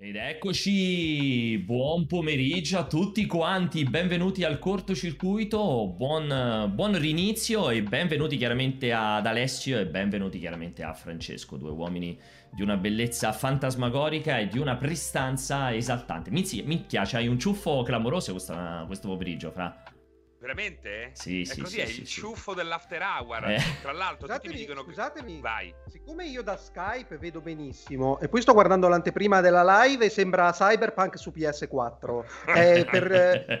Ed eccoci, buon pomeriggio a tutti quanti, benvenuti al cortocircuito, buon, buon rinizio e benvenuti chiaramente ad Alessio e benvenuti chiaramente a Francesco, due uomini di una bellezza fantasmagorica e di una prestanza esaltante. Minchia, minchia c'hai un ciuffo clamoroso questa, questo pomeriggio, Fra. Veramente? Sì, è sì, così, sì, è sì, il sì. ciuffo dell'after hour. Eh. Tra l'altro, tutti mi Scusatemi, dicono che... scusatemi, Vai. siccome io da Skype vedo benissimo e poi sto guardando l'anteprima della live e sembra Cyberpunk su PS4, è per,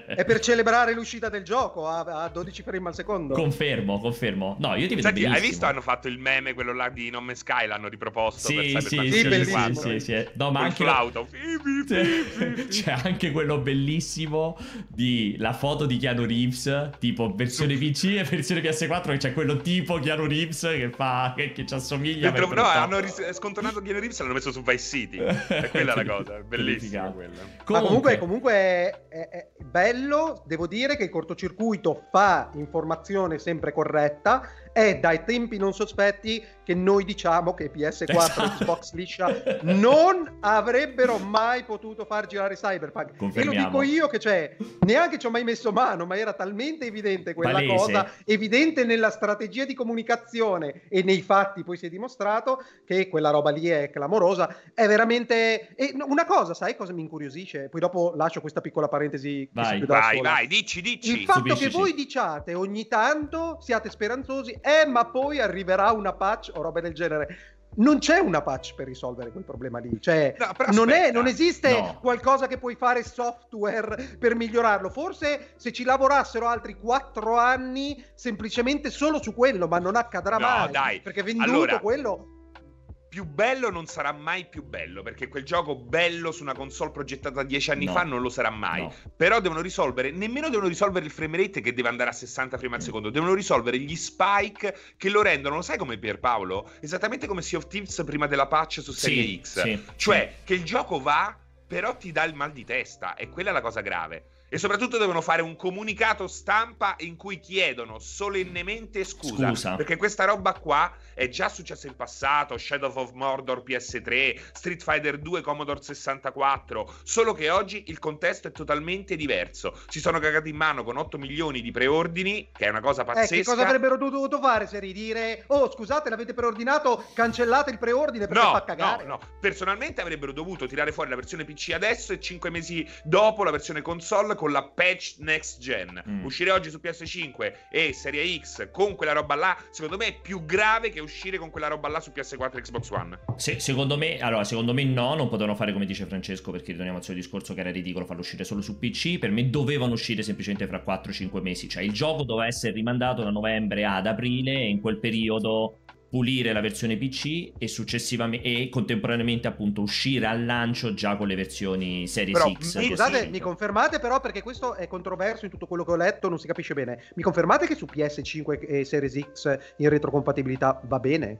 è per celebrare l'uscita del gioco a, a 12 frame al secondo. Confermo, confermo. No, io ti vedo Senti, hai benissimo. visto hanno fatto il meme, quello là di No Man's Sky, l'hanno riproposto per Sì, sì, Cyberpunk sì, sì, 2024. sì, sì, sì. No, ma anche la- flauto. Fi, fi, fi, fi, fi. C'è anche quello bellissimo di la foto di Keanu Reeves, tipo versione PC e versione PS4, che c'è quello tipo Keanu Reeves che fa che, che ci assomiglia. Dentro- no, hanno ris- scontornato Keanu Reeves e l'hanno messo su Vice City. È quella la cosa, bellissima quella. Ma comunque, comunque è, è- è bello, devo dire che il cortocircuito fa informazione sempre corretta, è dai tempi non sospetti che noi diciamo che PS4 e Esatto. Xbox liscia non avrebbero mai potuto far girare Cyberpunk. E lo dico io che cioè, neanche ci ho mai messo mano, ma era talmente evidente quella Palese. cosa, evidente nella strategia di comunicazione e nei fatti poi si è dimostrato che quella roba lì è clamorosa, è veramente... E una cosa, sai cosa mi incuriosisce? Poi dopo lascio questa piccola parentesi che Vai, Vai, vai, dici, dici. Il fatto che Subiscici. voi diciate ogni tanto, siate speranzosi, eh ma poi arriverà una patch o roba del genere. Non c'è una patch per risolvere quel problema lì, cioè No, non, è- non esiste No. qualcosa che puoi fare software per migliorarlo. Forse se ci lavorassero altri quattro anni semplicemente solo su quello, ma non accadrà No, mai. dai. Perché venduto Allora, quello... più bello non sarà mai più bello perché quel gioco bello su una console progettata dieci anni No. fa non lo sarà mai. No. Però devono risolvere, nemmeno devono risolvere il frame rate che deve andare a 60 frame al Mm. secondo, devono risolvere gli spike che lo rendono, lo sai come Pierpaolo? Esattamente come Sea of Thieves prima della patch su Serie Sì, X. sì, Cioè che il gioco va, però ti dà il mal di testa e quella è la cosa grave. E soprattutto devono fare un comunicato stampa in cui chiedono solennemente scusa. Scusa. Perché questa roba qua è già successa in passato, Shadow of Mordor PS3, Street Fighter 2 Commodore 64, solo che oggi il contesto è totalmente diverso. Si sono cagati in mano con 8 milioni di preordini, che è una cosa Eh, pazzesca. che cosa avrebbero dovuto fare se ridire oh scusate l'avete preordinato cancellate il preordine perché No, fa cagare no, no. Personalmente avrebbero dovuto tirare fuori la versione PC adesso e 5 mesi dopo la versione console con la patch next gen. Mm. Uscire oggi su PS5 e Serie X con quella roba là, secondo me è più grave che uscire con quella roba là su PS4 e Xbox One. Se- secondo me, allora, secondo me no, non potevano fare come dice Francesco perché ritorniamo al suo discorso che era ridicolo farlo uscire solo su PC. Per me dovevano uscire semplicemente fra 4-5 mesi. Cioè il gioco doveva essere rimandato da novembre ad aprile e in quel periodo pulire la versione PC e successivamente e contemporaneamente appunto uscire al lancio già con le versioni Series Però, X. mi- Scusate, PS5. mi confermate però perché questo è controverso in tutto quello che ho letto, non si capisce bene. Mi confermate che su PS5 e Series X in retrocompatibilità va bene?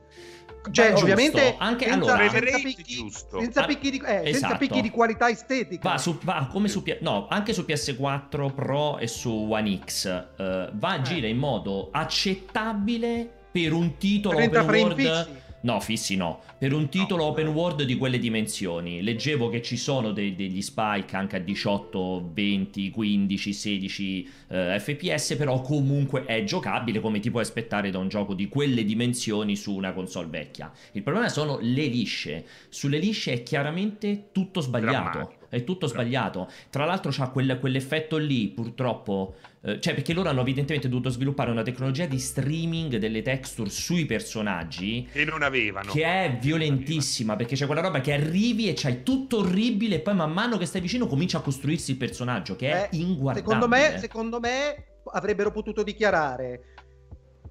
Cioè, giusto. ovviamente Anche- senza, allora- senza picchi, senza Ah, picchi di, eh, senza esatto. picchi di qualità estetica. Va, su, va come su no, anche su PS4 Pro e su One X eh, va a Eh. gira in modo accettabile per un titolo 30 open world fissi. No, fissi no. Per un titolo No. open world di quelle dimensioni. Leggevo che ci sono dei- degli spike anche a 18, 20, 15, 16 eh, FPS, però comunque è giocabile come ti puoi aspettare da un gioco di quelle dimensioni su una console vecchia. Il problema sono le lisce. Sulle lisce è chiaramente tutto sbagliato. Drammatico. È tutto sbagliato. Tra l'altro c'ha quel- quell'effetto lì, purtroppo. eh, cioè, perché loro hanno evidentemente dovuto sviluppare una tecnologia di streaming delle texture sui personaggi Che non avevano. che è violentissima perché c'è quella roba che arrivi e c'hai tutto orribile e poi man mano che stai vicino comincia a costruirsi il personaggio che è Eh, inguardabile. Secondo me, secondo me avrebbero potuto dichiarare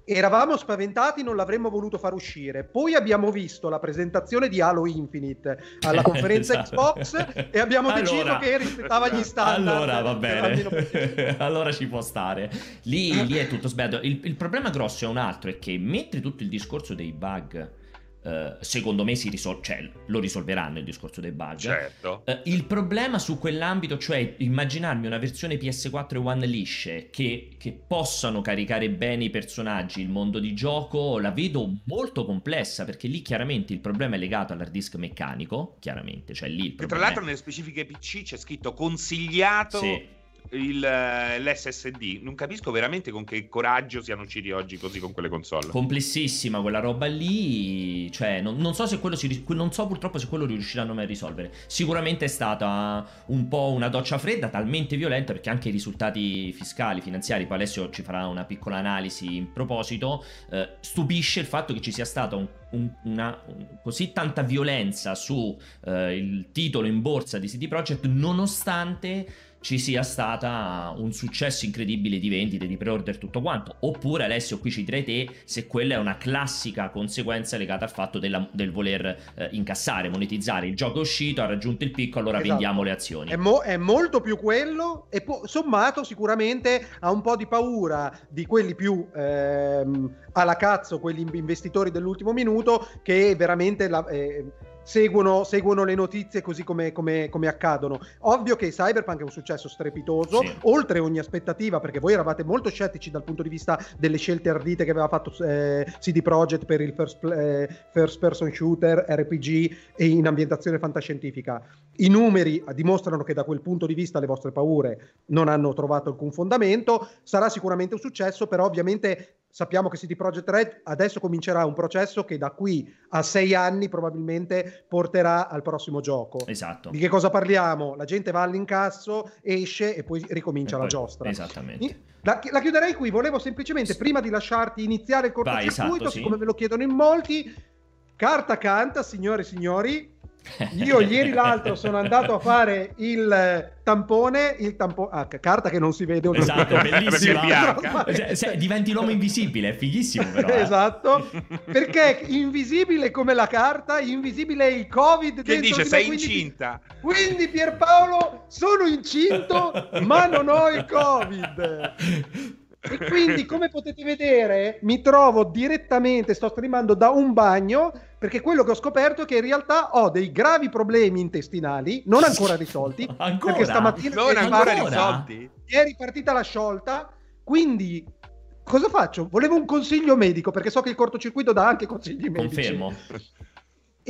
eravamo spaventati, non l'avremmo voluto far uscire. Poi abbiamo visto la presentazione di Halo Infinite alla conferenza Esatto. Xbox e abbiamo deciso Allora- che rispettava gli standard. Allora va bene, allora ci può stare. Lì, lì è tutto sbagliato. Il, il problema grosso è un altro: è che mentre tutto il discorso dei bug Uh, secondo me si risol- cioè, lo risolveranno il discorso dei bug. Certo. Uh, il problema su quell'ambito, cioè immaginarmi una versione PS4 e One lisce che, che, possano caricare bene i personaggi, il mondo di gioco, la vedo molto complessa perché lì chiaramente il problema è legato all'hard disk meccanico, chiaramente, cioè lì il problema. Che tra l'altro nelle specifiche PC c'è scritto consigliato. Sì il, eh, l'SSD. Non capisco veramente con che coraggio siano usciti oggi così con quelle console. Complessissima quella roba lì. Cioè, non, non so se quello si. Non so purtroppo se quello riusciranno mai a risolvere. Sicuramente è stata un po' una doccia fredda, talmente violenta, perché anche i risultati fiscali, finanziari. Poi Alessio ci farà una piccola analisi in proposito. Eh, stupisce il fatto che ci sia stata un, un, una, un, così tanta violenza sul eh, titolo in borsa di CD Projekt, nonostante ci sia stata un successo incredibile di vendite, di pre-order, tutto quanto. Oppure Alessio, qui ci direi te se quella è una classica conseguenza legata al fatto della, del voler eh, incassare, monetizzare. Il gioco è uscito, ha raggiunto il picco, allora esatto. vendiamo le azioni. È, mo- è, molto più quello e po- sommato sicuramente ha un po' di paura di quelli più ehm, alla cazzo, quelli investitori dell'ultimo minuto che veramente... La, eh, seguono, seguono le notizie così come, come, come, accadono. Ovvio che Cyberpunk è un successo strepitoso, sì. oltre ogni aspettativa, perché voi eravate molto scettici dal punto di vista delle scelte ardite che aveva fatto eh, CD Projekt per il first, eh, first person shooter, RPG e in ambientazione fantascientifica. I numeri dimostrano che da quel punto di vista le vostre paure non hanno trovato alcun fondamento. Sarà sicuramente un successo, però ovviamente sappiamo che CD Projekt Red adesso comincerà un processo che da qui a sei anni probabilmente porterà al prossimo gioco. Esatto. Di che cosa parliamo? La gente va all'incasso, esce e poi ricomincia e la poi, giostra. Esattamente. La, la, chiuderei qui, volevo semplicemente, sì. prima di lasciarti iniziare il cortocircuito, esatto, siccome sì. me lo chiedono in molti, carta canta, signore e signori, io ieri l'altro sono andato a fare il tampone, il tampone, ah, carta che non si vede. Esatto, bellissimo. cioè, cioè, diventi l'uomo invisibile, è fighissimo però. Eh. Esatto, perché invisibile come la carta, invisibile è il Covid. Che dice, sei quindi, incinta. Quindi Pierpaolo, sono incinto, ma non ho il Covid. E quindi, come potete vedere, mi trovo direttamente, sto streamando da un bagno, perché quello che ho scoperto è che in realtà ho dei gravi problemi intestinali, non ancora risolti, ancora? perché stamattina non è ancora risolti. È ripartita la sciolta, quindi cosa faccio? Volevo un consiglio medico, perché so che il cortocircuito dà anche consigli medici. Confermo.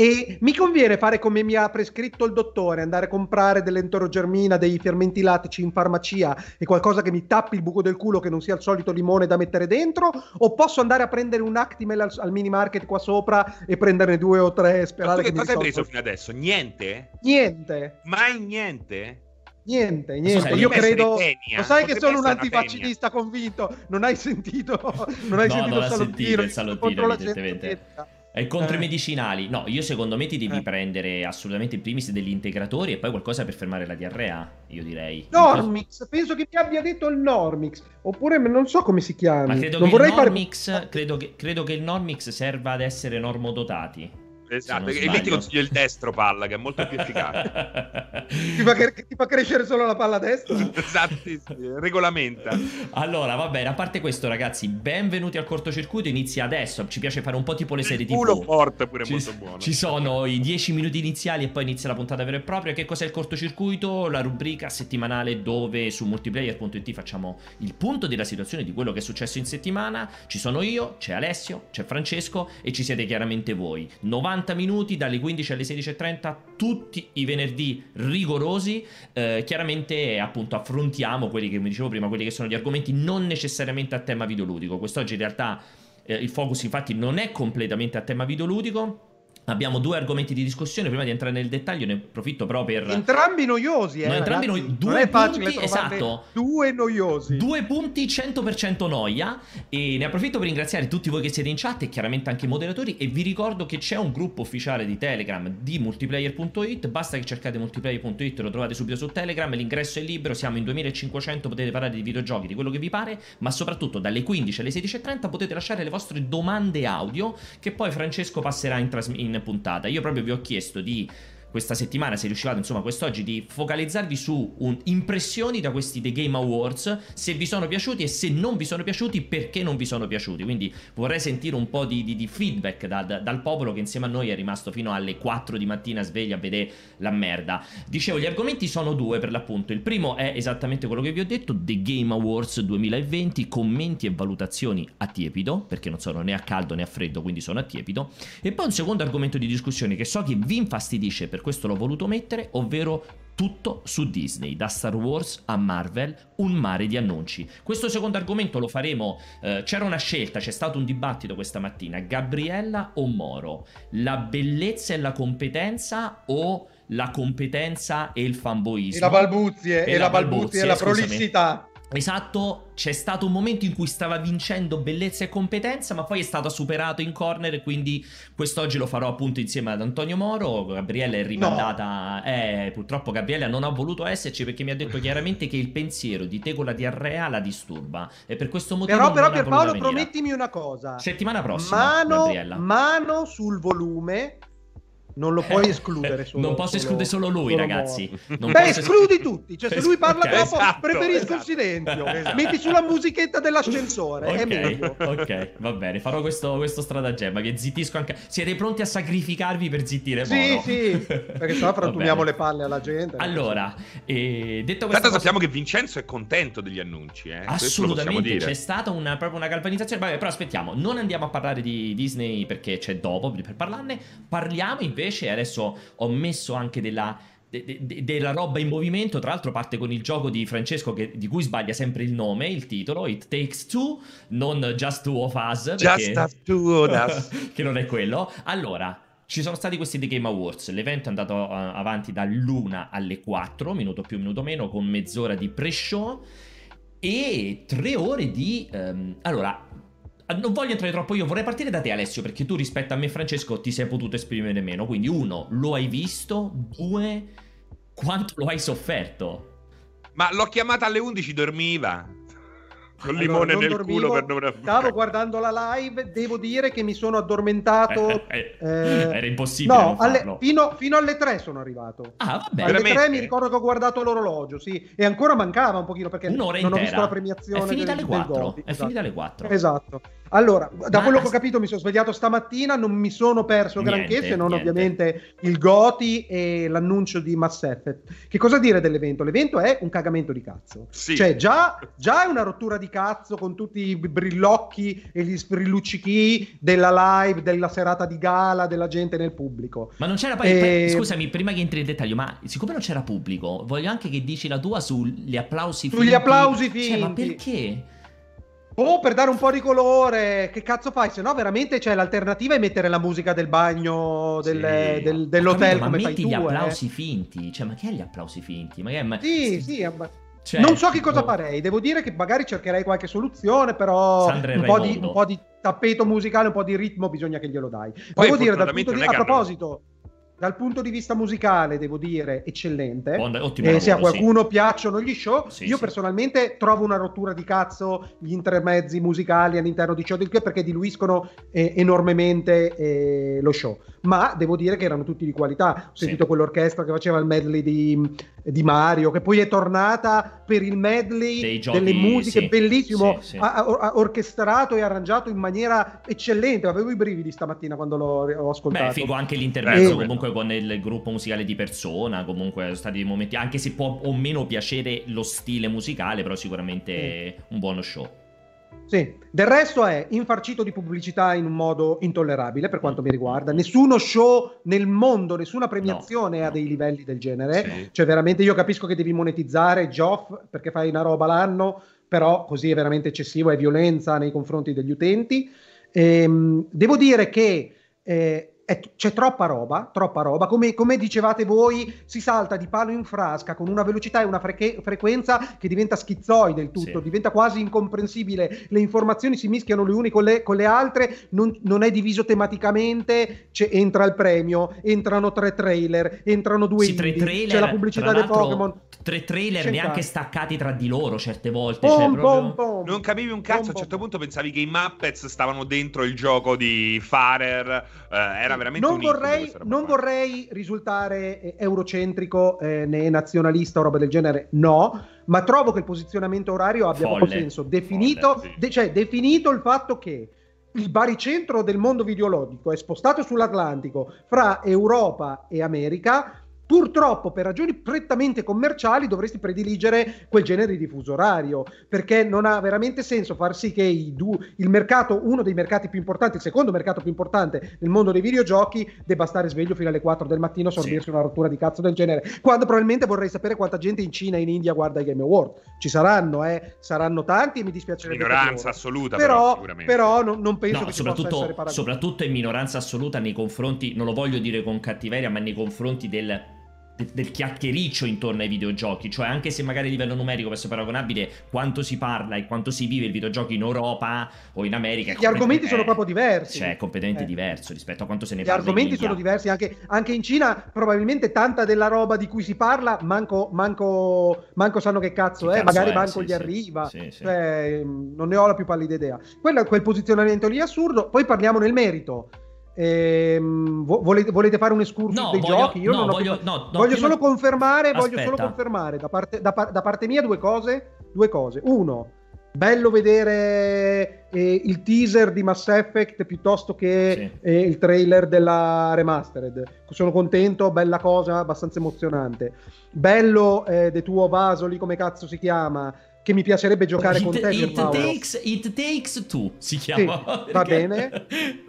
E mi conviene fare come mi ha prescritto il dottore, andare a comprare dell'entorogermina, dei fermenti lattici in farmacia e qualcosa che mi tappi il buco del culo che non sia il solito limone da mettere dentro? O posso andare a prendere un Actimel al, al mini market qua sopra e prenderne due o tre e sperare che, che cosa hai preso fino adesso? Niente? Niente. Mai niente? Niente, niente. Io credo. Lo sai che sono un antifaccinista convinto. Non hai sentito? Non hai no, sentito non il salottino? Il salottino, evidentemente. E contro i medicinali, no, io secondo me ti devi eh. prendere assolutamente in primis degli integratori e poi qualcosa per fermare la diarrea, io direi. Normix, penso che mi abbia detto il Normix, oppure non so come si chiama. Ma credo, non che, il Normix, fare... credo, che, credo che il Normix serva ad essere normodotati. Esatto, e lì ti consiglio il destro palla, che è molto più efficace. ti, fa, ti, fa, crescere solo la palla destra? esatto, sì, regolamenta. Allora, va bene, a parte questo, ragazzi, benvenuti al cortocircuito. Inizia adesso. Ci piace fare un po' tipo le serie TV. Culo forte pure ci, molto buono. Ci sono i 10 minuti iniziali e poi inizia la puntata vera e propria. Che cos'è il cortocircuito? La rubrica settimanale dove su multiplayer.it facciamo il punto della situazione di quello che è successo in settimana. Ci sono io, c'è Alessio, c'è Francesco e ci siete chiaramente voi. 90 90 minuti dalle 15 alle 16.30 tutti i venerdì rigorosi. Eh, chiaramente appunto affrontiamo quelli che mi dicevo prima quelli che sono gli argomenti non necessariamente a tema videoludico. Quest'oggi in realtà eh, il focus infatti non è completamente a tema videoludico Abbiamo due argomenti di discussione. Prima di entrare nel dettaglio, ne approfitto però per. Entrambi noiosi, eh. No, entrambi noi... Due non è facile punti, esatto. Due noiosi. Due punti 100% noia. E ne approfitto per ringraziare tutti voi che siete in chat e chiaramente anche i moderatori. E vi ricordo che c'è un gruppo ufficiale di Telegram di multiplayer.it. Basta che cercate multiplayer.it, lo trovate subito su Telegram. L'ingresso è libero. Siamo in 2500. Potete parlare di videogiochi, di quello che vi pare. Ma soprattutto dalle 15 alle 16.30 potete lasciare le vostre domande audio. Che poi Francesco passerà in, trasmissione puntata. Io proprio vi ho chiesto di questa settimana, se riuscivate, insomma, quest'oggi, di focalizzarvi su un, impressioni da questi The Game Awards, se vi sono piaciuti e se non vi sono piaciuti, perché non vi sono piaciuti. Quindi vorrei sentire un po' di, di, di feedback da, da, dal popolo che insieme a noi è rimasto fino alle 4 di mattina sveglia a vedere la merda. Dicevo, gli argomenti sono due per l'appunto. Il primo è esattamente quello che vi ho detto, The Game Awards 2020, commenti e valutazioni a tiepido, perché non sono né a caldo né a freddo, quindi sono a tiepido. E poi un secondo argomento di discussione che so che vi infastidisce, per questo l'ho voluto mettere, ovvero tutto su Disney, da Star Wars a Marvel, un mare di annunci. Questo secondo argomento lo faremo, eh, c'era una scelta, c'è stato un dibattito questa mattina, Gabriella o Moro, la bellezza e la competenza o la competenza e il fanboismo? E la balbuzie, e, e la balbuzie, e la prolissità. Esatto, c'è stato un momento in cui stava vincendo bellezza e competenza, ma poi è stato superato in corner e quindi quest'oggi lo farò appunto insieme ad Antonio Moro. Gabriella è rimandata. No. Eh, purtroppo Gabriella non ha voluto esserci perché mi ha detto chiaramente che il pensiero di te con la diarrea la disturba. E per questo motivo. Però, però Pierpaolo, promettimi una cosa. Settimana prossima. Mano, Gabriella. mano sul volume non lo puoi escludere solo, non posso escludere solo lui solo ragazzi. non Beh escludi es- tutti cioè se lui parla okay, troppo esatto, preferisco esatto, il silenzio. Esatto. metti sulla musichetta dell'ascensore okay, è meglio. ok va bene farò questo, questo stratagemma che zittisco anche. Siete pronti a sacrificarvi per zittire sì Moro? sì perché sennò frantumiamo le palle alla gente allora eh, detto questo cosa... sappiamo che Vincenzo è contento degli annunci eh? assolutamente c'è stata una, proprio una galvanizzazione. Vabbè, però aspettiamo non andiamo a parlare di Disney perché c'è dopo per parlarne parliamo invece adesso ho messo anche della, de, de, della roba in movimento. Tra l'altro, parte con il gioco di Francesco, che, di cui sbaglia sempre il nome, il titolo, It Takes Two, non Just Two of Us. Perché... Just Two of Us. che non è quello. Allora. Ci sono stati questi The Game Awards, l'evento è andato uh, avanti dall'una alle 4, minuto più, minuto meno, con mezz'ora di pre-show e tre ore di... Um, allora, non voglio entrare troppo io, vorrei partire da te Alessio, perché tu rispetto a me Francesco ti sei potuto esprimere meno. Quindi uno, lo hai visto? Due, quanto lo hai sofferto? Ma l'ho chiamata alle 11, dormiva con allora, limone nel dormivo, culo per non stavo guardando la live devo dire che mi sono addormentato eh, eh, eh, era impossibile no, alle, fino, fino, alle 3 sono arrivato ah vabbè alle Veramente? 3 mi ricordo che ho guardato l'orologio sì e ancora mancava un pochino perché Un'ora non intera. ho visto la premiazione è finita del, alle 4 del è esatto. finita alle 4 esatto allora, da Ma... quello che ho capito, mi sono svegliato stamattina, non mi sono perso niente, granché, se non niente. ovviamente il Goti e l'annuncio di Mass Effect. Che cosa dire dell'evento? L'evento è un cagamento di cazzo. Sì. Cioè, già, già, è una rottura di cazzo con tutti i brillocchi e gli sprilluccichi della live, della serata di gala, della gente nel pubblico. Ma non c'era poi, e... poi scusami, prima che entri nel dettaglio, ma siccome non c'era pubblico, voglio anche che dici la tua sugli applausi finti. Sugli applausi finti. Cioè, ma perché? Oh, per dare un po' di colore, che cazzo fai? Se no, veramente c'è l'alternativa è mettere la musica del bagno del, sì. del, dell'hotel capito, come fai tu. Ma gli applausi eh. finti, cioè, ma che è gli applausi finti? Ma che è, ma... Sì, sì, ma... Cioè, non so che cosa farei, devo dire che magari cercherei qualche soluzione, però un po, di, un po, di, tappeto musicale, un po' di ritmo bisogna che glielo dai. Poi, devo dire, dal punto di... a proposito, dal punto di vista musicale, devo dire, eccellente. Ottimo, eh, se a qualcuno sì. piacciono gli show, sì, io sì. personalmente trovo una rottura di cazzo gli intermezzi musicali all'interno di ciò del che perché diluiscono eh, enormemente eh, lo show. Ma devo dire che erano tutti di qualità. Ho sentito quell'orchestra che faceva il medley di, di, Mario, che poi è tornata per il medley giochi, delle musiche, bellissimo, a, a, orchestrato e arrangiato in maniera eccellente. Avevo i brividi stamattina quando l'ho ascoltato. Beh, figo anche l'intermezzo comunque comunque con il gruppo musicale di persona, comunque sono stati momenti, anche se può o meno piacere lo stile musicale, però sicuramente sì. un buono show. Sì, del resto è infarcito di pubblicità in un modo intollerabile per quanto mi riguarda. Nessuno show nel mondo, nessuna premiazione no, ha dei livelli del genere. Sì. Cioè, veramente io capisco che devi monetizzare Geoff perché fai una roba l'anno, però così è veramente eccessivo, è violenza nei confronti degli utenti. Ehm, devo dire che eh, c'è troppa roba, troppa roba. Come, come, dicevate voi, si salta di palo in frasca con una velocità e una freche- frequenza che diventa schizzoide il tutto, sì. diventa quasi incomprensibile. Le informazioni si mischiano le une con le, con le altre, non, non, è diviso tematicamente. entra il premio, entrano tre trailer, entrano due sì, tre trailer, c'è la pubblicità dei Pokémon. Tre trailer c'è neanche staccati tra di loro certe volte. Pom, cioè, proprio... pom, pom. Non capivi un cazzo. a un certo punto pensavi che i Muppets stavano dentro il gioco di Farer. Eh, era veramente non vorrei, non vorrei risultare eh, eurocentrico eh, né nazionalista o roba del genere, no, ma trovo che il posizionamento orario abbia Folle. proprio senso. Definito, Folle, sì. de- cioè, definito il fatto che il baricentro del mondo videologico è spostato sull'Atlantico fra Europa e America. Purtroppo, per ragioni prettamente commerciali, dovresti prediligere quel genere di fuso orario perché non ha veramente senso far sì che i du- il mercato, uno dei mercati più importanti, il secondo mercato più importante nel mondo dei videogiochi, debba stare sveglio fino alle 4 del mattino a sorbirsi Sì. una rottura di cazzo del genere. Quando probabilmente vorrei sapere quanta gente in Cina e in India guarda i Game Award. Ci saranno, eh, saranno tanti e mi dispiacerebbe. Minoranza assoluta, però, Però, sicuramente. però non, non penso No, che ci possa essere soprattutto, paragone. soprattutto in minoranza assoluta nei confronti, non lo voglio dire con cattiveria, ma nei confronti del, de- del chiacchiericcio intorno ai videogiochi. Cioè, anche se magari a livello numerico può essere paragonabile, quanto si parla e quanto si vive il videogioco in Europa o in America. è Gli argomenti sono proprio diversi. Cioè, è completamente Eh. diverso rispetto a quanto se ne Gli parla. in argomenti India. sono diversi anche, anche in Cina. Probabilmente tanta della roba di cui si parla, manco, manco, manco sanno che cazzo Che è, cazzo magari è, manco sì, gli sì. arriva. Sì. Cioè, non ne ho la più pallida idea. Quello, quel posizionamento lì è assurdo. Poi parliamo nel merito. Ehm, vo- volete, volete fare un escursus No, dei voglio- giochi? Io no, non ho voglio- più- no, voglio solo confermare, voglio solo Aspetta. confermare da parte, da da parte mia due cose. Due cose. Uno, bello vedere eh, il teaser di Mass Effect piuttosto che Sì. eh, il trailer della remastered. Sono contento, bella cosa, abbastanza emozionante. Bello eh, De Tuo Vaso, lì come cazzo si chiama, che mi piacerebbe giocare it, con te, it takes, it takes two si chiama. Sì, va bene.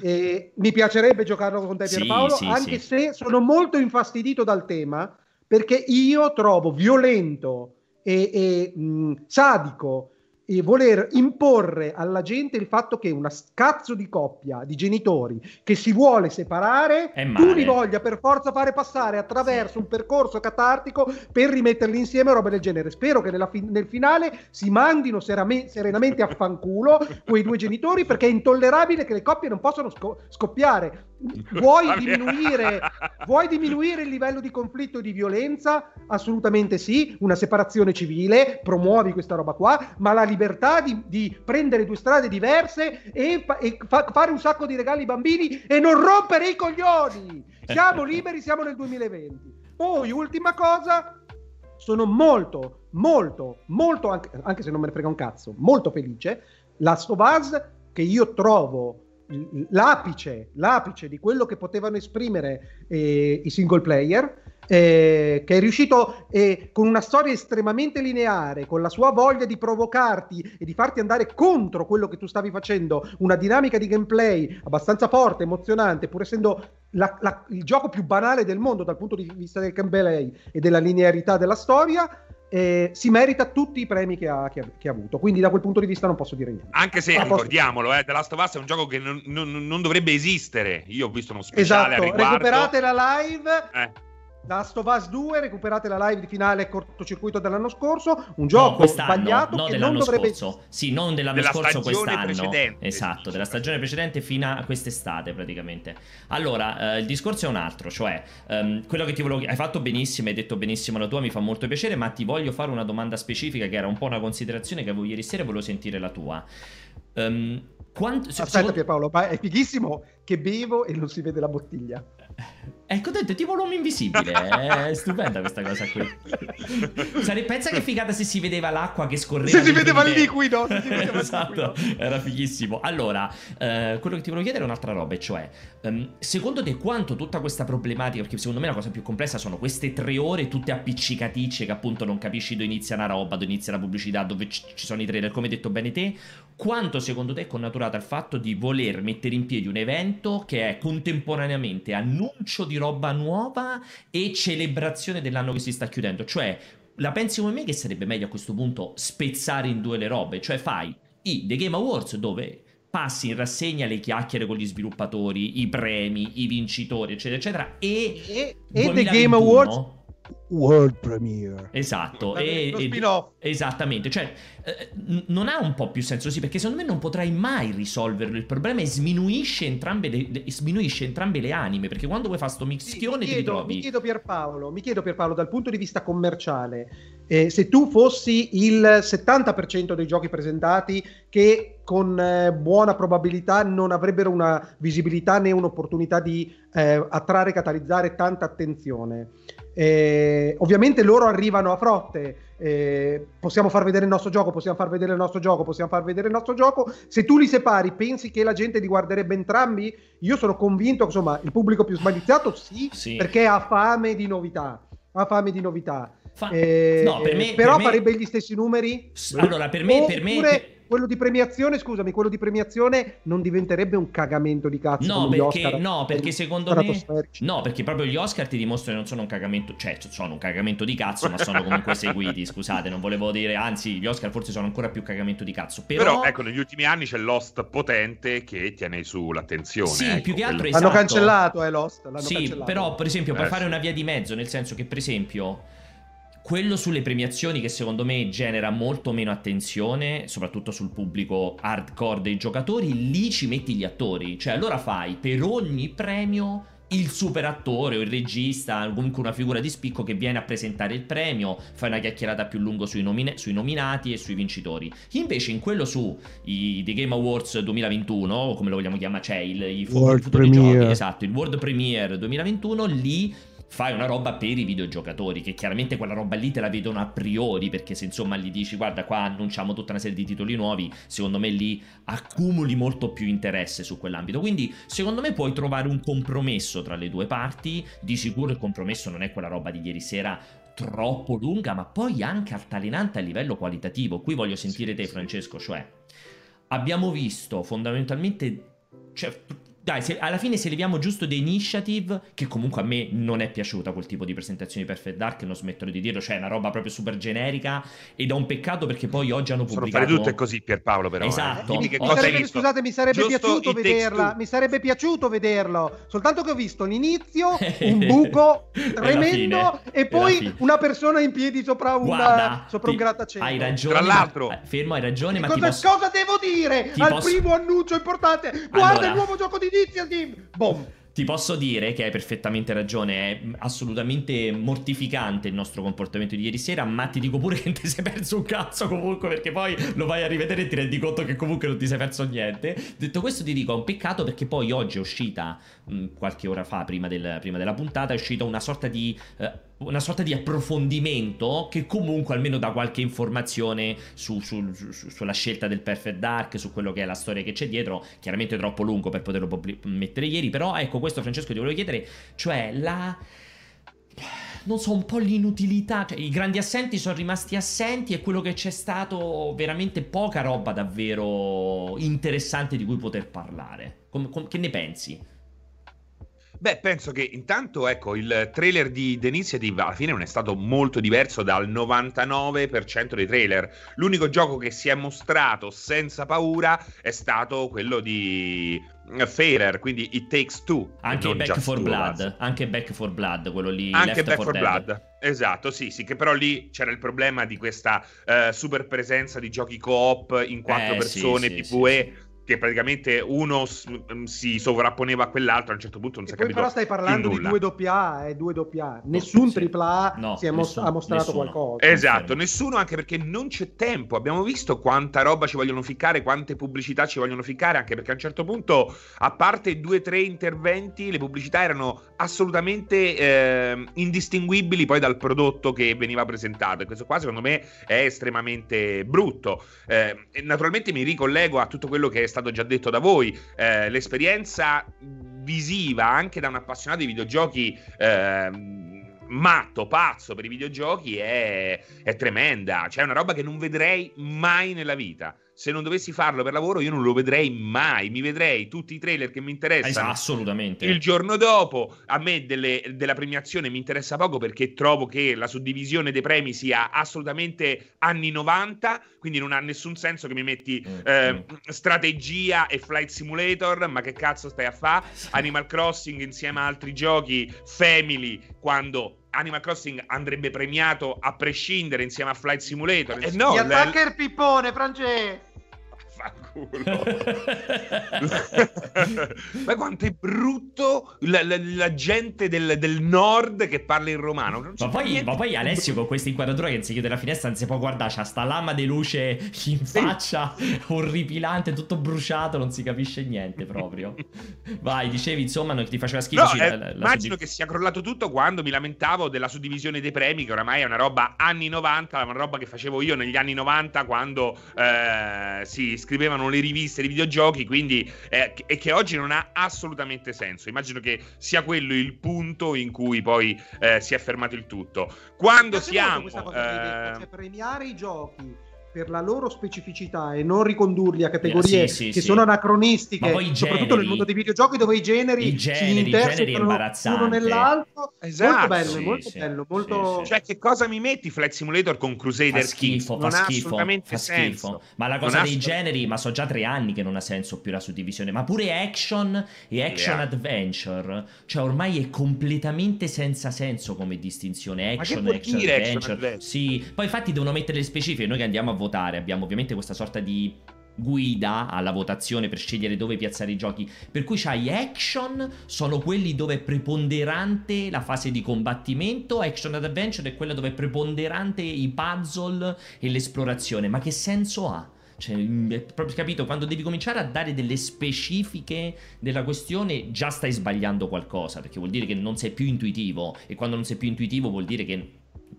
E mi piacerebbe giocarlo con te Sì, Pierpaolo, sì, anche sì. se sono molto infastidito dal tema, perché io trovo violento e, e, mh, sadico e voler imporre alla gente il fatto che una cazzo di coppia di genitori che si vuole separare, tu li voglia per forza fare passare attraverso Sì. un percorso catartico per rimetterli insieme roba del genere. Spero che nella fi- nel finale si mandino serame- serenamente a fanculo quei due genitori perché è intollerabile che le coppie non possano sco- scoppiare. Vuoi diminuire, vuoi diminuire il livello di conflitto e di violenza? Assolutamente sì, una separazione civile, promuovi questa roba qua, ma la libertà di, di prendere due strade diverse e, e fa- fare un sacco di regali ai bambini e non rompere i coglioni. Siamo liberi, siamo nel 2020. Poi, ultima cosa, sono molto, molto, molto, anche, anche se non me ne frega un cazzo, molto felice. Last of Us, che io trovo l'apice, l'apice di quello che potevano esprimere eh, i single player, eh, che è riuscito eh, con una storia estremamente lineare, con la sua voglia di provocarti e di farti andare contro quello che tu stavi facendo, una dinamica di gameplay abbastanza forte, emozionante, pur essendo la- la- il gioco più banale del mondo dal punto di vista del gameplay e della linearità della storia, eh, si merita tutti i premi che ha, che ha- che ha avuto. Quindi da quel punto di vista non posso dire niente. Anche se, posso- ricordiamolo, eh, The Last of Us è un gioco che non, non- non dovrebbe esistere. Io ho visto uno speciale Esatto, a riguardo. recuperate la live. Eh, Last of Us 2, recuperate la live di finale cortocircuito dell'anno scorso, un No, gioco quest'anno, sbagliato no che non dell'anno dovrebbe scorso. Sì, non dell'anno Della scorso, stagione quest'anno. precedente, Esatto, della stagione precedente fino a quest'estate praticamente. Allora, eh, il discorso è un altro, cioè ehm, quello che ti volevo hai fatto benissimo, hai detto benissimo la tua, mi fa molto piacere, ma ti voglio fare una domanda specifica che era un po' una considerazione che avevo ieri sera e volevo sentire la tua. Ehm, quanto, Aspetta secondo- Pierpaolo, ma è fighissimo che bevo e non si vede la bottiglia. Ecco, ho detto, tipo l'uomo invisibile. È stupenda questa cosa qui. Sare- pensa che figata se si vedeva l'acqua che scorreva. Se si vedeva il liquido, si vedeva il esatto, liquido. era fighissimo. Allora, eh, quello che ti volevo chiedere è un'altra roba, cioè, ehm, secondo te quanto tutta questa problematica, perché secondo me la cosa più complessa sono queste tre ore tutte appiccicaticce che appunto non capisci dove inizia una roba, dove inizia la pubblicità, dove ci sono i trailer, come hai detto bene te, quanto secondo te è connaturata al fatto di voler mettere in piedi un evento che è contemporaneamente annuncio di roba nuova e celebrazione dell'anno che si sta chiudendo? Cioè, la pensi come me che sarebbe meglio a questo punto spezzare in due le robe? Cioè, fai i The Game Awards dove passi in rassegna le chiacchiere con gli sviluppatori, i premi, i vincitori, eccetera, eccetera, e E, e The 2021? Game Awards World Premiere. Esatto, e, e- esattamente, cioè eh, n- non ha un po' più senso sì, perché secondo me non potrai mai risolverlo il problema e sminuisce entrambe le, le- sminuisce entrambe le anime, perché quando vuoi fare sto Sì, mischione mi ti chiedo, ritrovi mi chiedo Pierpaolo, mi chiedo Pierpaolo dal punto di vista commerciale, eh, se tu fossi il 70% dei giochi presentati che con eh, buona probabilità non avrebbero una visibilità né un'opportunità di eh, attrarre e catalizzare tanta attenzione. Eh, ovviamente loro arrivano a frotte. eh, possiamo far vedere il nostro gioco, possiamo far vedere il nostro gioco, possiamo far vedere il nostro gioco. Se tu li separi, pensi che la gente li guarderebbe entrambi? Io sono convinto insomma il pubblico più smaliziato sì, Sì. perché ha fame di novità. Ha fame di novità. Fa- Eh, no, per me- però per me- farebbe gli stessi numeri? Allora, per me- per me- Oppure quello di premiazione, scusami, quello di premiazione non diventerebbe un cagamento di cazzo No, come gli perché, Oscar no, perché secondo me. No, perché proprio gli Oscar ti dimostrano che non sono un cagamento. Cioè, sono un cagamento di cazzo, ma sono comunque seguiti. Scusate, non volevo dire. Anzi, gli Oscar forse sono ancora più cagamento di cazzo. Però, Però, ecco, negli ultimi anni c'è l'host potente che tiene su l'attenzione. Sì, ecco, più che altro quello- L'hanno esatto. cancellato, eh, Lost. L'hanno Sì, cancellato. però, per esempio, per Eh, fare sì. una via di mezzo, nel senso che, per esempio. Quello sulle premiazioni che secondo me genera molto meno attenzione, soprattutto sul pubblico hardcore dei giocatori, lì ci metti gli attori. Cioè, allora fai per ogni premio il super attore o il regista, comunque una figura di spicco che viene a presentare il premio, fai una chiacchierata più lungo sui, nomine- sui nominati e sui vincitori. Invece in quello su i The Game Awards 2021, o come lo vogliamo chiamare, cioè il, i World Premiere. giochi, esatto, il World Premiere 2021, lì fai una roba per i videogiocatori, che chiaramente quella roba lì te la vedono a priori, perché se insomma gli dici guarda qua annunciamo tutta una serie di titoli nuovi, secondo me lì accumuli molto più interesse su quell'ambito. Quindi secondo me puoi trovare un compromesso tra le due parti, di sicuro il compromesso non è quella roba di ieri sera troppo lunga, ma poi anche altalenante a livello qualitativo. Qui voglio sentire te Francesco, cioè abbiamo visto fondamentalmente... Cioè, dai, se- alla fine se leviamo giusto The Initiative, che comunque a me non è piaciuta quel tipo di presentazione di Perfect Dark, non smetterò di dirlo, cioè è una roba proprio super generica ed è un peccato perché poi oggi hanno Sono pubblicato... fare tutte così, Pierpaolo, però. eh. Esatto. Che Mi Mi cosa hai sarebbe- visto? scusate, mi sarebbe Giusto piaciuto vederla. Mi sarebbe piaciuto vederlo. Soltanto che ho visto l'inizio, un buco tremendo e E poi una persona in piedi sopra un, Guarda, sopra un ti- grattacielo. Hai ragione. Tra ma- l'altro- eh, fermo, hai ragione, ma ti cosa, posso... cosa devo dire ti al posso- primo annuncio importante? Guarda Allora. il nuovo gioco di Initiative! Boom! Ti posso dire che hai perfettamente ragione, è assolutamente mortificante il nostro comportamento di ieri sera, ma ti dico pure che ti sei perso un cazzo comunque perché poi lo vai a rivedere e ti rendi conto che comunque non ti sei perso niente. Detto questo ti dico, è un peccato perché poi oggi è uscita, mh, qualche ora fa, prima, del- prima della puntata, è uscita una sorta di... eh, una sorta di approfondimento che comunque almeno dà qualche informazione su- su- su- sulla scelta del Perfect Dark, su quello che è la storia che c'è dietro, chiaramente troppo lungo per poterlo mettere ieri, però ecco questo Francesco ti volevo chiedere, cioè la... Non so, un po' l'inutilità, cioè i grandi assenti sono rimasti assenti e quello che c'è stato veramente poca roba davvero interessante di cui poter parlare. Com- com- che ne pensi? Beh, penso che intanto, ecco, il trailer di The Initiative alla fine non è stato molto diverso dal 99% dei trailer. L'unico gioco che si è mostrato senza paura è stato quello di eh, Fairer, quindi It Takes Two. Anche Back for Two, Blood, basta. anche Back for Blood, quello lì Anche Back 4 for Dead. Blood. Esatto, sì, sì, che però lì c'era il problema di questa eh, super presenza di giochi co-op in quattro Eh, persone, sì, sì, PvE, sì, che praticamente uno s- mm, si sovrapponeva a quell'altro, a un certo punto non si è capito però stai parlando di due AA e due AA. Nessun sì. AAA No, si è mos- nessuno, ha mostrato nessuno. qualcosa. Esatto, nessuno anche perché non c'è tempo. Abbiamo visto quanta roba ci vogliono ficcare, quante pubblicità ci vogliono ficcare, anche perché a un certo punto, a parte due o tre interventi, le pubblicità erano assolutamente eh, indistinguibili poi dal prodotto che veniva presentato. E questo qua secondo me è estremamente brutto. Eh, naturalmente mi ricollego a tutto quello che è stato già detto da voi. Eh, l'esperienza visiva anche da un appassionato di videogiochi ehm, matto, pazzo per i videogiochi è, è tremenda. Cioè, è una roba che non vedrei mai nella vita. Se non dovessi farlo per lavoro, io non lo vedrei mai. Mi vedrei tutti i trailer che mi interessano. Assolutamente. Il giorno dopo, a me delle- della premiazione mi interessa poco perché trovo che la suddivisione dei premi sia assolutamente anni 90, quindi non ha nessun senso che mi metti Mm, eh, mm. strategia e flight simulator, ma che cazzo stai a fare? Animal Crossing insieme a altri giochi, Family, quando Animal Crossing andrebbe premiato a prescindere insieme a Flight Simulator. Eh no, Gli attacker pippone, Francesco! Fanculo. Ma quanto è brutto la, la, la gente del, del, nord che parla in romano. Ma poi, ma poi, Alessio con questa inquadratura che si chiude la finestra non si può guardare, c'ha sta lama di luce in faccia, orripilante, tutto bruciato, non si capisce niente proprio. Vai, dicevi insomma non ti faceva schifo. No, eh, la, immagino suddiv- che sia crollato tutto quando mi lamentavo della suddivisione dei premi, che oramai è una roba anni 90, una roba che facevo io negli anni 90 quando eh, si scrivevano le riviste di videogiochi, quindi eh, e che oggi non ha assolutamente senso. Immagino che sia quello il punto in cui poi eh, si è fermato il tutto. Quando siamo... Questa cosa eh... cioè, premiare i giochi per la loro specificità e non ricondurli a categorie sì, sì, che sì. sono anacronistiche, soprattutto generi, nel mondo dei videogiochi dove i generi, i generi, si intersecano uno nell'altro. Esatto. Molto bello, molto bello, molto... Cioè che cosa mi metti Flight Simulator con Crusader fa schifo, Fa schifo, assolutamente fa schifo. Ma la cosa dei generi, ma so già tre anni che non ha senso più la suddivisione, ma pure action e action yeah. adventure, cioè ormai è completamente senza senso come distinzione, action e action, adventure. action adventure. Sì, poi infatti devono mettere le specifiche, noi che andiamo a votare. Abbiamo ovviamente questa sorta di guida alla votazione per scegliere dove piazzare i giochi. Per cui c'hai action, sono quelli dove è preponderante la fase di combattimento, action ad adventure è quella dove è preponderante i puzzle e l'esplorazione. Ma che senso ha? Cioè, proprio capito, quando devi cominciare a dare delle specifiche della questione, già stai sbagliando qualcosa, perché vuol dire che non sei più intuitivo e quando non sei più intuitivo vuol dire che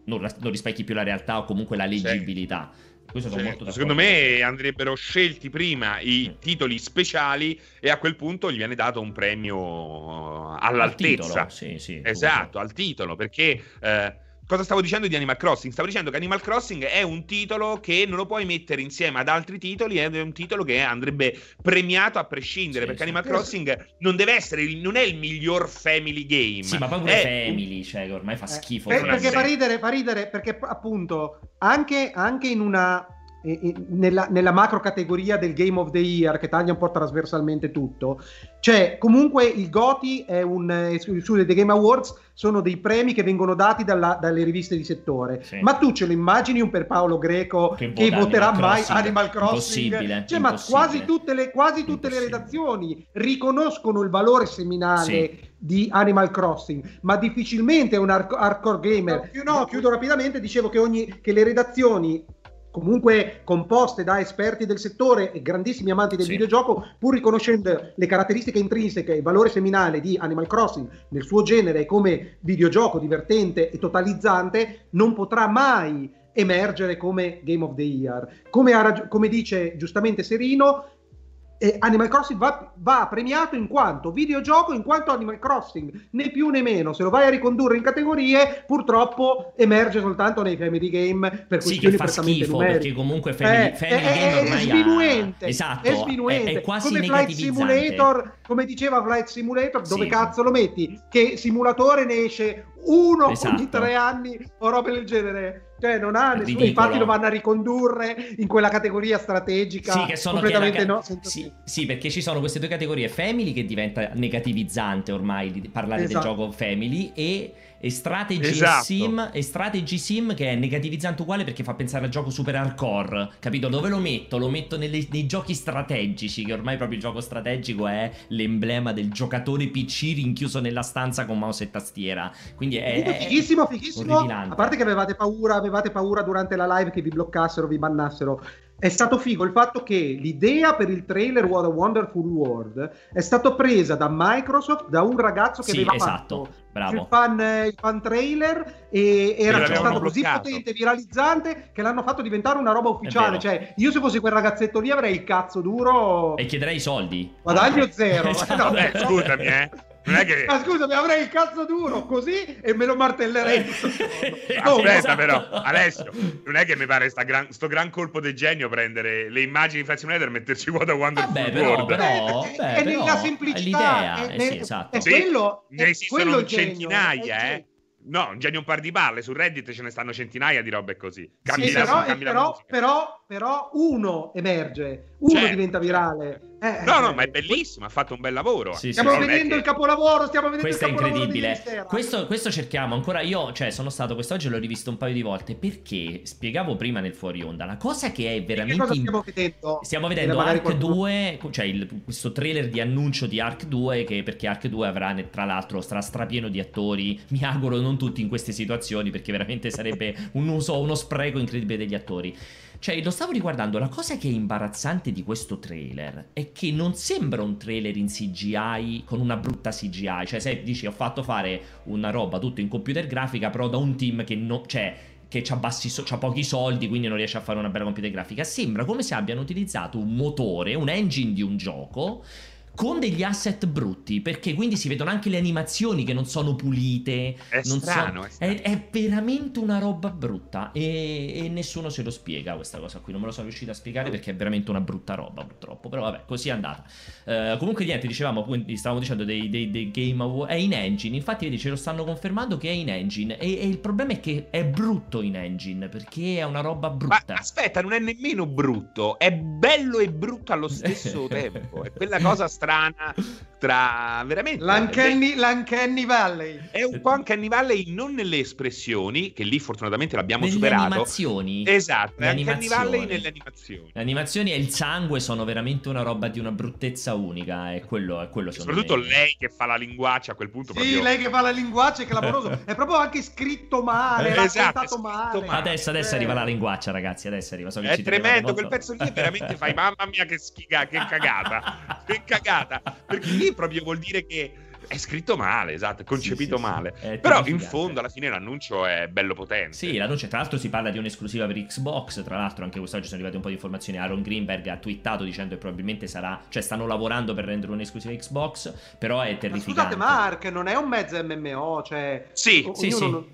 non, non rispecchi più la realtà o comunque la leggibilità. Sì. Questo sono molto Secondo me andrebbero scelti prima i mm. titoli speciali e a quel punto gli viene dato un premio all'altezza. Al sì, sì, esatto, al titolo, perché eh, cosa stavo dicendo di Animal Crossing? Stavo dicendo che Animal Crossing è un titolo che non lo puoi mettere insieme ad altri titoli ed è un titolo che andrebbe premiato a prescindere, sì, perché sì. Animal Crossing non deve essere, non è il miglior family game. Sì, ma poi pure è... family, cioè che ormai fa eh, schifo. Eh, perché fa ridere, fa ridere, perché appunto anche, anche in una nella, nella, macro categoria del Game of the Year che taglia un po' trasversalmente tutto, cioè comunque il GOTI è un eh, su The Game Awards sono dei premi che vengono dati dalla, dalle riviste di settore. Sì. Ma tu ce lo immagini un per Paolo Greco che, che voterà Animal mai Crossing. Animal Crossing? Impossibile. Cioè, ma quasi tutte le, quasi tutte le redazioni riconoscono il valore seminale sì. di Animal Crossing, ma difficilmente è un hardcore gamer. No, no, chiudo rapidamente, dicevo che, ogni, che le redazioni comunque composte da esperti del settore e grandissimi amanti del sì. videogioco, pur riconoscendo le caratteristiche intrinseche e il valore seminale di Animal Crossing nel suo genere come videogioco divertente e totalizzante, non potrà mai emergere come Game of the Year. Come, rag- come dice giustamente Serino, eh, Animal Crossing va, va, premiato in quanto videogioco, in quanto Animal Crossing, né più né meno. Se lo vai a ricondurre in categorie, purtroppo emerge soltanto nei family game per sì, questioni prettamente schifo, perché comunque family, eh, family è, game ormai è sminuente, ha... esatto, è sminuente. È, è quasi come Flight Simulator, come diceva Flight Simulator, dove sì. cazzo lo metti? Che simulatore ne esce uno esatto. ogni tre anni o robe del genere. Cioè, non ha nessuno. Ridicolo. Infatti, lo vanno a ricondurre in quella categoria strategica. Sì, che sono completamente che no. Sì, sì, perché ci sono queste due categorie: Family, che diventa negativizzante ormai parlare esatto. del gioco Family, e e strategy, esatto. e, sim, e strategy sim che è negativizzante uguale perché fa pensare al gioco super hardcore. Capito? Dove lo metto? Lo metto nelle, nei giochi strategici, che ormai proprio il gioco strategico è l'emblema del giocatore PC rinchiuso nella stanza con mouse e tastiera. Quindi è, è fighissimo, fighissimo. A parte che avevate paura, avevate paura durante la live che vi bloccassero, vi bannassero è stato figo il fatto che l'idea per il trailer What a Wonderful World è stata presa da Microsoft da un ragazzo che sì, aveva esatto, fatto il fan, il fan, trailer e era stato così potente, viralizzante che l'hanno fatto diventare una roba ufficiale. Cioè, io se fossi quel ragazzetto lì avrei il cazzo duro e chiederei i soldi. Guadagno zero. esatto. no, eh, scusami, eh. Non è che... Ma scusami, avrei il cazzo duro così e me lo martellerei. Aspetta, esatto. però, Alessio, non è che mi pare sta gran, sto gran colpo di genio prendere le immagini di Flight Simulator e metterci a Wonderful Vabbè, però, World. Però, beh, è, è nella semplicità. È l'idea, è, eh, sì, esatto. È quello, ne esistono centinaia, eh. No, un genio un par di balle, su Reddit ce ne stanno centinaia di robe così. Cambi sì, la, però, però, però, però, uno emerge, uno certo, diventa virale. Certo. Eh, no, no, ma è bellissimo, ha fatto un bel lavoro. Sì, stiamo sì, vedendo che... il capolavoro, stiamo vedendo questo il capolavoro. Questo è incredibile. Questo, questo, cerchiamo ancora. Io, cioè, sono stato quest'oggi e l'ho rivisto un paio di volte perché spiegavo prima nel fuori onda la cosa che è veramente. Che cosa stiamo vedendo? Stiamo vedendo Arc qualcuno... 2, cioè il, questo trailer di annuncio di Arc 2. Che perché Arc 2 avrà, tra l'altro, sarà strapieno di attori. Mi auguro non tutti in queste situazioni perché veramente sarebbe un uso, uno spreco incredibile degli attori. Cioè, lo stavo riguardando, la cosa che è imbarazzante di questo trailer è che non sembra un trailer in CGI con una brutta CGI. Cioè, se dici ho fatto fare una roba tutto in computer grafica, però da un team che non... Cioè, che ha, ha pochi soldi, quindi non riesce a fare una bella computer grafica. Sembra come se abbiano utilizzato un motore, un engine di un gioco con degli asset brutti, perché quindi si vedono anche le animazioni che non sono pulite. È strano, so, è, strano. È, è, veramente una roba brutta e, e, nessuno se lo spiega questa cosa qui. Non me lo sono riuscito a spiegare perché è veramente una brutta roba, purtroppo. Però vabbè, così è andata. Uh, comunque niente, dicevamo, stavamo dicendo dei, dei, dei Game Award. È in engine, infatti vedi, ce lo stanno confermando che è in engine. E, e, il problema è che è brutto in engine, perché è una roba brutta. Ma aspetta, non è nemmeno brutto, è bello e brutto allo stesso tempo. È quella cosa strana strana tra veramente l'Uncanny, l'Uncanny Valley. È un po' Uncanny Valley non nelle espressioni che lì fortunatamente l'abbiamo nelle superato. animazioni. Esatto le Uncanny Valley nelle animazioni. Le animazioni e il sangue sono veramente una roba di una bruttezza unica e quello è quello soprattutto me. lei che fa la linguaccia a quel punto sì proprio... lei che fa la linguaccia è clamoroso. È proprio anche scritto male eh, esatto, male. male. Adesso adesso eh. arriva la linguaccia ragazzi adesso arriva so è tremendo quel pezzo lì veramente fai mamma mia che schiga che cagata che cagata. Perché lì proprio vuol dire che è scritto male, esatto, è concepito sì, sì, male. Sì. Però in fondo alla fine l'annuncio è bello potente. Sì, l'annuncio tra l'altro si parla di un'esclusiva per Xbox, tra l'altro anche quest'oggi sono arrivate un po' di informazioni, Aaron Greenberg ha twittato dicendo che probabilmente sarà, cioè stanno lavorando per rendere un'esclusiva Xbox, però è terrificante. Ma scusate Mark, non è un mezzo MMO, cioè... Sì, sì, sì. Non...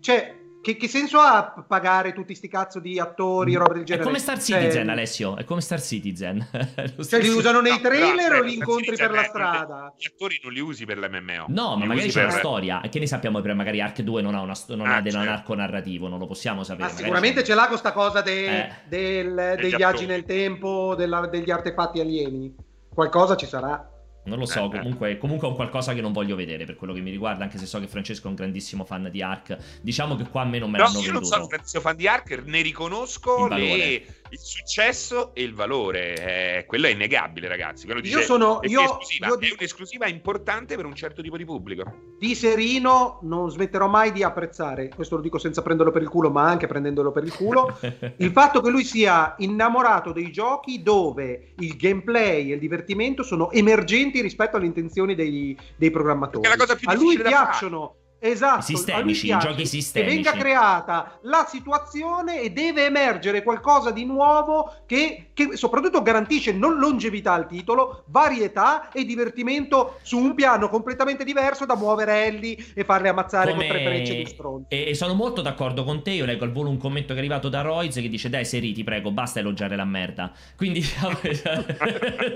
Cioè, che, che, senso ha pagare tutti sti cazzo di attori, roba del genere? È come Star Citizen, cioè, Alessio. È come Star Citizen. cioè, li usano nei trailer no, o li incontri per la strada? Gli attori non li usi per l'MMO. No, ma magari c'è per... una storia. Che ne sappiamo per magari Ark 2 non ha, una, non ah, ha certo. un arco narrativo, non lo possiamo sapere. Ma sicuramente ce l'ha questa cosa de, eh. del, dei viaggi nel tempo, della, degli artefatti alieni. Qualcosa ci sarà. Non lo so, eh, eh. comunque, comunque è un qualcosa che non voglio vedere per quello che mi riguarda, anche se so che Francesco è un grandissimo fan di Ark. Diciamo che qua a me non me no, l'hanno venduto. No, io non sono un grandissimo fan di Ark, ne riconosco le il successo e il valore, eh, quello è innegabile, ragazzi. Quello dice, io sono è, io, esclusiva, io è un'esclusiva importante per un certo tipo di pubblico. Di Serino non smetterò mai di apprezzare, questo lo dico senza prenderlo per il culo, ma anche prendendolo per il culo, il fatto che lui sia innamorato dei giochi dove il gameplay e il divertimento sono emergenti rispetto alle intenzioni dei, dei programmatori. A lui piacciono Esatto, sistemici, i giochi sistemici. Che venga creata la situazione e deve emergere qualcosa di nuovo che, che, soprattutto garantisce non longevità al titolo, varietà e divertimento su un piano completamente diverso da muovere Ellie e farle ammazzare Come... con tre frecce di stronzo. E, e, sono molto d'accordo con te, io leggo al volo un commento che è arrivato da Royce che dice dai Seri ti prego basta elogiare la merda. Quindi siamo,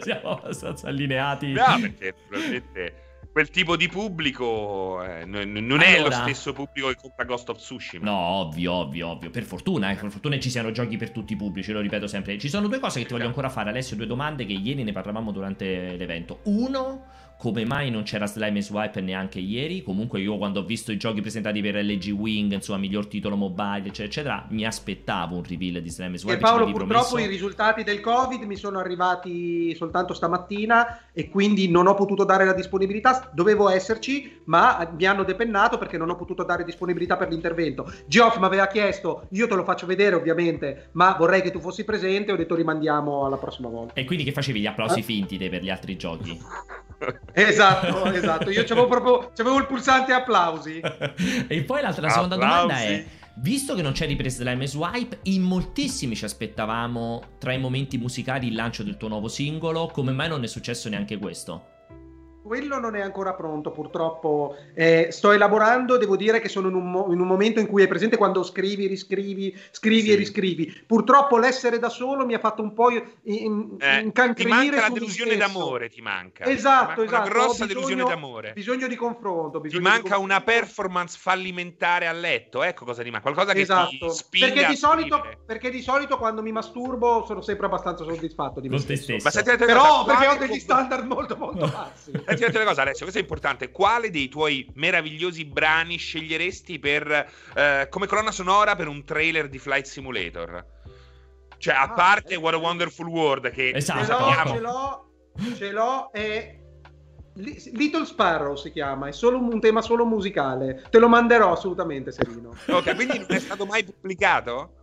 siamo abbastanza allineati. No, perché probabilmente quel tipo di pubblico eh, non, non allora, è lo stesso pubblico che compra Ghost of Tsushima. No, ovvio, ovvio, ovvio. Per fortuna, eh, per fortuna ci siano giochi per tutti i pubblici, lo ripeto sempre. Ci sono due cose che ti voglio ancora fare, Alessio, due domande che ieri ne parlavamo durante l'evento. Uno come mai non c'era Slime e Swipe neanche ieri. Comunque io quando ho visto i giochi presentati per LG Wing, insomma, miglior titolo mobile, eccetera, eccetera, mi aspettavo un reveal di Slime e Swipe. E Paolo, purtroppo promesso... i risultati del Covid mi sono arrivati soltanto stamattina e quindi non ho potuto dare la disponibilità. Dovevo esserci, ma mi hanno depennato perché non ho potuto dare disponibilità per l'intervento. Geoff mi aveva chiesto, io te lo faccio vedere ovviamente, ma vorrei che tu fossi presente, ho detto rimandiamo alla prossima volta. E quindi che facevi gli applausi eh? finti per gli altri giochi? Esatto, esatto. Io c'avevo proprio c'avevo il pulsante applausi. e poi l'altra la seconda domanda è: visto che non c'è ripresa Slime e Swipe, in moltissimi ci aspettavamo tra i momenti musicali il lancio del tuo nuovo singolo. Come mai non è successo neanche questo? Quello non è ancora pronto, purtroppo. Eh, sto elaborando, devo dire che sono in un, mo- in un, momento in cui è presente quando scrivi, riscrivi, scrivi sì. e riscrivi. Purtroppo l'essere da solo mi ha fatto un po' in, in, eh, incancrenire. Ti manca la delusione d'amore, ti manca. Esatto, esatto. Una grossa bisogno, delusione d'amore. Bisogno di confronto. Bisogno ti manca una performance fallimentare a letto, ecco cosa ti manca. Qualcosa che esatto. ti spinga perché di, solito, perché di solito quando mi masturbo sono sempre abbastanza soddisfatto di me stesso. Ma Però perché ho degli standard molto molto bassi. Senti una cosa, Alessio, è importante. Quale dei tuoi meravigliosi brani sceglieresti per, eh, come colonna sonora per un trailer di Flight Simulator? Cioè, a ah, parte eh, What a Wonderful World, che esatto. ce l'ho, ce l'ho, ce l'ho e Little Sparrow si chiama, è solo un tema solo musicale. Te lo manderò assolutamente, Serino. Ok, quindi non è stato mai pubblicato?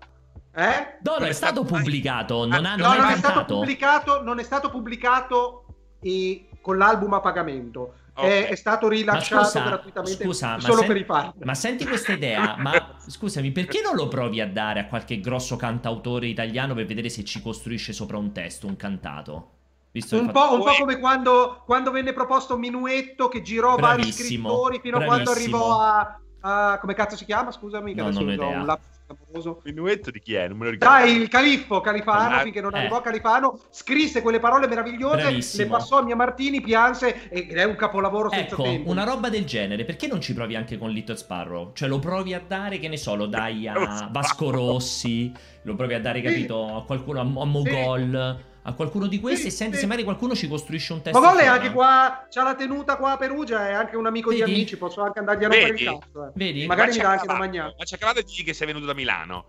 Eh? No, non è stato pubblicato, non, ha, non, no, non è stato pubblicato, non è stato pubblicato e con l'album a pagamento. Okay. È, è, stato rilasciato scusa, gratuitamente scusa, solo sen- per i fan. Ma senti questa idea, ma scusami, perché non lo provi a dare a qualche grosso cantautore italiano per vedere se ci costruisce sopra un testo, un cantato? Visto un, po', un po', come quando, quando, venne proposto Minuetto che girò bravissimo, vari scrittori fino bravissimo. a quando arrivò a, a, come cazzo si chiama? Scusami, che no, non ho idea. un lapsus famoso. Minuetto di chi è? Non me lo ricordo. Dai, il califfo, Califano, ah, finché non eh. arrivò Califano, scrisse quelle parole meravigliose, Bravissimo. le passò a Mia Martini, pianse ed è un capolavoro senza ecco, tempo. una roba del genere, perché non ci provi anche con Little Sparrow? Cioè lo provi a dare, che ne so, lo dai a Vasco Rossi, lo provi a dare, capito, a qualcuno, a, a Mogol... Sì a qualcuno di questi sì, e senti sì. se magari qualcuno ci costruisce un testo. Ma è anche qua, c'ha la tenuta qua a Perugia, è anche un amico Vedi? di amici, posso anche andargli a rompere il cazzo. Eh. Vedi? Magari ma mi dà anche da mangiare. Ma c'è cavato e digli che sei venuto da Milano.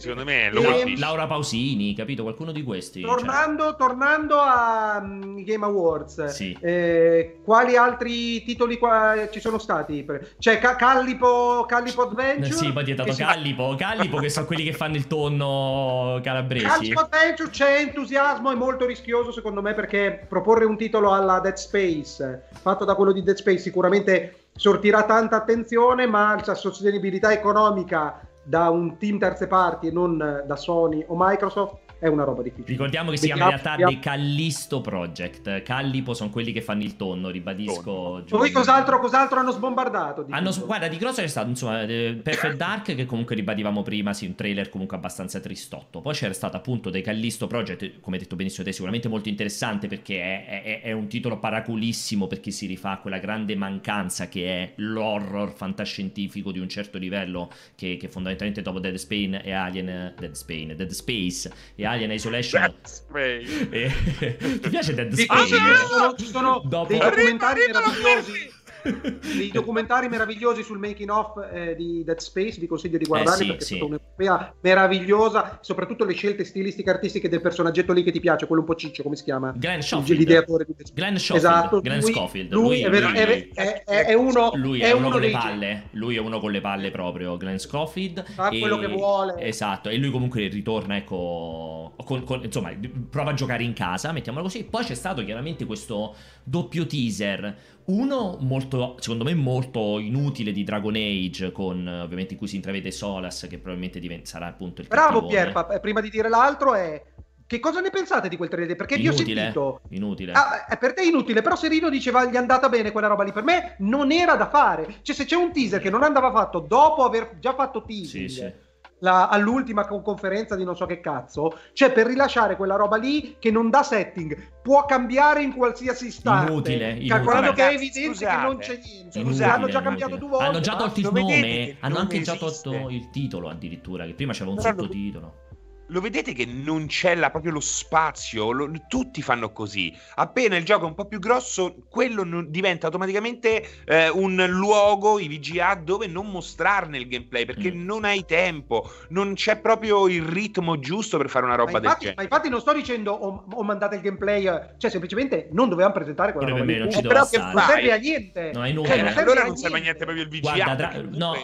Secondo me lo e... Laura Pausini, capito? Qualcuno di questi. Tornando, cioè. tornando a um, Game Awards, sì. eh, quali altri titoli qua ci sono stati? C'è Ca- Callipo, Callipo Adventure. Sì, poi è diventato Callipo. Callipo, che sono quelli che fanno il tonno calabresi. Callipo Adventure c'è entusiasmo, è molto rischioso secondo me perché proporre un titolo alla Dead Space, fatto da quello di Dead Space, sicuramente sortirà tanta attenzione, ma la sostenibilità economica da un team terze parti e non da Sony o Microsoft è una roba difficile. Ricordiamo che si chiama in realtà The Callisto Project. Callipo sono quelli che fanno il tonno, ribadisco. Poi cos'altro, cos'altro, hanno sbombardato? Di hanno, guarda, di grosso è stato insomma eh, Perfect Dark, che comunque ribadivamo prima, sì, un trailer comunque abbastanza tristotto. Poi c'era stato appunto The Callisto Project, come hai detto benissimo te, sicuramente molto interessante perché è, è, è un titolo paraculissimo perché si rifà a quella grande mancanza che è l'horror fantascientifico di un certo livello che, che fondamentalmente dopo Dead Space e Alien Dead Space, Dead Space e Alien Isolation. E... Ti piace Dead Space? Ci sono, ci sono Dopo... dei documentari meravigliosi dei documentari meravigliosi sul making of eh, di Dead Space vi consiglio di guardarli eh sì, perché sì. è stata un'epopea meravigliosa soprattutto le scelte stilistiche artistiche del personaggetto lì che ti piace quello un po' ciccio come si chiama? Glenn Schofield. l'ideatore di Glenn Schofield esatto Glenn lui, Scofield lui, lui, è, ver- lui è, è, è, uno lui è, uno, con le palle. Lui è uno con le palle proprio Glenn Scofield fa e... quello che vuole. Esatto e lui comunque ritorna ecco con, con, insomma prova a giocare in casa mettiamolo così. Poi c'è stato chiaramente questo doppio teaser uno molto, secondo me, molto inutile di Dragon Age, con ovviamente in cui si intravede Solas, che probabilmente divent- sarà appunto il Bravo Pierpa, prima di dire l'altro è che cosa ne pensate di quel trailer? Perché inutile, vi ho sentito. Inutile. Ah, per te è inutile, però Serino diceva gli è andata bene quella roba lì. Per me non era da fare. Cioè, se c'è un teaser che non andava fatto dopo aver già fatto teasing. Sì, sì la, all'ultima conferenza di non so che cazzo, cioè per rilasciare quella roba lì che non dà setting, può cambiare in qualsiasi istante. Inutile, calcolando che è evidente scusate, che non c'è niente. Inutile, hanno già cambiato due volte. Hanno già tolto il nome, hanno anche già tolto il titolo addirittura, che prima c'era un sottotitolo lo vedete che non c'è la, proprio lo spazio, lo, tutti fanno così. Appena il gioco è un po' più grosso, quello non, diventa automaticamente eh, un luogo, i VGA, dove non mostrarne il gameplay, perché mm. non hai tempo, non c'è proprio il ritmo giusto per fare una roba infatti, del genere. Ma infatti non sto dicendo ho, ho mandato il gameplay, cioè semplicemente non dovevamo presentare quella roba. non ci però che non serve a niente. No, è inutile. Cioè, non allora non serve a niente proprio il VGA. Guarda, dra- no,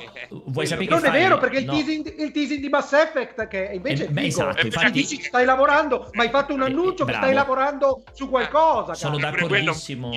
vuoi sapere non che è vero, perché il, teasing, il, teasing, di Mass Effect che invece... Eh, Esatto, Eh, infatti- dici che stai lavorando, ma hai fatto un Eh, annuncio che bravo. stai lavorando su qualcosa. Sono quello d'accordissimo.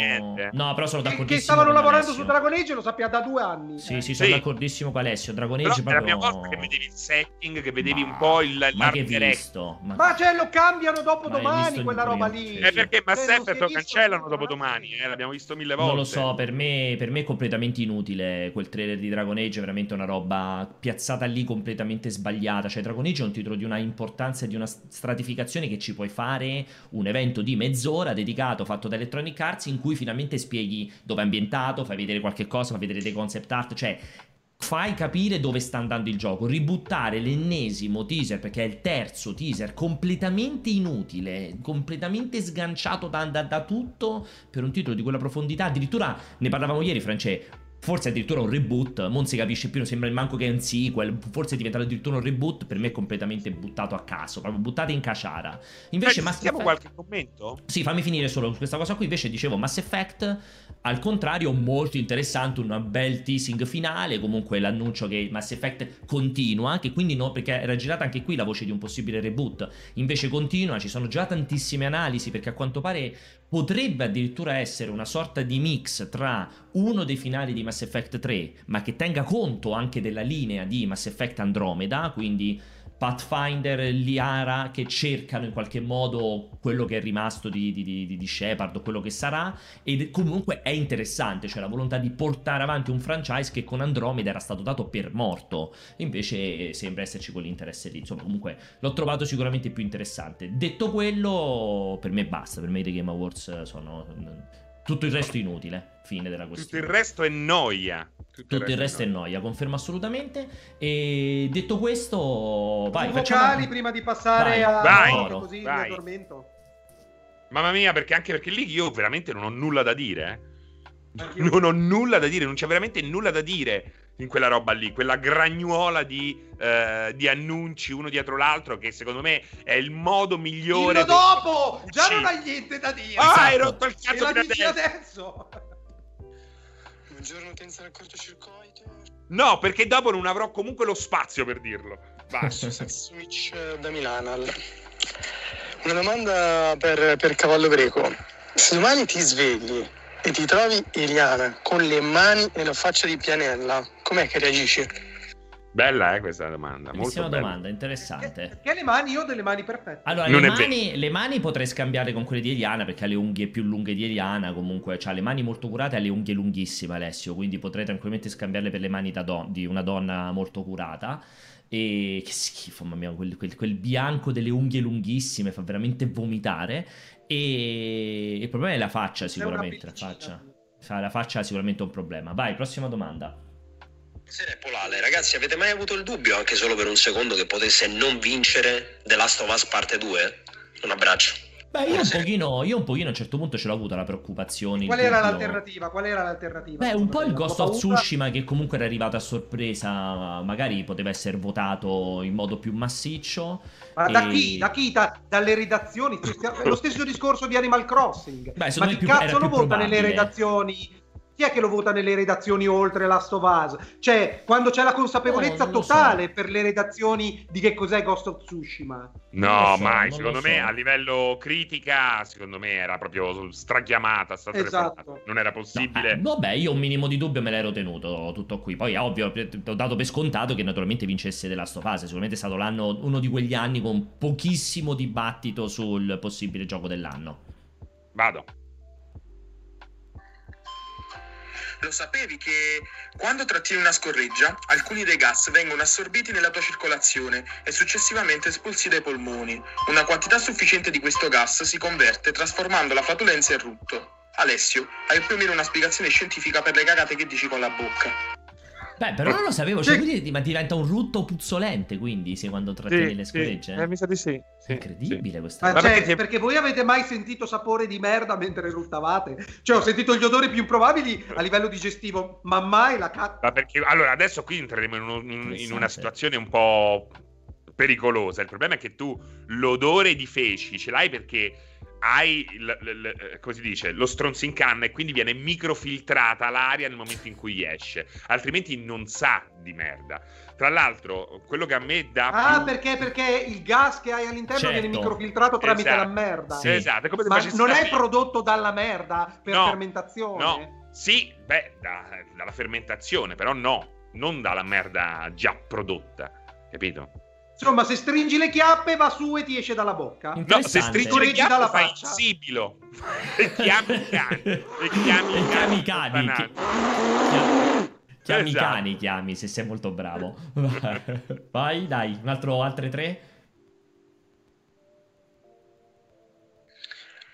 No, però sono Che- d'accordissimo. che stavano lavorando Alessio. su Dragon Age lo sappiamo da due anni. Sì, Eh. sì, sono Sì. d'accordissimo con Alessio. Dragon Però Age è la prima proprio... volta che vedevi il setting, che vedevi Ma- un po' il Ma che visto? Ma... Ma ce lo cambiano dopo Ma domani quella roba lì. È perché Mass Cioè, è Effect lo cancellano dopo domani, eh, l'abbiamo visto mille volte. Non lo so, per me, per me è completamente inutile quel trailer di Dragon Age, è veramente una roba piazzata lì completamente sbagliata. Cioè, Dragon Age è un titolo di una importanza e di una stratificazione che ci puoi fare un evento di mezz'ora dedicato, fatto da Electronic Arts, in cui finalmente spieghi dove è ambientato, fai vedere qualche cosa, fai vedere dei concept art, cioè fai capire dove sta andando il gioco, ributtare l'ennesimo teaser perché è il terzo teaser completamente inutile, completamente sganciato da, da- da tutto per un titolo di quella profondità, addirittura ne parlavamo ieri Francesco. Forse addirittura un reboot, non si capisce più, non sembra manco che è un sequel, forse è diventato addirittura un reboot, per me è completamente buttato a caso, proprio buttato in caciara. Invece Eh, Mass Effect- qualche commento? sì, fammi finire solo questa cosa qui. Invece dicevo Mass Effect, al contrario, molto interessante, un bel teasing finale. Comunque l'annuncio che Mass Effect continua, che quindi no, perché era girata anche qui la voce di un possibile reboot. Invece continua, ci sono già tantissime analisi perché a quanto pare potrebbe addirittura essere una sorta di mix tra uno dei finali di Mass Effect 3, ma che tenga conto anche della linea di Mass Effect Andromeda, quindi Pathfinder, Liara che cercano in qualche modo quello che è rimasto di, di, di, di Shepard o quello che sarà ed comunque è interessante, cioè la volontà di portare avanti un franchise che con Andromeda era stato dato per morto, invece sembra esserci quell'interesse lì, insomma comunque l'ho trovato sicuramente più interessante. Detto quello, per me basta, per me i The Game Awards sono... Tutto il resto inutile, fine della Tutto questione. il resto è noia. Tutto il resto è noia, confermo assolutamente. E detto questo, vai, I facciamo... vocali prima di passare Vai, a vai, cose così vai. mi addormento. Mamma mia, perché anche perché lì io veramente non ho nulla da dire. eh. Non ho nulla da dire, non c'è veramente nulla da dire in quella roba lì, quella gragnuola di, eh, di annunci uno dietro l'altro che secondo me è il modo migliore. Dillo dopo! Già Sì. non hai niente da dire. Ah, hai Esatto. rotto il e cazzo dici adesso. adesso. Buongiorno, pensare al cortocircuito. No, perché dopo non avrò comunque lo spazio per dirlo. Basta. Switch eh, da Milano. Una domanda per, per Cavallo Greco. Se domani ti svegli e ti trovi Eliana con le mani nella faccia di Pianella, com'è che reagisci? Bella, eh, questa domanda. Bellissima Molto bella. domanda, interessante. Perché le mani, io ho delle mani perfette. Allora, Non le mani, le mani potrei scambiare con quelle di Eliana perché ha le unghie più lunghe di Eliana. Comunque, ha le mani molto curate e ha le unghie lunghissime, Alessio. Quindi potrei tranquillamente scambiarle per le mani da don- di una donna molto curata. E che schifo, mamma mia, quel, quel- quel bianco delle unghie lunghissime fa veramente vomitare. E il problema è la faccia, sicuramente. La faccia. Fa- La faccia è sicuramente un problema. Vai, prossima domanda. Buonasera, è Polale. Ragazzi, avete mai avuto il dubbio, anche solo per un secondo, che potesse non vincere The Last of Us parte 2? Un abbraccio. Beh, io un pochino, io un pochino a un certo punto ce l'ho avuta la preoccupazione. Qual era dubbio. l'alternativa? Qual era l'alternativa? Beh, un po' il Ghost of? Tsushima che comunque era arrivato a sorpresa, magari poteva essere votato in modo più massiccio. Ma da E- chi? Da chi? Da- dalle redazioni? Lo stesso discorso di Animal Crossing. Beh, Ma chi più- cazzo lo vota nelle redazioni? Chi è che lo vota nelle redazioni oltre Last of Us? Cioè, quando c'è la consapevolezza Eh, lo so. totale per le redazioni di che cos'è Ghost of Tsushima. No, so, mai. Secondo lo me, so. a livello critica, secondo me era proprio strachiamata. sta Esatto. Non era possibile. No, eh, vabbè, io un minimo di dubbio me l'ero tenuto tutto qui. Poi, ovvio, ho dato per scontato che naturalmente vincesse The Last of Us. Sicuramente è stato l'anno, uno di quegli anni con pochissimo dibattito sul possibile gioco dell'anno. Vado. Lo sapevi che quando trattieni una scorreggia, alcuni dei gas vengono assorbiti nella tua circolazione e successivamente espulsi dai polmoni. Una quantità sufficiente di questo gas si converte trasformando la flatulenza in rutto. Alessio, hai più o meno una spiegazione scientifica per le cagate che dici con la bocca. Beh, però non lo sapevo. Cioè, Sì. quindi ma diventa un rutto puzzolente, quindi, se quando trattieni le scoregge. Eh, mi sa di sì. sì, Incredibile questa Ma Ma cosa. cioè, perché- perché voi avete mai sentito sapore di merda mentre ruttavate? Cioè, ho sentito gli odori più improbabili a livello digestivo, ma mai la cazzo. Ma perché allora adesso qui entreremo in, un- in- in una situazione un po' pericolosa. Il problema è che tu l'odore di feci ce l'hai perché hai il- il- il- come si dice, lo stronzo in canna e quindi viene microfiltrata l'aria nel momento in cui esce, altrimenti non sa di merda. Tra l'altro, quello che a me dà Ah, più- perché, perché il gas che hai all'interno Certo. viene microfiltrato tramite Esatto. la merda. Sì. Esatto, è come se Ma non è prodotto dalla merda per No, fermentazione? No, sì, beh, da- dalla fermentazione, però no, non dalla merda già prodotta, capito? Insomma, se stringi le chiappe va su e ti esce dalla bocca. No, se stringi le Reggi dalla chiappe fai faccia. insibilo e chiami i cani e chiami E i chiami i cani Chiami i Esatto. cani, chiami, se sei molto bravo. Vai, dai, un altro, altre tre?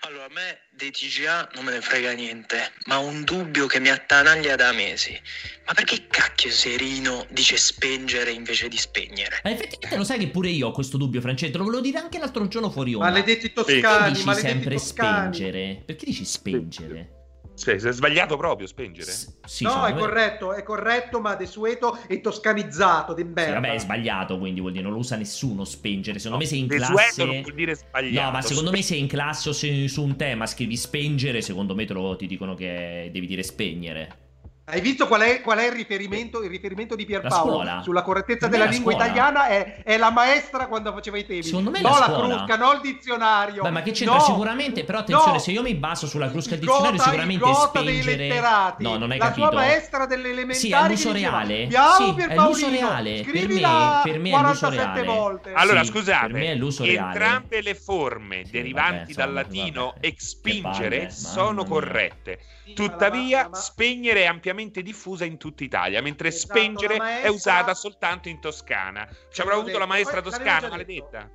Allora, a me dei TGA non me ne frega niente, ma ho un dubbio che mi attanaglia da mesi. Ma perché cacchio Serino dice spengere invece di spegnere? Ma effettivamente lo sai che pure io ho questo dubbio, Francesco. Lo volevo dire anche l'altro giorno fuori onda. Maledetti Perché toscani, dici maledetti sempre toscani. spengere? Perché dici spengere? Sì, sei sbagliato proprio spengere. S- sì, no, è corretto, è corretto, ma desueto e toscanizzato di Sì, merda. vabbè, è sbagliato, quindi vuol dire non lo usa nessuno spengere. Secondo me se in Desueto classe non vuol dire sbagliato. No, ma secondo me se in classe o se su un tema scrivi spengere, secondo me te lo, ti dicono che devi dire spegnere. Hai visto qual è, qual è il riferimento? Il riferimento di La Pierpaolo sulla correttezza della la lingua scuola. italiana è, è la maestra quando faceva i temi. Secondo me no la la crusca, no il dizionario. Beh, ma che c'entra no, sicuramente? Però attenzione, no. se io mi baso sulla crusca Il dizionario, gota- sicuramente gota dei spengere. letterati. No, non hai la capito. sua maestra delle elementari Sì, è l'uso reale. "Andiamo, Sì, è l'uso reale. Per me, scrivila per me è l'uso 47 reale. volte. Allora, Sì, scusate, per me è l'uso reale. entrambe le forme Sì, derivanti vabbè, dal latino vabbè. expingere sono corrette. Tuttavia, la- ma- spegnere è ampiamente diffusa in tutta Italia, mentre Esatto, spengere la maestra- è usata soltanto in Toscana. Ci avrà avuto la detto, maestra poi toscana, maledetta.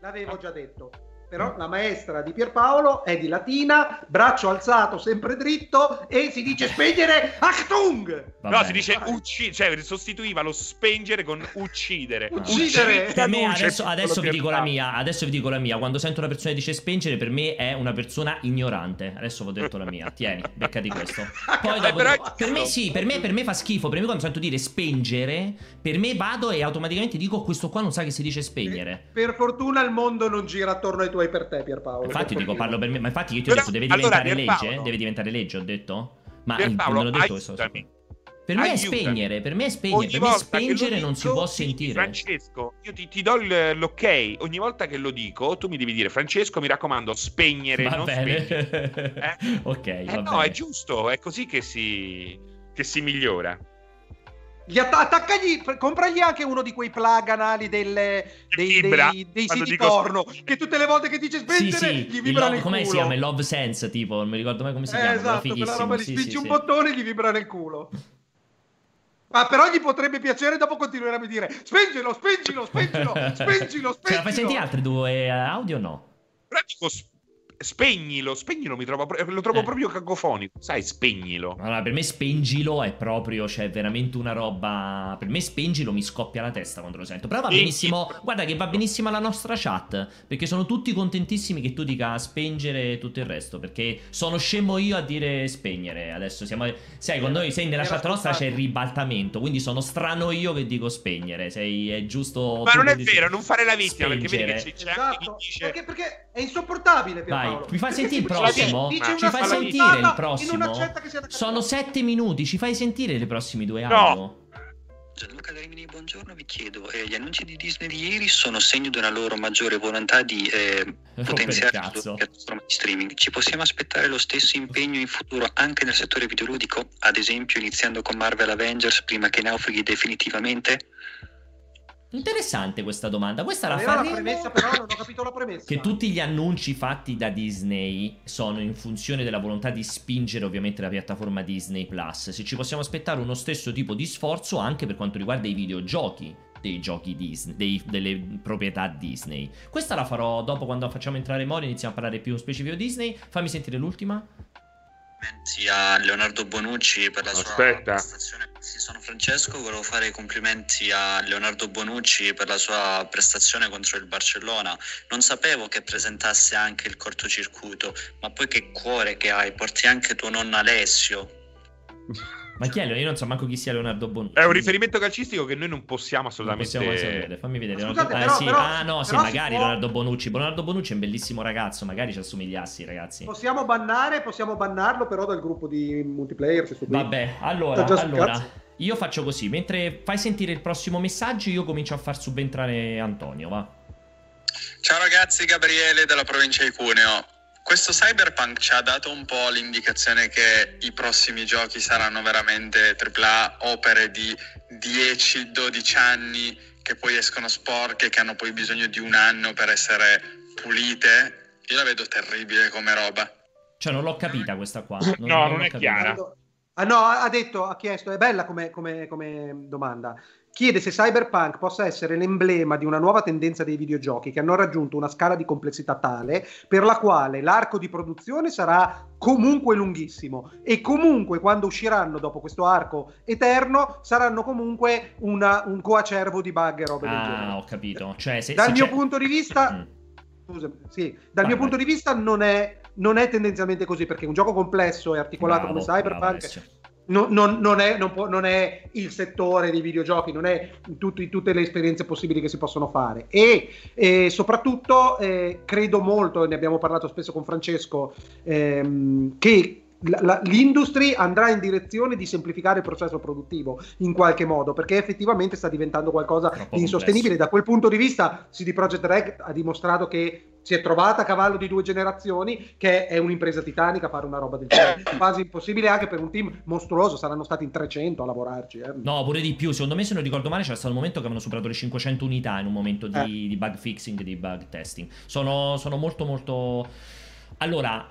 L'avevo già detto. Però la maestra di Pierpaolo è di latina, braccio alzato sempre dritto e si dice spegnere Achtung! No, si dice uccidere, cioè sostituiva lo spengere con uccidere. Uccidere. Per me adesso, adesso vi dico la mia. Adesso vi dico la mia. Quando sento una persona che dice spengere, per me è una persona ignorante. Adesso ho detto la mia. Tieni, beccati questo. Poi Eh, dopo- però per me sì, per me, per me fa schifo. Per me quando sento dire spengere, per me vado e automaticamente dico questo qua non sa che si dice spegnere. Per fortuna il mondo non gira attorno ai tuoi per te, Pierpaolo. Infatti dico, parlo per me. Ma infatti io ti ho detto deve allora, diventare Pierpaolo- legge? Deve diventare legge, ho detto? Ma Pierpaolo, non l'ho detto questo. Per me è spegnere, per me è spegnere, Ogni per me spengere non si può sentire. Francesco, io ti, ti do l'ok. Ogni volta che lo dico, tu mi devi dire, Francesco, mi raccomando, spegnere, Va non bene. spegnere. Eh? ok, Eh va no, bene. è giusto, è così che si, che si migliora. Gli atta- attaccagli, compragli anche uno di quei plug anali delle- dei, vibra, dei- dei quando siti dico porno che tutte le volte che dice Sì, spengere sì, gli vibra love, nel come culo. si chiama? Il Love Sense, tipo, non mi ricordo mai come si Eh, chiama, però esatto, quella roba sì, spingi sì, un sì. bottone e gli vibra nel culo. Ma però gli potrebbe piacere dopo continuare a dire spengilo, spengilo, spengilo, spengilo, spengilo. Ce la fai sentire altre due eh, audio o no? Però dico, spegnilo, spegnilo, mi trovo, lo trovo Eh. proprio cacofonico. Sai, spegnilo. Allora, per me spengilo è proprio, cioè, veramente una roba. Per me spengilo mi scoppia la testa quando lo sento. Però va benissimo. Guarda che va benissimo alla nostra chat. Perché sono tutti contentissimi che tu dica spengere e tutto il resto. Perché sono scemo io a dire spegnere. Adesso siamo. Sai, con noi sei nella chat nostra c'è il ribaltamento. Quindi sono strano io che dico spegnere. Sei è giusto. Ma non è dici vero, non fare la vittima, perché vedi che c'è, c'è anche Esatto, chi dice... perché, perché è insopportabile Pierpaolo. Vai, mi fai sentire il si- prossimo? dice Ci una Ci fai sentire il prossimo? Sono sette minuti, ci fai sentire i prossimi due No. audio? Gianluca da Rimini, buongiorno, vi chiedo, eh, gli annunci di Disney di ieri sono segno di una loro maggiore volontà di eh, per potenziare cazzo. le loro piattaforme di streaming. Ci possiamo aspettare lo stesso impegno in futuro anche nel settore videoludico, ad esempio iniziando con Marvel Avengers prima che naufraghi definitivamente? Interessante questa domanda. Questa la la faremo. premessa, però non ho capito la premessa. Che tutti gli annunci fatti da Disney sono in funzione della volontà di spingere ovviamente la piattaforma Disney Plus. Se ci possiamo aspettare uno stesso tipo di sforzo anche per quanto riguarda i videogiochi dei giochi Disney, dei- delle proprietà Disney. Questa la farò dopo quando facciamo entrare Mori, iniziamo a parlare più specifico Disney. Fammi sentire l'ultima. Complimenti a Leonardo Bonucci per la sua Aspetta. prestazione. Sì, sono Francesco, volevo fare i complimenti a Leonardo Bonucci per la sua prestazione contro il Barcellona. Non sapevo che presentasse anche il cortocircuito, ma poi che cuore che hai, porti anche tuo nonno Alessio. Ma chi è? Io non so manco chi sia Leonardo Bonucci. È un riferimento calcistico che noi non possiamo assolutamente. Non possiamo sapere. Fammi vedere. Scusate, Leonardo... però- eh, sì. però- ah, no, sì, magari può- Leonardo Bonucci. Leonardo Bonucci è un bellissimo ragazzo. Magari ci assomigliassi, ragazzi. Possiamo bannare, possiamo bannarlo però dal gruppo di multiplayer. Vabbè, allora, allora io faccio così. Mentre fai sentire il prossimo messaggio, io comincio a far subentrare Antonio. Va. Ciao ragazzi, Gabriele dalla provincia di Cuneo. Questo Cyberpunk ci ha dato un po' l'indicazione che i prossimi giochi saranno veramente AAA, opere di 10-12 anni che poi escono sporche, che hanno poi bisogno di un anno per essere pulite. Io la vedo terribile come roba. Cioè, non l'ho capita questa qua. No, non l'ho è capita. chiara. Ah no, ha ha detto, ha chiesto, è bella come, come- come domanda. Chiede se Cyberpunk possa essere l'emblema di una nuova tendenza dei videogiochi che hanno raggiunto una scala di complessità tale per la quale l'arco di produzione sarà comunque lunghissimo e comunque quando usciranno dopo questo arco eterno saranno comunque una- un coacervo di bug e robe del Ah, genere. ho capito. Cioè, se, Dal se mio c'è- punto di vista, Mm. scusami, sì, dal Vai, mio vai. punto di vista non è, non è tendenzialmente così perché un gioco complesso e articolato Bravo, come Cyberpunk. Non, non- non è, non può- non è il settore dei videogiochi, non è tutti- tutte le esperienze possibili che si possono fare. E, e soprattutto eh, credo molto, ne abbiamo parlato spesso con Francesco, ehm, che l'industry andrà in direzione di semplificare il processo produttivo in qualche modo perché effettivamente sta diventando qualcosa di insostenibile. complesso. Da quel punto di vista, CD Projekt Red ha dimostrato che si è trovata a cavallo di due generazioni, che è un'impresa titanica fare una roba del genere. Quasi impossibile anche per un team mostruoso, saranno stati in 300 a lavorarci. eh. No, pure di più. Secondo me, se non ricordo male, c'era stato un momento che avevano superato le 500 unità in un momento di, Eh. di bug fixing, di bug testing. Sono, sono molto, molto. Allora.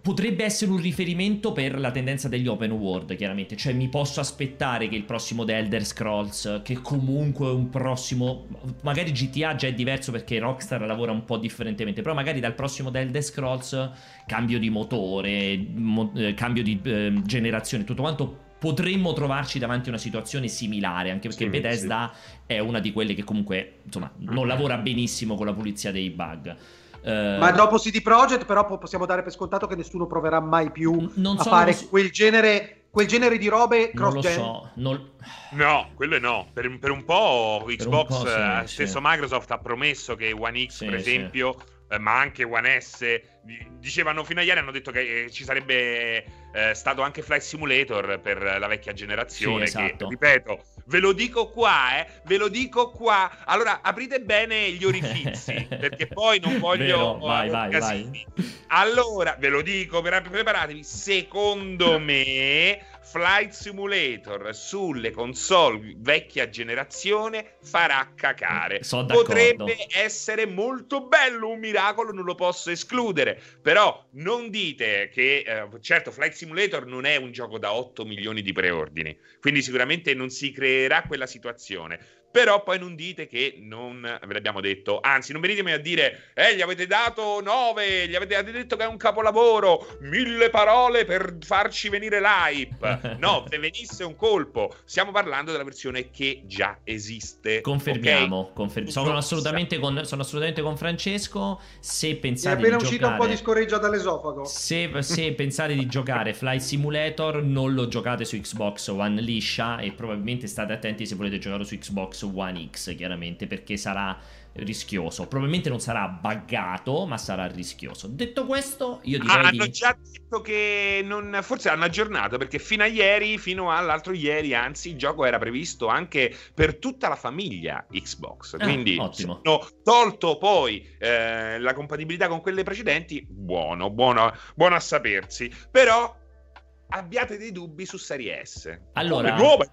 Potrebbe essere un riferimento per la tendenza degli open world, chiaramente. Cioè, mi posso aspettare che il prossimo The Elder Scrolls, che comunque un prossimo. Magari GTA già è diverso perché Rockstar lavora un po' differentemente. Però, magari dal prossimo The Elder Scrolls, cambio di motore, mo- eh, cambio di eh, generazione, tutto quanto. Potremmo trovarci davanti a una situazione similare, anche perché Sì, Bethesda è una di quelle che comunque, insomma, non lavora benissimo con la pulizia dei bug. Eh, Ma dopo CD Projekt, però, po- possiamo dare per scontato che nessuno proverà mai più non a so, fare non quel genere, quel genere di robe Non lo so, non- No, quello no. Per, per un po' Xbox, po' sì, eh, sì. stesso Microsoft ha promesso che One X, Sì, per esempio, eh, ma anche One S, di- dicevano fino a ieri, hanno detto che eh, ci sarebbe eh, stato anche Flight Simulator per la vecchia generazione. Sì, esatto. Che, ripeto, ve lo dico qua, eh, ve lo dico qua. Allora, aprite bene gli orifizi, perché poi non voglio... Vero, vai, vai, casini. Allora, ve lo dico, preparatevi. Secondo me, Flight Simulator sulle console vecchia generazione farà cacare. Sono d'accordo. Potrebbe essere molto bello, un miracolo, non lo posso escludere. Però non dite che, eh, certo, Flight Simulator non è un gioco da 8 milioni di preordini, quindi sicuramente non si creerà quella situazione. Però poi non dite che non ve l'abbiamo detto, anzi, non venitemi a dire, eh, gli avete dato 9, gli avete detto che è un capolavoro, mille parole per farci venire l'hype. No, se venisse un colpo, stiamo parlando della versione che già esiste. Confermiamo, ok? confer- sono, assolutamente con, sono assolutamente con Francesco. Se Mi è pensate appena di uscito un po' di scorreggia dall'esofago. se, se pensate di giocare Flight Simulator, non lo giocate su Xbox One liscia e probabilmente state attenti se volete giocare su Xbox One X, chiaramente, perché sarà rischioso. Probabilmente non sarà buggato, ma sarà rischioso. Detto questo, io direi Ah, di... hanno già detto che non, forse hanno aggiornato perché fino a ieri, fino all'altro ieri, anzi, il gioco era previsto anche per tutta la famiglia Xbox. Ah, Quindi ottimo. se hanno tolto poi eh, la compatibilità con quelle precedenti. Buono, buono, buono a sapersi. Però abbiate dei dubbi su Serie S. Allora, nuova,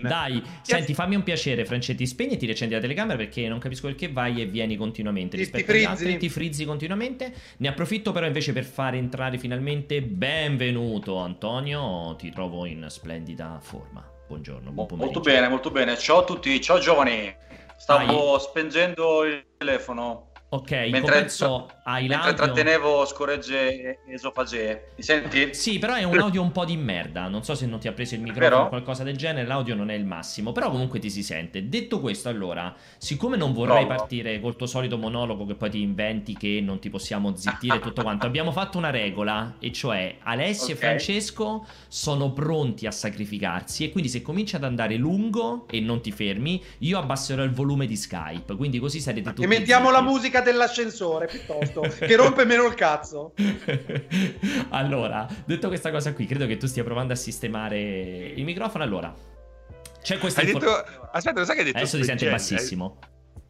dai, senti, fammi un piacere, Francetti, spegniti, riaccendi la telecamera perché non capisco perché vai e vieni continuamente Ti- rispetto ti agli frizzi. altri, ti frizzi continuamente. Ne approfitto però invece per far entrare finalmente benvenuto Antonio, ti trovo in splendida forma. Buongiorno, buon pomeriggio. Molto bene, molto bene. Ciao a tutti, ciao giovani. Stavo spengendo il telefono. Ok, Mentre- Copenso hai Mentre trattenevo scoregge esofagee. Mi senti? Sì, però è un audio un po' di merda. Non so se non ti ha preso il microfono Vero? o qualcosa del genere. L'audio non è il massimo. Però comunque ti si sente. Detto questo, allora, siccome non vorrei Provo. partire col tuo solito monologo che poi ti inventi che non ti possiamo zittire e tutto quanto, abbiamo fatto una regola. E cioè, Alessio Ok. e Francesco sono pronti a sacrificarsi. E quindi se comincia ad andare lungo e non ti fermi, io abbasserò il volume di Skype. Quindi così sarete tutti. E mettiamo la zitti. Musica dell'ascensore piuttosto, che rompe meno il cazzo. allora, detto questa cosa qui, credo che tu stia provando a sistemare il microfono. Allora, c'è questa Hai detto... Aspetta, lo sai che hai detto? Adesso ti sente springente? bassissimo.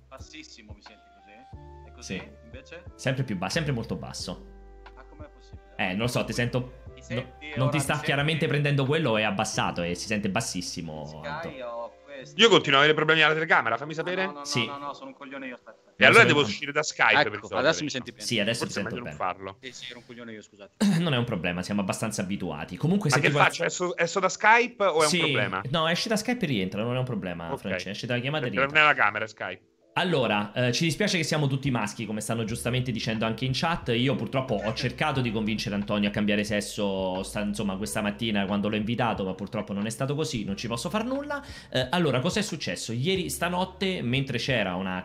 Bassissimo, mi senti così? E così? Sì. Invece? Sempre più basso, sempre molto basso. Ah, com'è possibile? Eh, non lo so, ti sento. Mi no- senti? non ti sta senti? chiaramente prendendo quello, è abbassato e si sente bassissimo. Sky o? Io continuo a avere problemi alla telecamera, fammi No, sapere. No, no, Sì. no, no, sono un coglione io, aspetta. E allora devo uscire da Skype per Ecco, risolvere. adesso mi senti bene. Sì, adesso ti Forse è sento meglio non bene. farlo. Sì, sì, ero un coglione io, scusate. Non è un problema, siamo abbastanza abituati. Comunque, Ma se che ti guardi- faccio? Esso, esso da Skype o è Sì. un problema? No, esce da Skype e rientra, non è un problema, Ok. Francesco. Esce dalla chiamata e Perché non rientra. è la camera Skype. Allora, eh, ci dispiace che siamo tutti maschi, come stanno giustamente dicendo anche in chat. Io purtroppo ho cercato di convincere Antonio a cambiare sesso, sta- insomma, questa mattina quando l'ho invitato, ma purtroppo non è stato così, non ci posso far nulla. Eh, allora, cos'è successo? Ieri stanotte, mentre c'era una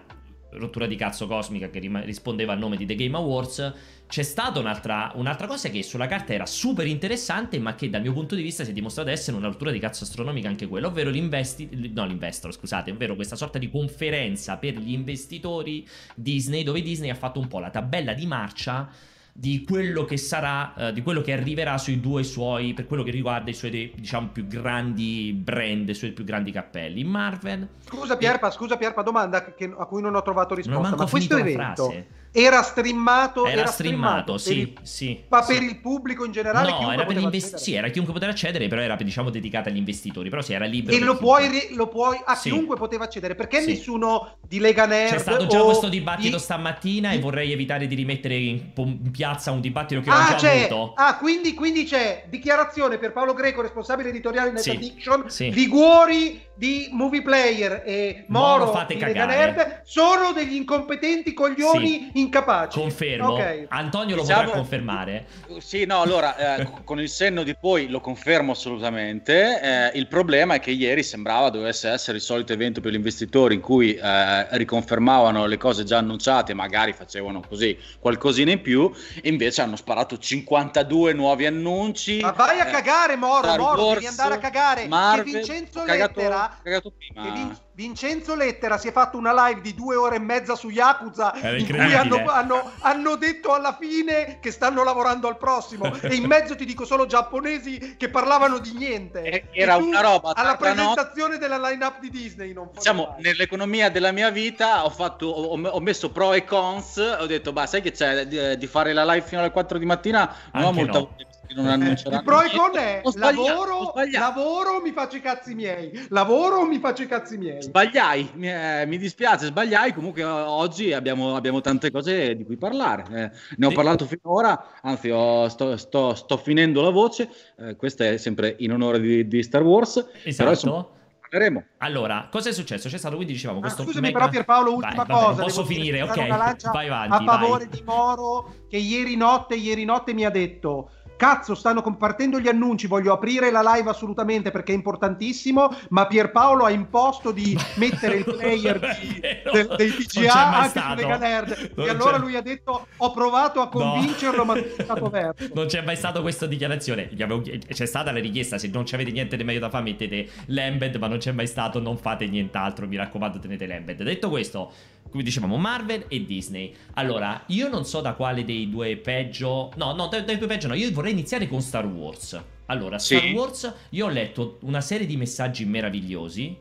rottura di cazzo cosmica che rima- rispondeva al nome di The Game Awards, c'è stata un'altra, un'altra cosa che sulla carta era super interessante, ma che dal mio punto di vista si è dimostrata essere una rottura di cazzo astronomica anche quella, ovvero l'investi- no, l'investor, scusate, ovvero questa sorta di conferenza per gli investitori Disney, dove Disney ha fatto un po' la tabella di marcia di quello che sarà, eh, di quello che arriverà sui due suoi, per quello che riguarda i suoi, diciamo, più grandi brand, i suoi più grandi cappelli. Marvel. Scusa Pierpa, scusa Pierpa, domanda che- a cui non ho trovato Non risposta. manco Ma questo evento frase. Era streamato? Era streamato, per sì, sì. ma sì. per il pubblico in generale? No, chiunque era per gli. Sì, era chiunque poteva accedere, però era diciamo dedicato agli investitori. Però sì, era libero. E lo puoi, ri- lo puoi a Sì. chiunque poteva accedere perché Sì. nessuno di Lega Nerd C'è stato già questo dibattito di- stamattina e di- vorrei evitare di rimettere in, po- in piazza un dibattito che ho Ah, già c'è, avuto. ah quindi, quindi c'è dichiarazione per Paolo Greco, responsabile editoriale di Net Addiction. Liguori di Movie Player e Moro, Moro fate di Lega cagare. Nerd sono degli incompetenti coglioni incapaci. Confermo. Ok. Antonio lo Diciamo- potrà confermare. Sì, no, allora, eh, con il senno di poi lo confermo assolutamente. Eh, il problema è che ieri sembrava dovesse essere il solito evento per gli investitori in cui eh, riconfermavano le cose già annunciate, magari facevano così qualcosina in più, e invece hanno sparato 52 nuovi annunci. Ma vai a eh, cagare, Moro, Moro, devi Wars, andare a cagare. Marvel, che Vincenzo cagato, Lettera... cagato prima. che Vin- Vincenzo Lettera si è fatto una live di due ore e mezza su Yakuza Era in cui hanno, hanno- hanno detto alla fine che stanno lavorando al prossimo e in mezzo ti dico solo giapponesi che parlavano di niente. Eh, era tu una roba alla tra no- presentazione della line-up di Disney. Non Diciamo, fai. nell'economia della mia vita ho, fatto, ho, ho messo pro e cons, ho detto, bah, sai che c'è di, di fare la live fino alle 4 di mattina? Non ho Anche molta no. voglia, non annunceranno il pro e con è lavoro, lavoro, mi faccio i cazzi miei. Lavoro, mi faccio i cazzi miei. Sbagliai, mi, eh, mi dispiace, sbagliai. Comunque eh, oggi abbiamo, abbiamo tante cose di cui parlare. Eh, ne ho Sì. parlato finora, anzi ho- sto, sto- sto finendo la voce. Eh, questa è sempre in onore di, di Star Wars. Però Esatto. insomma, parleremo. Allora, cosa è successo? C'è stato, quindi dicevamo, Ah, questo scusami mega- però Pierpaolo, Vai, ultima vabbè, cosa. non posso finire, ok. Vai avanti, a favore vai. di Moro che ieri notte, ieri notte mi ha detto Cazzo, stanno compartendo gli annunci, voglio aprire la live assolutamente perché è importantissimo, ma Pierpaolo ha imposto di mettere il player di- Vero. del- dei TGA anche stato. su Lega Nerd. Non E allora c'è- lui ha detto ho provato a convincerlo, ma non è stato verso. Non c'è mai stata questa dichiarazione. C'è stata la richiesta: se non avete niente di meglio da fare, mettete l'embed. Ma non c'è mai stato. Non fate nient'altro. Mi raccomando, tenete l'embed. Detto questo, come dicevamo, Marvel e Disney. Allora, io non so da quale dei due peggio. No, no, dai, dai due peggio no. Io vorrei iniziare con Star Wars. Allora, Sì. Star Wars, io ho letto una serie di messaggi meravigliosi.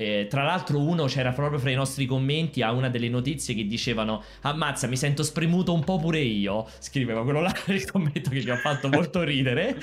Eh, tra l'altro uno c'era proprio fra i nostri commenti a una delle notizie che dicevano ammazza mi sento spremuto un po' pure io scriveva quello là nel commento che mi ha fatto molto ridere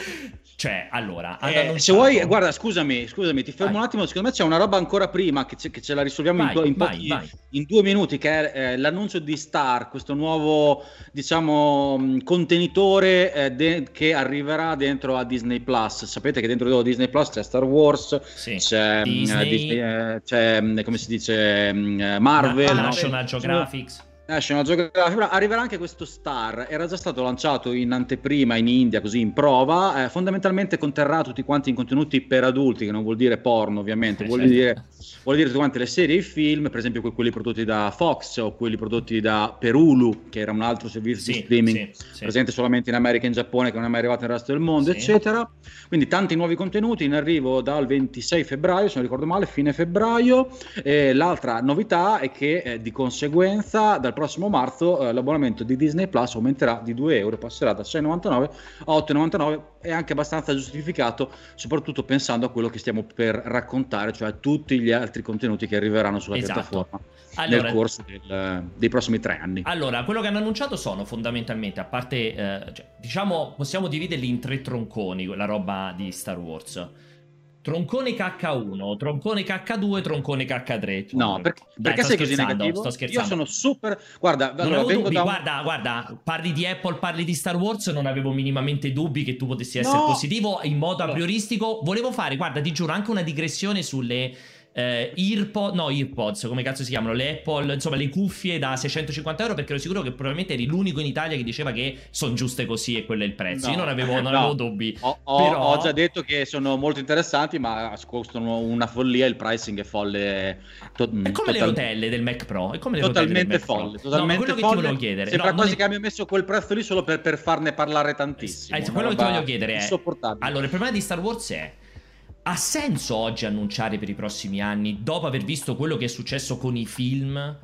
cioè allora Eh, annunciato- se vuoi, guarda, scusami, scusami, ti fermo Vai. un attimo. Secondo me c'è una roba ancora prima che, ce- che ce la risolviamo in, Vai, to- in vai, pochi- in due minuti, che è eh, l'annuncio di Star, questo nuovo, diciamo, mh, contenitore eh, de- che arriverà dentro a Disney Plus. Sapete che dentro Disney Plus c'è Star Wars, Sì. c'è, mh, Disney. Disney, eh, c'è, mh, come si dice, mh, Marvel, Na- no? National Sono- Geographic National Geographic, arriverà anche questo Star, era già stato lanciato in anteprima in India, così in prova, eh, fondamentalmente conterrà tutti quanti i contenuti per adulti, che non vuol dire porno ovviamente, Eh, vuol, certo. dire, vuol dire tutte quante le serie e i film, per esempio que- quelli prodotti da Fox o quelli prodotti da Perulu, che era un altro servizio di Sì, streaming sì, sì. presente solamente in America e in Giappone, che non è mai arrivato nel resto del mondo, eccetera. Quindi tanti nuovi contenuti in arrivo dal 26 febbraio, se non ricordo male, fine febbraio. E l'altra novità è che eh, di conseguenza dal prossimo marzo eh, l'abbonamento di Disney Plus aumenterà di 2 euro, passerà da 6,99 a 8,99. È anche abbastanza giustificato, soprattutto pensando a quello che stiamo per raccontare, cioè tutti gli altri contenuti che arriveranno sulla Esatto. piattaforma Allora, nel corso del- dei prossimi tre anni. Allora, quello che hanno annunciato sono fondamentalmente, a parte, eh, cioè, diciamo, possiamo dividerli in tre tronconi, la roba di Star Wars. Troncone KH1, troncone KH2, troncone KH3. No, perché, Dai, perché sei così negativo? Sto scherzando. Io sono super. Guarda, allora, dubbi, da guarda, guarda, parli di Apple, parli di Star Wars, non avevo minimamente dubbi che tu potessi essere No. positivo in modo prioristico. Volevo fare, guarda, ti giuro, anche una digressione sulle eh, Earpod, no, Earpods, come cazzo si chiamano, le Apple, insomma, le cuffie da 650 euro, perché ero sicuro che probabilmente eri l'unico in Italia che diceva che sono giuste così e quello è il prezzo. No. Io non avevo, non No. avevo dubbi. Ho, ho- Però- ho già detto che sono molto interessanti, ma costano una follia. Il pricing è folle. to- È come le total- rotelle del Mac Pro. È come le Totalmente Mac Pro. folle. No, Totalmente quello che ti folle. volevo chiedere. Sembra no, quasi non che abbia messo quel prezzo lì solo per, per farne parlare tantissimo. Eh, quello che ti voglio chiedere è-. Allora, il problema di Star Wars è. Ha senso oggi annunciare per i prossimi anni, dopo aver visto quello che è successo con i film,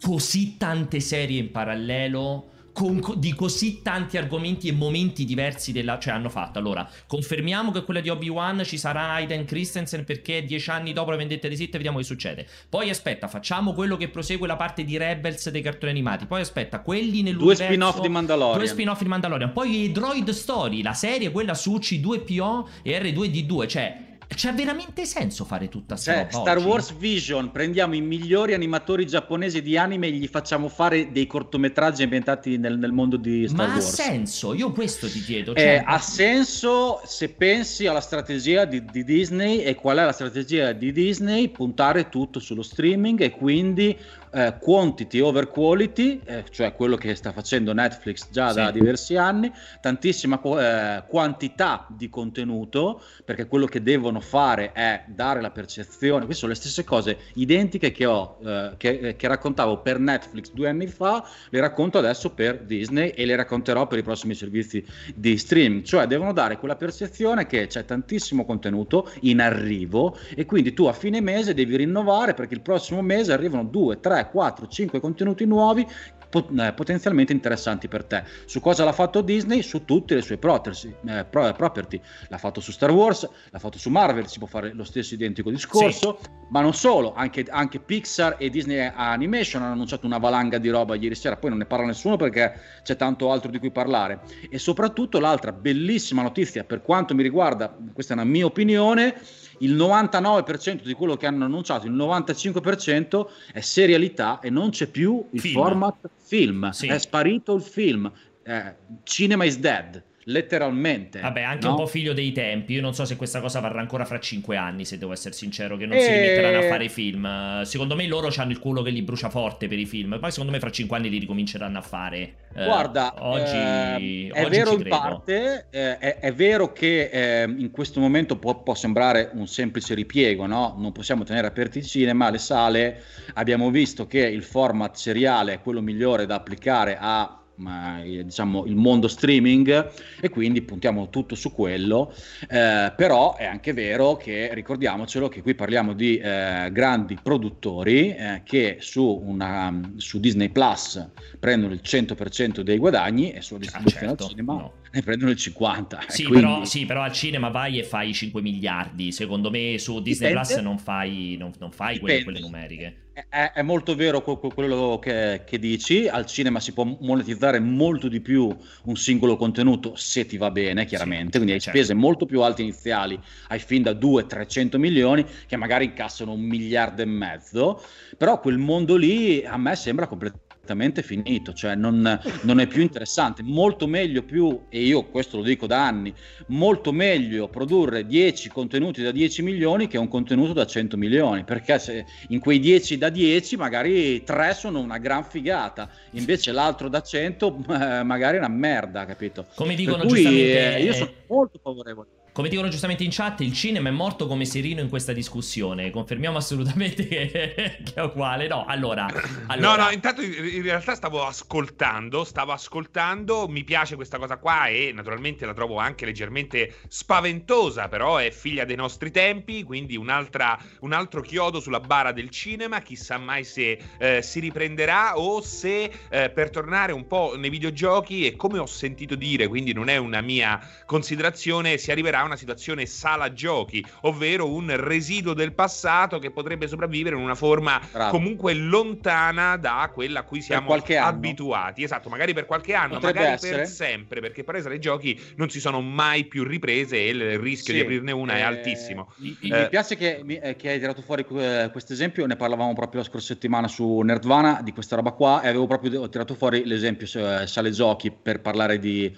così tante serie in parallelo, con co- di così tanti argomenti e momenti diversi della... Cioè, hanno fatto. Allora, confermiamo che quella di Obi-Wan ci sarà Aiden Christensen perché dieci anni dopo la vendetta di Sith vediamo che succede. Poi aspetta, facciamo quello che prosegue la parte di Rebels dei cartoni animati. Poi aspetta, quelli Due nell'universo... spin-off di Mandalorian. Due spin-off di Mandalorian. Poi i Droid Story, la serie quella su C2PO e R2D2. Cioè, c'è veramente senso fare tutta sta Cioè, roba Star oggi? Wars Vision, prendiamo i migliori animatori giapponesi di anime e gli facciamo fare dei cortometraggi ambientati nel, nel mondo di Star Ma ha Wars. senso? Io questo ti chiedo. Eh, Cioè, ha senso se pensi alla strategia di, di Disney e qual è la strategia di Disney? Puntare tutto sullo streaming e quindi eh, quantity over quality, eh, cioè quello che sta facendo Netflix già da Sì. diversi anni, tantissima eh, quantità di contenuto, perché quello che devono fare è dare la percezione, queste sono le stesse cose identiche che ho, eh, che, che raccontavo per Netflix due anni fa, le racconto adesso per Disney e le racconterò per i prossimi servizi di streaming, cioè devono dare quella percezione che c'è tantissimo contenuto in arrivo e quindi tu a fine mese devi rinnovare perché il prossimo mese arrivano 2, 3, 4, 5 contenuti nuovi eh, potenzialmente interessanti per te. Su cosa l'ha fatto Disney? Su tutte le sue property, eh, pro- property. L'ha fatto su Star Wars, l'ha fatto su Marvel, si può fare lo stesso identico discorso, ma non solo, anche, anche Pixar e Disney Animation hanno annunciato una valanga di roba ieri sera, poi non ne parla nessuno perché c'è tanto altro di cui parlare. E soprattutto l'altra bellissima notizia, per quanto mi riguarda, questa è una mia opinione, il 99% di quello che hanno annunciato, il 95% è serialità e non c'è più il Film. format film, Sì. è sparito il film. Eh, cinema is dead, letteralmente. Vabbè, anche no? un po' figlio dei tempi. Io non so se questa cosa varrà ancora fra 5 anni, se devo essere sincero, che non si Eh. rimetteranno a fare film. Eh, Secondo me loro hanno il culo che li brucia forte per i film. Poi secondo me fra 5 anni li ricominceranno a fare. Eh, Guarda, oggi, ehm, è oggi vero in parte, eh, è, è vero che ehm, in questo momento può, può sembrare un semplice ripiego, no? Non possiamo tenere aperti i cinema, le sale, abbiamo visto che il format seriale è quello migliore da applicare a ma, eh, diciamo il mondo streaming e quindi puntiamo tutto su quello eh, però è anche vero che ricordiamocelo che qui parliamo di eh, grandi produttori eh, che su, una, su Disney Plus prendono il 100% dei guadagni e sulla Ah, distribuzione certo, al cinema no. ne prendono il 50%. e Sì, quindi- però, sì, però al cinema vai e fai 5 miliardi. Secondo me su Disney Dipende. Plus non fai, non, non fai quelle, quelle numeriche. È, è molto vero que- que- quello che, che dici, al cinema si può monetizzare molto di più un singolo contenuto se ti va bene, chiaramente, quindi hai certo. spese molto più alte iniziali, hai fin da 200-300 milioni che magari incassano un miliardo e mezzo, però quel mondo lì a me sembra completamente completamente finito, cioè non, non è più interessante. Molto meglio più, e io questo lo dico da anni, molto meglio produrre 10 contenuti da 10 milioni che un contenuto da 100 milioni, perché se in quei 10 da 10 magari 3 sono una gran figata, invece l'altro da 100 eh, magari è una merda, capito? Come dicono per cui giustamente... eh, io sono molto favorevole. Come dicono giustamente in chat, il cinema è morto come Serino in questa discussione. Confermiamo assolutamente che, che è uguale. No, allora, allora... No, no, intanto in realtà stavo ascoltando, stavo ascoltando, mi piace questa cosa qua e naturalmente la trovo anche leggermente spaventosa, però è figlia dei nostri tempi, quindi un altro chiodo sulla bara del cinema, chissà mai se eh, si riprenderà o se eh, per tornare un po' nei videogiochi e come ho sentito dire, quindi non è una mia considerazione, si arriverà a situazione sala giochi, ovvero un residuo del passato che potrebbe sopravvivere in una forma Bravo. comunque lontana da quella a cui siamo abituati. Esatto, magari per qualche anno, Potrebbe magari essere. per sempre, perché poi le giochi non si sono mai più riprese e il rischio sì, di aprirne una eh, è altissimo. Mi, eh, mi piace che, eh, che, hai tirato fuori questo esempio, ne parlavamo proprio la scorsa settimana su Nerdvana di questa roba qua e avevo proprio tirato fuori l'esempio eh, sale giochi per parlare di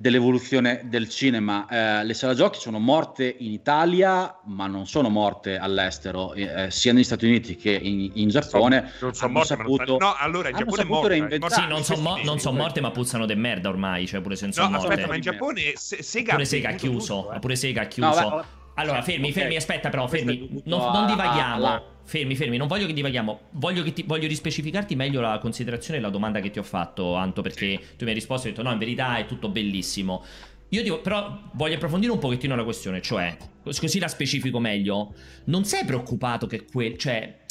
dell'evoluzione del cinema. Eh, le sala giochi sono morte in Italia, ma non sono morte all'estero, eh, sia negli Stati Uniti che in, in Giappone. Non sono morte, saputo, no, allora in Giappone morte, Sì, non sono mo- non son morte, ma puzzano de merda ormai, cioè pure senza no, morte. aspetta, ma in Giappone se- Sega, pure Sega ha chiuso, tutto, eh. pure Sega ha chiuso. No, allora, fermi, okay. fermi, aspetta però, fermi, non, non divaghiamo. Fermi, fermi, non voglio che divaghiamo, voglio, che ti, voglio rispecificarti meglio la considerazione e la domanda che ti ho fatto, Anto, perché sì. tu mi hai risposto e hai detto no, in verità è tutto bellissimo. Io dico, però voglio approfondire un pochettino la questione, cioè, così la specifico meglio, non sei preoccupato che quel, cioè,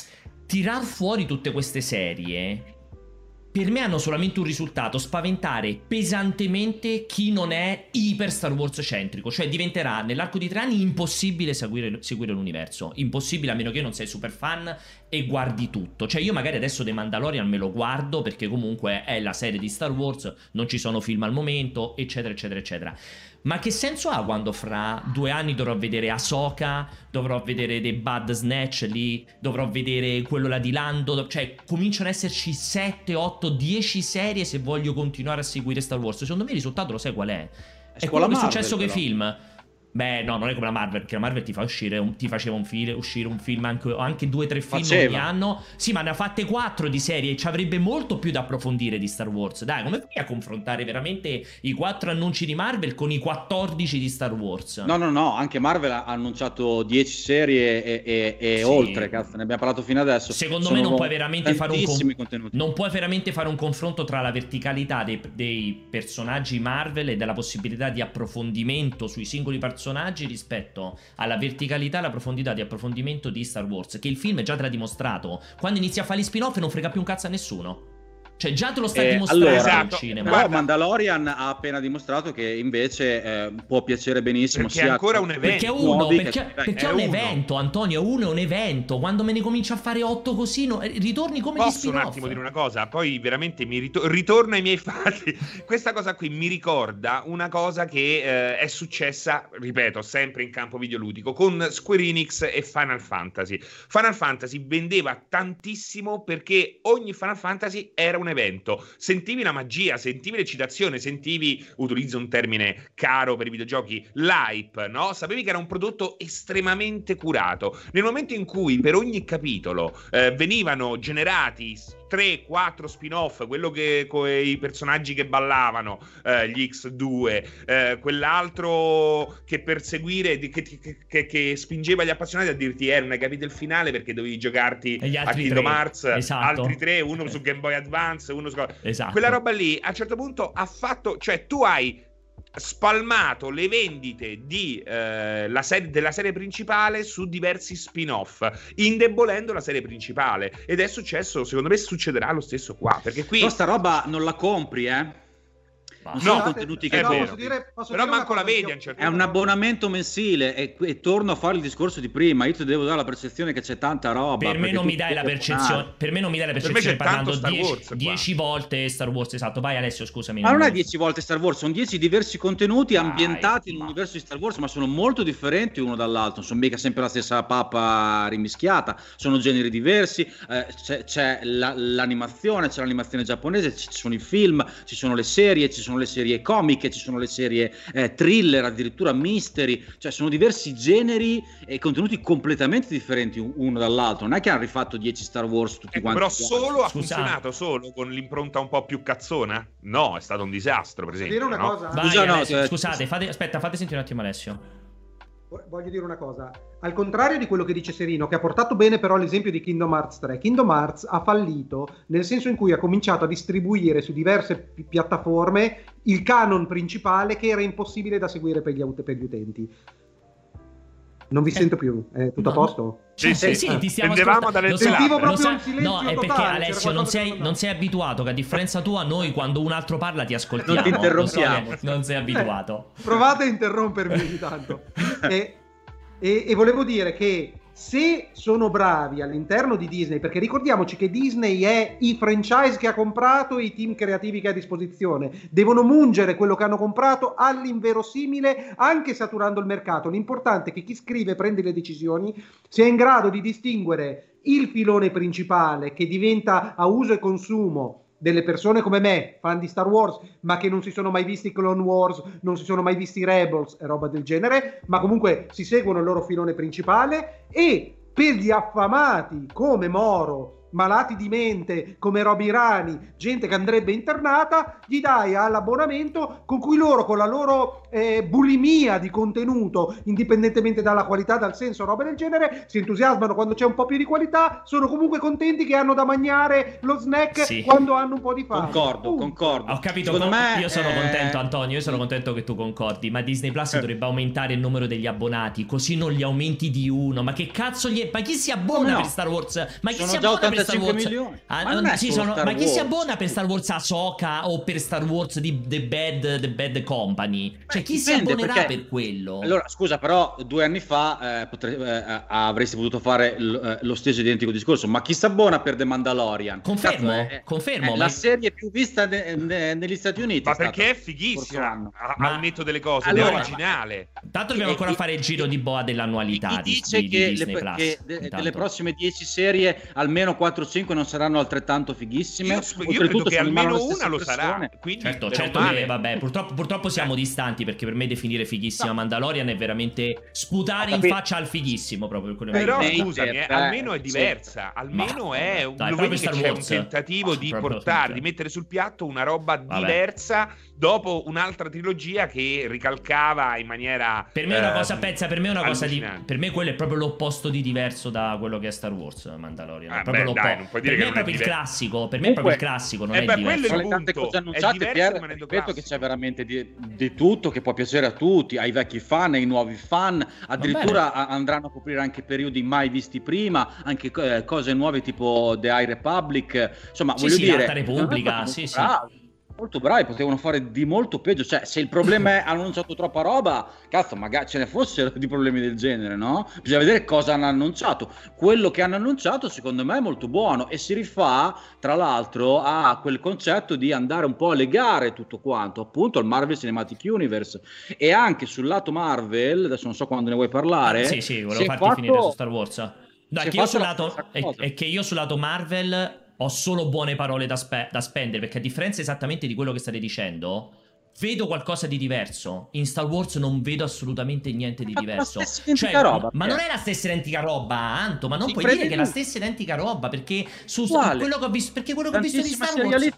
tirar fuori tutte queste serie per me hanno solamente un risultato, spaventare pesantemente chi non è iper Star Wars centrico, cioè diventerà nell'arco di tre anni impossibile seguire, seguire, l'universo, impossibile a meno che non sei super fan e guardi tutto, cioè io magari adesso The Mandalorian me lo guardo perché comunque è la serie di Star Wars, non ci sono film al momento, eccetera eccetera eccetera. Ma che senso ha quando fra due anni dovrò vedere Ahsoka, dovrò vedere The Bad Snatch lì, dovrò vedere quello là di Lando, cioè cominciano ad esserci 7, 8, 10 serie se voglio continuare a seguire Star Wars. Secondo me il risultato lo sai qual è? È, quello che è successo con i film. Beh, no, non è come la Marvel, perché la Marvel ti fa uscire un, ti faceva un file, uscire un film anche, anche due o tre film Faceva. ogni anno. Sì, ma ne ha fatte quattro di serie e ci avrebbe molto più da approfondire di Star Wars. Dai, come fai a confrontare veramente i quattro annunci di Marvel con i 14 di Star Wars? No, no, no, anche Marvel ha annunciato 10 serie e, e, e sì. oltre, cazzo, ne abbiamo parlato fino adesso. Secondo Sono me non puoi veramente fare un con- non puoi veramente fare un confronto tra la verticalità dei, dei personaggi Marvel e della possibilità di approfondimento sui singoli personaggi rispetto alla verticalità e alla profondità di approfondimento di Star Wars, che il film già te dimostrato. Quando inizia a fare gli spin-off non frega più un cazzo a nessuno. Cioè, già te lo stai eh, dimostrando allora, esatto. cinema. Guarda, Mandalorian ha appena dimostrato che invece eh, può piacere benissimo. Perché è ancora un evento. Perché è uno, perché, perché è, è un uno. evento, Antonio. Uno è un evento. Quando me ne comincia a fare otto così, no, ritorni come Posso gli spin-off. un attimo dire una cosa? Poi veramente mi ritor- ritorno ai miei fatti. Questa cosa qui mi ricorda una cosa che eh, è successa, ripeto, sempre in campo videoludico, con Square Enix e Final Fantasy. Final Fantasy vendeva tantissimo perché ogni Final Fantasy era un evento. Sentivi la magia, sentivi l'eccitazione, sentivi, utilizzo un termine caro per i videogiochi, l'hype, no? Sapevi che era un prodotto estremamente curato. Nel momento in cui per ogni capitolo eh, venivano generati 3, 4 spin-off, quello che con i personaggi che ballavano, eh, gli X2, eh, quell'altro che per seguire, che, che, che, spingeva gli appassionati a dirti, eh, non hai capito il finale perché dovevi giocarti a Kingdom Hearts, esatto. altri tre, uno su Game Boy Advance, uno su... Esatto. Quella roba lì, a un certo punto ha fatto, cioè tu hai spalmato le vendite di, eh, serie, della serie principale su diversi spin-off, indebolendo la serie principale. Ed è successo, secondo me succederà lo stesso qua, perché qui... Questa roba non la compri, eh? Basta. sono No, contenuti che vero. posso dire- posso Però manco la vedi un certo È un abbonamento mensile e, e torno a fare il discorso di prima. Io ti devo dare la percezione che c'è tanta roba. Per me, non mi dai la percezione. abbonare. Per me non mi dai la Per me percezione c'è tanto parlando Star 10 Wars qua. 10 volte Star Wars. Esatto, vai Alessio, scusami. Ma non è 10 volte Star Wars, sono 10 diversi contenuti Dai, ambientati ma- nell'universo di Star Wars, ma sono molto differenti uno dall'altro. Non sono mica sempre la stessa pappa rimischiata, sono generi diversi. eh, c'è, c'è la- l'animazione, c'è l'animazione giapponese, ci sono i film, ci sono le serie, ci sono le serie comiche, ci sono le serie eh, thriller, addirittura mystery. Cioè, sono diversi generi e contenuti completamente differenti un- uno dall'altro. Non è che hanno rifatto 10 Star Wars tutti Ecco, quanti. però solo ha funzionato solo con l'impronta un po' più cazzona? No, è stato un disastro, per esempio. dire una no? cosa? Vai, Scusa, no, Alessio, eh, scusate, fate, aspetta, fate sentire un attimo Alessio. Voglio dire una cosa, al contrario di quello che dice Serino, che ha portato bene però l'esempio di Kingdom Hearts 3, Kingdom Hearts ha fallito nel senso in cui ha cominciato a distribuire su diverse pi- piattaforme il canon principale che era impossibile da seguire per gli, ut- per gli utenti. Non vi Eh, sento più, è tutto no, a posto? Sì, Sì, sì. sì, ti stiamo ascoltando. dalle Sentivo proprio un silenzio No, è perché totale, Alessio non sei, non non sei abituato, che a differenza tua noi quando un altro parla ti ascoltiamo. Non ti so interrompiamo. che non sei abituato. Provate a interrompermi ogni tanto. e, e- e volevo dire che se sono bravi all'interno di Disney, perché ricordiamoci che Disney è i franchise che ha comprato e i team creativi che ha a disposizione, devono mungere quello che hanno comprato all'inverosimile, anche saturando il mercato. L'importante è che chi scrive e prende le decisioni sia in grado di distinguere il filone principale che diventa a uso e consumo delle persone come me, fan di Star Wars, ma che non si sono mai visti Clone Wars, non si sono mai visti Rebels e roba del genere, ma comunque si seguono il loro filone principale e per gli affamati come Moro, malati di mente come Roby Rani, gente che andrebbe internata, gli dai all'abbonamento con cui loro con la loro eh, bulimia di contenuto, indipendentemente dalla qualità, dal senso, roba del genere, si entusiasmano quando c'è un po' più di qualità, sono comunque contenti che hanno da mangiare lo snack Sì. quando hanno un po' di fame. Concordo, Punto. concordo. Ho capito, Secondo con- me io sono eh, contento Antonio, io sono contento che tu concordi, ma Disney Plus Eh. dovrebbe aumentare il numero degli abbonati, così non li aumenti di uno, ma che cazzo gli è? Ma chi si abbona no? per Star Wars? Ma chi Sono si abbona per Star 85 Wars? milioni. Ah, Ma non sì, sono- Star ma chi si Wars. abbona per Star Wars Ahsoka o per Star Wars di The Bad, The Bad Company? Cioè, Beh, chi si abbonerà perché- per quello? Allora, scusa, però due anni fa eh, potre- eh, avresti potuto fare l- eh, lo stesso identico discorso, ma chi si abbona per The Mandalorian? Confermo, Cazzo, è- confermo, è ma- la serie più vista ne- ne- negli Stati Uniti. Ma è perché è fighissima, a- Ma- al netto delle cose, Allora, è originale. Tanto dobbiamo E- ancora e- fare il giro di boa dell'annualità Chi di, dice di- di che, le- Disney Plus. che de- delle prossime 10 serie almeno 4-5 non saranno altrettanto fighissime? Io, io credo che almeno le una lo sarà. Quindi, Certo, certo che vabbè, purtroppo, purtroppo siamo distanti perché per me definire fighissima No. Mandalorian è veramente sputare in faccia al fighissimo proprio Però Beh, scusami, eh, beh, almeno è sì. diversa, almeno Ma- è un, dai, lo proprio vedi che Star c'è un tentativo di Proprio portare, sì. di mettere sul piatto una roba Vabbè. diversa dopo un'altra trilogia che ricalcava in maniera Per me è una eh, cosa, pensa, per me è una cosa di. Per me quello è proprio l'opposto di diverso da quello che è Star Wars Mandalorian. Ah, è proprio beh, dai, non puoi dire per che me è proprio il classico. Per me è proprio il classico, non Eh è beh, diverso. quello è il le tante cose È annunciate, diverso Pier, ripeto che c'è veramente di, di tutto che può piacere a tutti, ai vecchi fan, ai nuovi fan, addirittura a- andranno a coprire anche periodi mai visti prima, anche eh, cose nuove tipo The High Republic, insomma Sì, voglio sì, dire... Alta Repubblica, sì, sì. Molto bravi, potevano fare di molto peggio, cioè se il problema è hanno annunciato troppa roba, cazzo magari ce ne fossero di problemi del genere, no? Bisogna vedere cosa hanno annunciato, quello che hanno annunciato secondo me è molto buono e si rifà tra l'altro a quel concetto di andare un po' a legare tutto quanto appunto al Marvel Cinematic Universe e anche sul lato Marvel adesso non so quando ne vuoi parlare Sì, sì, volevo farti fatto- finire su Star Wars. No, è che, lato, è, è che io sul lato Marvel ho solo buone parole da, spe- da spendere, perché a differenza esattamente di quello che state dicendo, vedo qualcosa di diverso. In Star Wars non vedo assolutamente niente di diverso. Cioè, roba, ma Pier. non è la stessa identica roba, Anto, ma non Ci puoi dire che è la stessa identica roba, perché su quello che ho visto, perché quello che ho visto di Star Wars...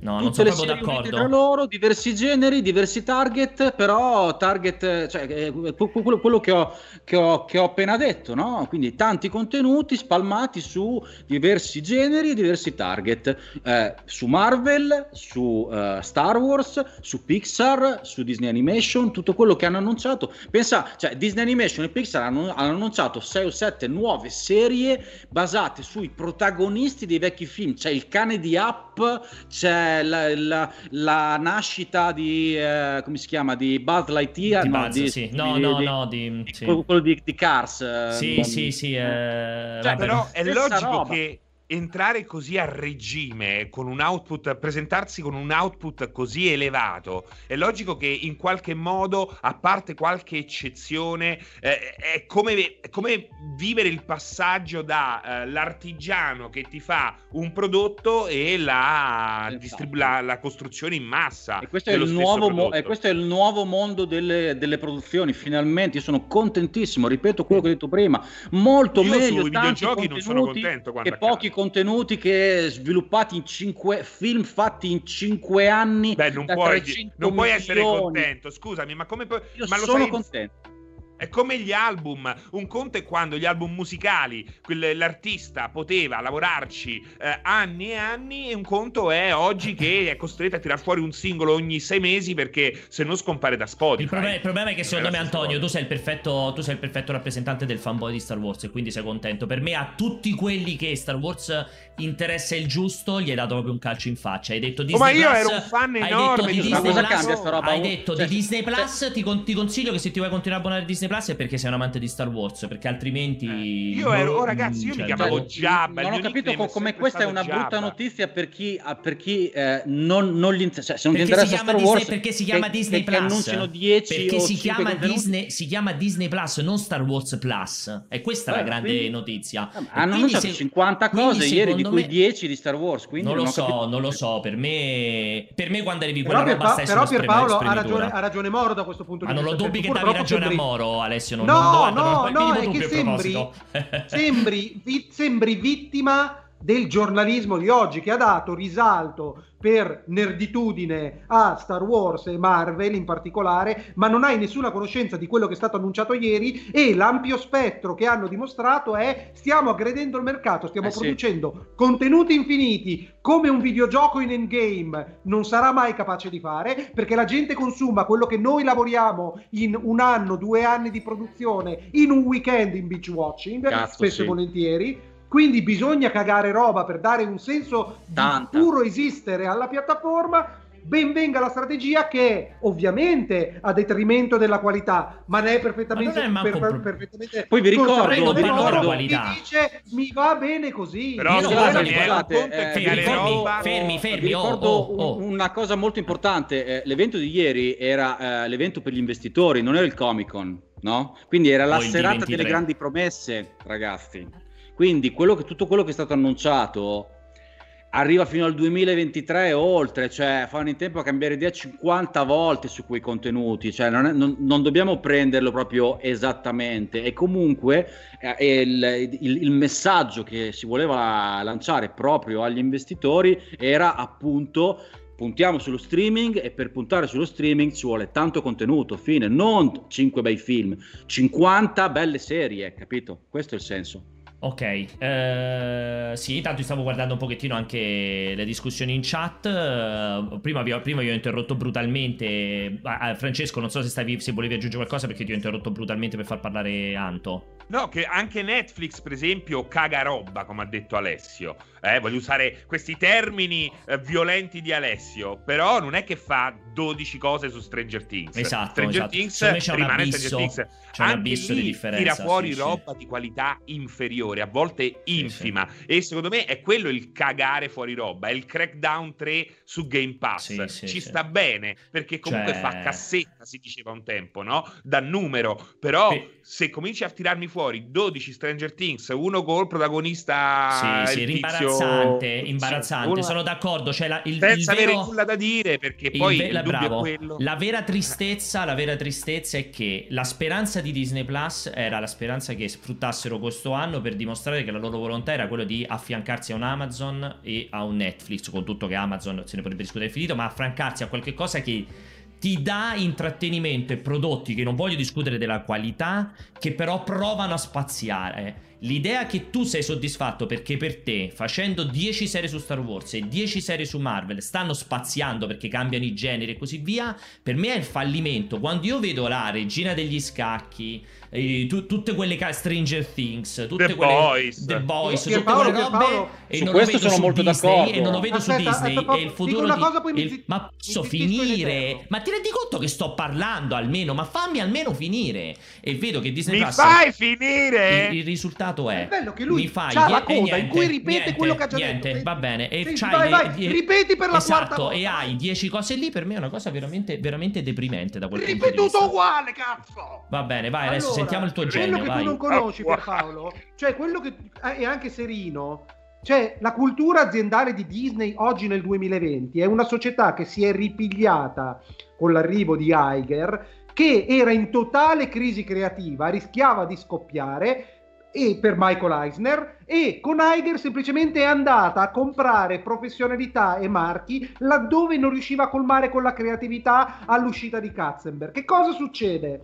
No, non sono proprio d'accordo. tra loro, diversi generi, diversi target, però target, cioè que- que- quello, quello che, ho, che, ho, che ho appena detto, no? Quindi tanti contenuti spalmati su diversi generi e diversi target, eh, su Marvel, su eh, Star Wars, su Pixar, su Disney Animation, tutto quello che hanno annunciato. Pensa, cioè Disney Animation e Pixar hanno, hanno annunciato 6 o 7 nuove serie basate sui protagonisti dei vecchi film. C'è il cane di Up, c'è la, la- la nascita di, eh, come si chiama, di Buzz Lightyear? Di no, Buzz, di- sì. No, di- no, di- no, di- di- sì. quello, di, di Cars. eh, Sì, sì, sì. eh, Cioè, però è logico roba. che entrare così a regime con un output, presentarsi con un output così elevato, è logico che in qualche modo, a parte qualche eccezione, eh, è, come, è come vivere il passaggio dall'artigiano che ti fa un prodotto e la, Esatto. distribu- la, la costruzione in massa. E questo, è il mo- e questo è il nuovo mondo delle, delle produzioni. Finalmente, io sono contentissimo. Ripeto quello che ho detto prima: molto Io meglio. sui videogiochi non sono contento quando accade. pochi contenuti che sviluppati in cinque film fatti in cinque anni. Beh, non puoi, 300 non puoi essere contento, scusami, ma come puoi... Io ma sono sai- contento. È come gli album, un conto è quando gli album musicali, l'artista poteva lavorarci eh, anni e anni e un conto è oggi che è costretto a tirar fuori un singolo ogni sei mesi perché se no scompare da Spotify. Il problema, il problema è che secondo me Antonio tu sei, il perfetto, tu sei il perfetto rappresentante del fanboy di Star Wars e quindi sei contento. Per me a tutti quelli che Star Wars interessa il giusto gli hai dato proprio un calcio in faccia. Hai detto Oh, Disney ma io Plus, ero un fan hai enorme detto di di Disney Plus. cambia? Hai detto Cioè, di Disney cioè- Plus ti, con- ti consiglio che se ti vuoi continuare a abbonare a Disney Plus è perché sei un amante di Star Wars perché altrimenti Eh, io ero- oh, ragazzi, io mi cioè, chiamavo no. Jabba, non ho capito è come questa è una brutta Jabba. notizia per chi, per chi eh, non, non gli inter- cioè, se non Perché si interessa chiama Star Disney- Wars perché si chiama che- Disney che, Plus. annunciano 10 perché o si 5 chiama. Disney, si chiama Disney Plus, non Star Wars Plus. E questa è la Beh, grande quindi- notizia. Ah, ma hanno annunciato se- 50 quindi cose ieri, di cui me- 10 di Star Wars. Quindi Non lo so, capito- non lo so. Per me, per me quando arrivi Però, quella roba Pierpa- stai però Pierpaolo ha ragione, ha ragione Moro da questo punto Ma di non vista. lo dubbi che davi ragione a Moro, Alessio. Non, No, non, no, non- no, minimo è che sembri- sembri, vi- sembri vittima del giornalismo di oggi che ha dato risalto per nerditudine a Star Wars e Marvel in particolare, ma non hai nessuna conoscenza di quello che è stato annunciato ieri e l'ampio spettro che hanno dimostrato è stiamo aggredendo il mercato, stiamo Eh sì. producendo contenuti infiniti come un videogioco in endgame non sarà mai capace di fare perché la gente consuma quello che noi lavoriamo in un anno, due anni di produzione in un weekend in beach watching, Cazzo, spesso sì. e volentieri. Quindi bisogna cagare roba per dare un senso Tanta. di puro esistere alla piattaforma. Ben venga la strategia che è ovviamente a detrimento della qualità, ma ne è perfettamente, Ma non è manco per- pro- perfettamente Poi vi ricordo- vi ricordo Chi qualità. dice mi va bene così. Però scusami, guardo eh, fermi, roba- fermi, fermi, Vi oh, ricordo oh, oh. un- una cosa molto importante. eh, l'evento di ieri era eh, l'evento per gli investitori, non era il Comic Con, no? Quindi era la serata D23. delle grandi promesse, ragazzi. Quindi quello che- tutto quello che è stato annunciato arriva fino al 2023 e oltre, cioè fanno in tempo a cambiare idea 50 volte su quei contenuti, cioè non, è- non- non dobbiamo prenderlo proprio esattamente e comunque eh, il, il- il messaggio che si voleva lanciare proprio agli investitori era appunto puntiamo sullo streaming e per puntare sullo streaming ci vuole tanto contenuto, fine, non 5 bei film, 50 belle serie, capito? Questo è il senso. Ok, eh, sì, tanto stavo guardando un pochettino anche le discussioni in chat. eh, prima, vi ho, prima vi ho interrotto brutalmente. Ah, Francesco, non so se, stavi, se volevi aggiungere qualcosa perché ti ho interrotto brutalmente per far parlare Anto. No, che anche Netflix, per esempio, caga roba, come ha detto Alessio. Eh, voglio usare questi termini eh, violenti di Alessio, però non è che fa 12 cose su Stranger Things. Esatto, Stranger esatto. Things rimane abisso, Stranger Things. c'è un Anche lì di differenza, Tira fuori sì, sì. roba di qualità inferiore, a volte Sì, infima. E secondo me è quello il cagare fuori roba. È il Crackdown 3 su Game Pass. Sì, sì, Ci sì. sta bene perché comunque Cioè- fa cassetta, si diceva un tempo, no? Da numero. Però Sì. se cominci a tirarmi fuori 12 Stranger Things, uno col protagonista Sì, sì, il tizio- imbarazzante, imbarazzante. uno- Sono d'accordo. Cioè, la, il, il senza vero... avere nulla da dire perché Il poi ve- il, la, dubbio bravo. è quello. La vera tristezza, la vera tristezza è che la speranza di Disney Plus era la speranza che sfruttassero questo anno per dimostrare che la loro volontà era quello di affiancarsi a un Amazon e a un Netflix, con tutto che Amazon se ne potrebbe discutere finito, ma affrancarsi a qualche cosa che ti dà intrattenimento e prodotti che non voglio discutere della qualità, che però provano a spaziare. L'idea che tu sei soddisfatto perché per te, facendo 10 serie su Star Wars e 10 serie su Marvel, stanno spaziando perché cambiano i generi e così via, per me è il fallimento. Quando io vedo la regina degli scacchi, eh, tu- tutte quelle ca- Stranger Things, tutte The quelle Boys. The Boys, tutte Paolo, quelle robe e su non questo lo vedo sono su molto Disney d'accordo. e non lo vedo Aspetta, su Disney aspetta, e il futuro una di- cosa, poi mi il- zi- ma mi posso finire ma ti rendi conto che sto parlando almeno ma fammi almeno finire e vedo che Disney Mi Plus fai finire? il, il risultato è È bello che lui mi fai c'ha la coda in cui niente, ripete niente, quello che ha già niente, detto. va bene e c'hai vai, le- vai, die- ripeti per la quarta esatto volta, e hai 10 cose lì per me è una cosa veramente veramente deprimente da quel punto di vista Ripetuto uguale, cazzo! va bene vai adesso Allora, sentiamo il tuo quello genio che vai tu non conosci per Paolo, cioè quello che è anche Serino, cioè la cultura aziendale di Disney oggi nel 2020 è una società che si è ripigliata con l'arrivo di Iger, che era in totale crisi creativa, rischiava di scoppiare e per Michael Eisner e con Iger semplicemente è andata a comprare professionalità e marchi laddove non riusciva a colmare con la creatività all'uscita di Katzenberg. Che cosa succede?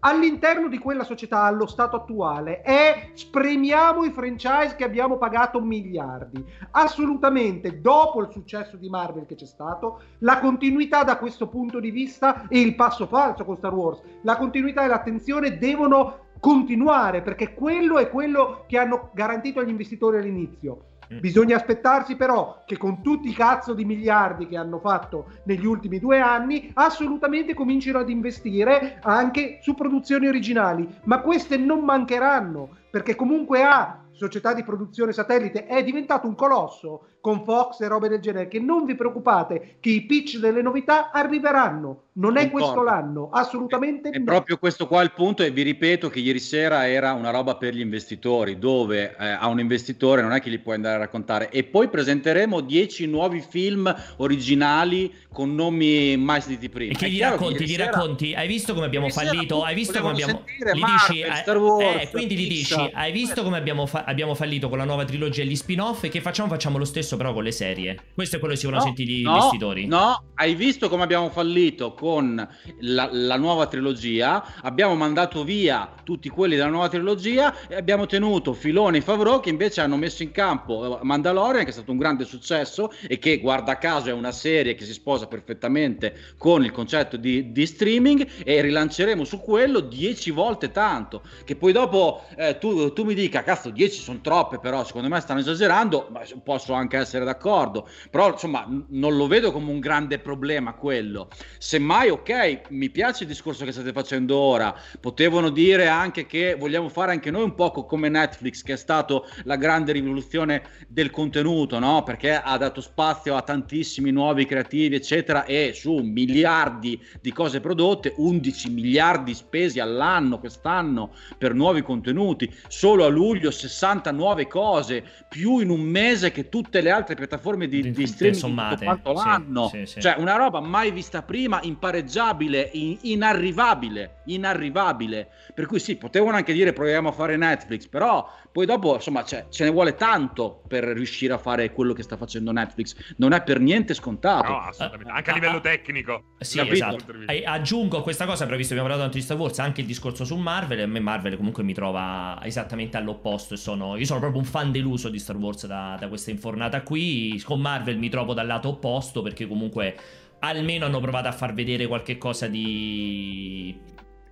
All'interno di quella società, allo stato attuale, è spremiamo i franchise che abbiamo pagato miliardi. Assolutamente, dopo il successo di Marvel che c'è stato, la continuità da questo punto di vista e il passo falso con Star Wars, la continuità e l'attenzione devono continuare perché quello è quello che hanno garantito agli investitori all'inizio. Mm. Bisogna aspettarsi però che con tutti i cazzo di miliardi che hanno fatto negli ultimi due anni, assolutamente comincino ad investire anche su produzioni originali. Ma queste non mancheranno, perché comunque ha società di produzione satellite è diventato un colosso con Fox e robe del genere che non vi preoccupate che i pitch delle novità arriveranno non è Concordo. questo l'anno assolutamente È no. proprio questo qua il punto e vi ripeto che ieri sera era una roba per gli investitori dove eh, a un investitore non è che gli puoi andare a raccontare e poi presenteremo 10 nuovi film originali con nomi mai sentiti prima. E che È gli racconti, gli sera- racconti, hai visto come abbiamo fallito? Hai visto come abbiamo. sentire Gli Marvel, dici, eh, Star Wars, eh, quindi gli dici, hai visto come abbiamo, fa- abbiamo fallito con la nuova trilogia e gli spin-off? E che facciamo? Facciamo lo stesso, però con le serie. Questo è quello che si vogliono No, sentire gli no, investitori. No, hai visto come abbiamo fallito con la, la nuova trilogia? Abbiamo mandato via tutti quelli della nuova trilogia e abbiamo tenuto Filone e Favreau che invece hanno messo in campo eh, Mandalorian, che è stato un grande successo e che guarda caso è una serie che si sposa perfettamente con il concetto di, di streaming e rilanceremo su quello 10 volte tanto. Che poi dopo eh, tu, tu mi dica, cazzo, 10 sono troppe, però secondo me stanno esagerando, ma posso anche essere d'accordo. Però insomma, non lo vedo come un grande problema quello. Semmai, ok, mi piace il discorso che state facendo ora. Potevano dire anche che vogliamo fare anche noi un po' co- come Netflix, che è stato la grande rivoluzione del contenuto, no? Perché ha dato spazio a tantissimi nuovi creativi, eccetera, e su miliardi di cose prodotte, 11 miliardi spesi all'anno quest'anno per nuovi contenuti. Solo a luglio 60 nuove cose, più in un mese che tutte le altre piattaforme di, Di- di streaming sommate, quanto sì, l'anno. sì, sì. Cioè, una roba mai vista prima, impareggiabile, in- inarrivabile, inarrivabile. Per cui sì, potevano anche dire proviamo a fare Netflix, però poi dopo, insomma, cioè, ce ne vuole tanto per riuscire a fare quello che sta facendo Netflix. Non è per niente scontato. No, assolutamente. Anche a livello tecnico. Sì, Capito? esatto. E aggiungo questa cosa, però visto che abbiamo parlato tanto di Star Wars, anche il discorso su Marvel. A me Marvel comunque mi trova esattamente all'opposto. E sono, io sono proprio un fan deluso di Star Wars da, da questa infornata qui. Con Marvel mi trovo dal lato opposto perché comunque almeno hanno provato a far vedere qualche cosa di...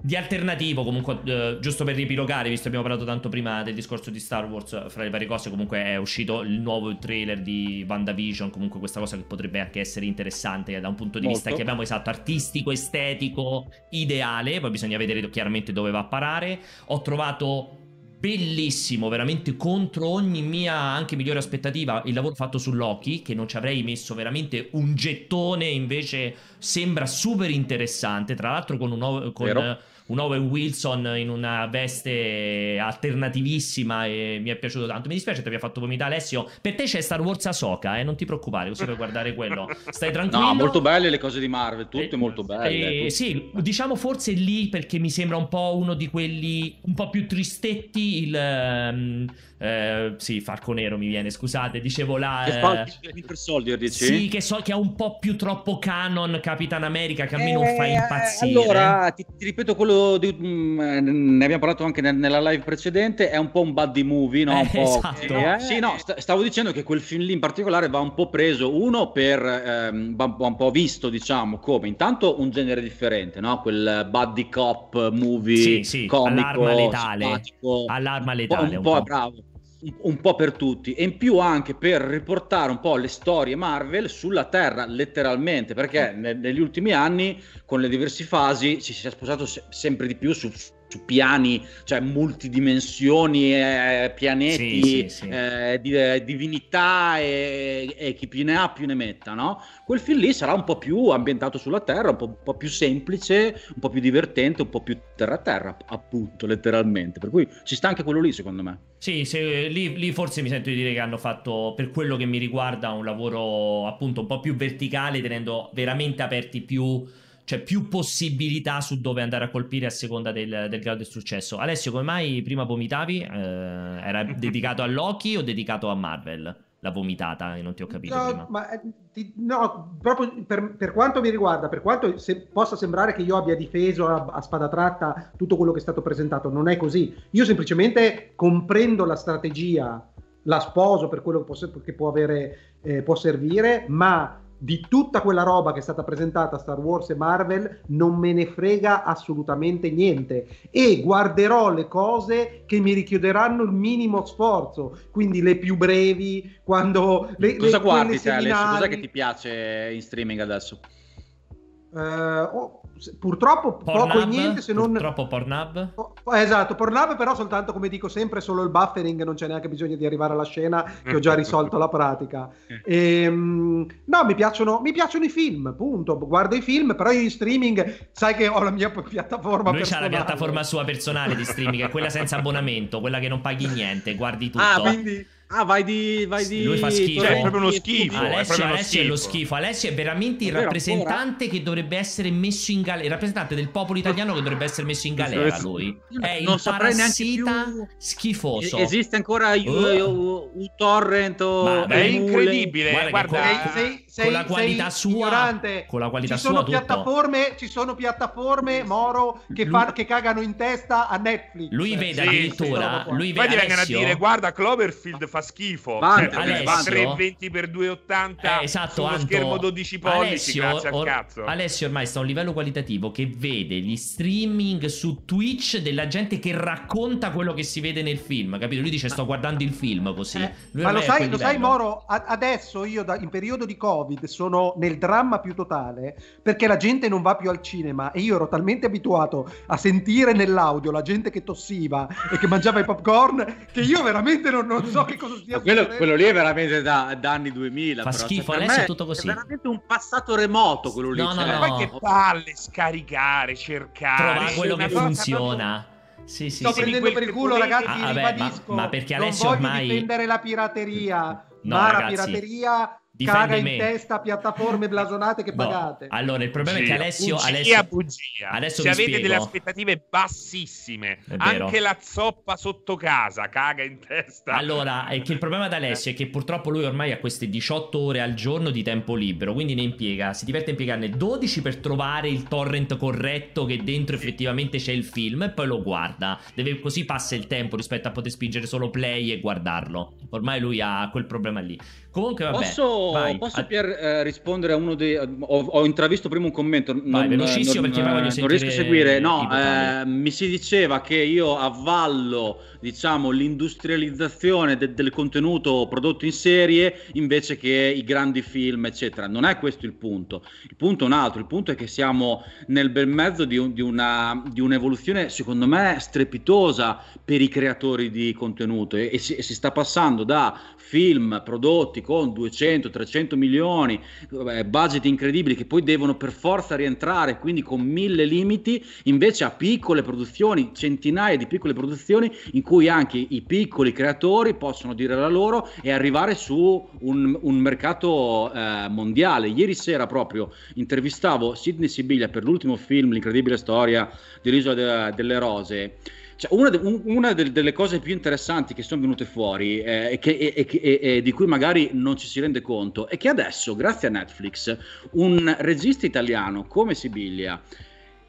Di alternativo, comunque, eh, giusto per riepilogare, visto che abbiamo parlato tanto prima del discorso di Star Wars, fra le varie cose, comunque è uscito il nuovo trailer di WandaVision, comunque questa cosa che potrebbe anche essere interessante da un punto di Molto. vista, chiamiamo esatto, artistico, estetico, ideale, poi bisogna vedere chiaramente dove va a parare. Ho trovato bellissimo, veramente contro ogni mia anche migliore aspettativa il lavoro fatto su Loki, che non ci avrei messo veramente un gettone, invece sembra super interessante, tra l'altro con un, nuovo- con, eh, un Owen Wilson in una veste alternativissima e mi è piaciuto tanto. Mi dispiace che ti abbia fatto vomitare Alessio. Per te c'è Star Wars Ahsoka, eh? non ti preoccupare, così puoi guardare quello. Stai tranquillo. No, molto belle le cose di Marvel, tutte Eh, molto belle. eh, sì, diciamo forse lì perché mi sembra un po' uno di quelli un po' più tristetti. Il ehm, eh, sì, Falco Nero mi viene, scusate, dicevo là. Che eh, Soldier, dici? sì, che so che ha un po' più troppo canon Capitan America che a me non fa Eh, impazzire. Allora, ti, ti ripeto quello di, mm, eh, ne abbiamo parlato anche nel- nella live precedente, è un po' un buddy movie, no? Un Eh, po', esatto. eh, sì, no, sta- stavo dicendo che quel film lì in particolare va un po' preso, uno per, ehm, va, un po' visto, diciamo, come intanto un genere differente, no? Quel buddy cop movie Sì, sì, comico, all'arma letale. simpatico, All'arma un po', letale. un po', bravo, un, po' per tutti e in più anche per riportare un po' le storie Marvel sulla Terra letteralmente perché ne- negli ultimi anni con le diverse fasi ci si è sposato se- sempre di più su, su piani cioè multidimensioni eh, pianeti Sì, sì, sì. eh, di- eh, divinità e, e chi più ne ha più ne metta no? quel film lì sarà un po' più ambientato sulla Terra un po', un po' più semplice un po' più divertente un po' più terra terra appunto letteralmente per cui ci sta anche quello lì secondo me Sì, se- lì, lì forse mi sento di dire che hanno fatto, per quello che mi riguarda, un lavoro appunto un po' più verticale, tenendo veramente aperti più, cioè più possibilità su dove andare a colpire a seconda del, del grado di successo. Alessio, come mai prima vomitavi? Eh, era dedicato a Loki o dedicato a Marvel? La vomitata, non ti ho capito No, prima. ma, eh, ti- no, proprio per, per quanto mi riguarda, per quanto se- possa sembrare che io abbia difeso a, a spada tratta tutto quello che è stato presentato, non è così. Io semplicemente comprendo la strategia, la sposo per quello che può, che può avere, eh, può servire, ma di tutta quella roba che è stata presentata a Star Wars e Marvel non me ne frega assolutamente niente e guarderò le cose che mi richiederanno il minimo sforzo, quindi le più brevi, quando le, cosa le- guardi te Alessio? seminali. cos'è che ti piace in streaming adesso? Eh, oh, purtroppo poco e Pornhub? niente se non Purtroppo Pornhub? Esatto, Pornhub però soltanto come dico sempre solo il buffering, non c'è neanche bisogno di arrivare alla scena che ho già risolto la pratica. Ehm, no, mi piacciono, mi piacciono i film, punto. Guardo i film, però io in streaming sai che ho la mia piattaforma Lui c'ha la personale. piattaforma sua personale di streaming, è quella senza abbonamento, quella che non paghi niente, guardi tutto. Ah, quindi ah, vai di vai di Lui fa schifo. Cioè, è proprio uno schifo. è Alessio, proprio uno Alessio è lo schifo. schifo. Alessio è veramente il È rappresentante che dovrebbe essere messo in galera. Il rappresentante del popolo italiano che dovrebbe essere messo in galera. Lui è Non il saprei neanche parassita più- schifoso. Esiste ancora U- Oh. O Ma- È incredibile, Guarda che guarda. Con- Sei, con la qualità sei sua, ignorante. con la qualità ci sono sua, tutto. piattaforme, ci sono piattaforme Moro che, Lui- fa- che cagano in testa a Netflix. Lui vede Sì, addirittura. sì, lui Poi vede ti vengono a dire guarda Cloverfield fa schifo Vanti, Cioè, Alessio. va 320 x 280 Eh, esatto, Anto. schermo 12 pollici Alessio, or- cazzo Alessio ormai sta a un livello qualitativo che vede gli streaming su Twitch della gente che racconta quello che si vede nel film, capito? Lui dice sto guardando il film così. Eh, Lui ma lo sai, lo sai. Moro, a- adesso io da- in periodo di Covid sono nel dramma più totale perché la gente non va più al cinema e io ero talmente abituato a sentire nell'audio la gente che tossiva e che mangiava i popcorn che io veramente non, non so che cosa stia quello, succedendo. quello lì è veramente da, da anni 2000 Fa però. schifo, Cioè, per Alessio me è tutto così. è veramente un passato remoto quello lì No, no, cioè, no. che palle scaricare cercare Trova quello che funziona. Sì, sì, Sto sì. prendendo per il culo, ragazzi. Ah, vabbè, ma- ribadisco. ma perché non Alessio voglio ormai- difendere la pirateria, No, ma ragazzi, la pirateria difende caga in testa piattaforme blasonate che No. pagate. Allora, il problema è che Bugia, Alessio, bugia, Alessio bugia. Adesso se avete spiego. delle aspettative bassissime anche la zoppa sotto casa caga in testa Allora, è che il problema da Alessio è che purtroppo lui ormai ha queste 18 ore al giorno di tempo libero, quindi ne impiega, si diverte a impiegarne 12 per trovare il torrent corretto che dentro effettivamente c'è il film e poi lo guarda. Deve, così passa il tempo rispetto a poter spingere solo play e guardarlo. Ormai lui ha quel problema lì. Comunque vabbè. Posso, vai. posso Ah, Pier, eh, rispondere a uno dei. Ho, ho intravisto prima un commento. Vai, velocissimo, perché poi voglio non riesco a seguire. No, eh, mi si diceva che io avvallo, diciamo, l'industrializzazione de- del contenuto prodotto in serie invece che i grandi film, eccetera. Non è questo il punto. Il punto è un altro. Il punto è che siamo nel bel mezzo di, un- di una, di un'evoluzione, secondo me, strepitosa per i creatori di contenuto e, e si, e si sta passando da film prodotti con 200-300 milioni, eh, budget incredibili che poi devono per forza rientrare, quindi con mille limiti, invece a piccole produzioni, centinaia di piccole produzioni in cui anche i piccoli creatori possono dire la loro e arrivare su un, un mercato eh, mondiale. Ieri sera proprio intervistavo Sidney Sibiglia per l'ultimo film, L'incredibile storia Riso de- delle Rose cioè, una, de, un, una de, delle cose più interessanti che sono venute fuori eh, e, che, di cui magari non ci si rende conto è che adesso, grazie a Netflix, un regista italiano come Sibilia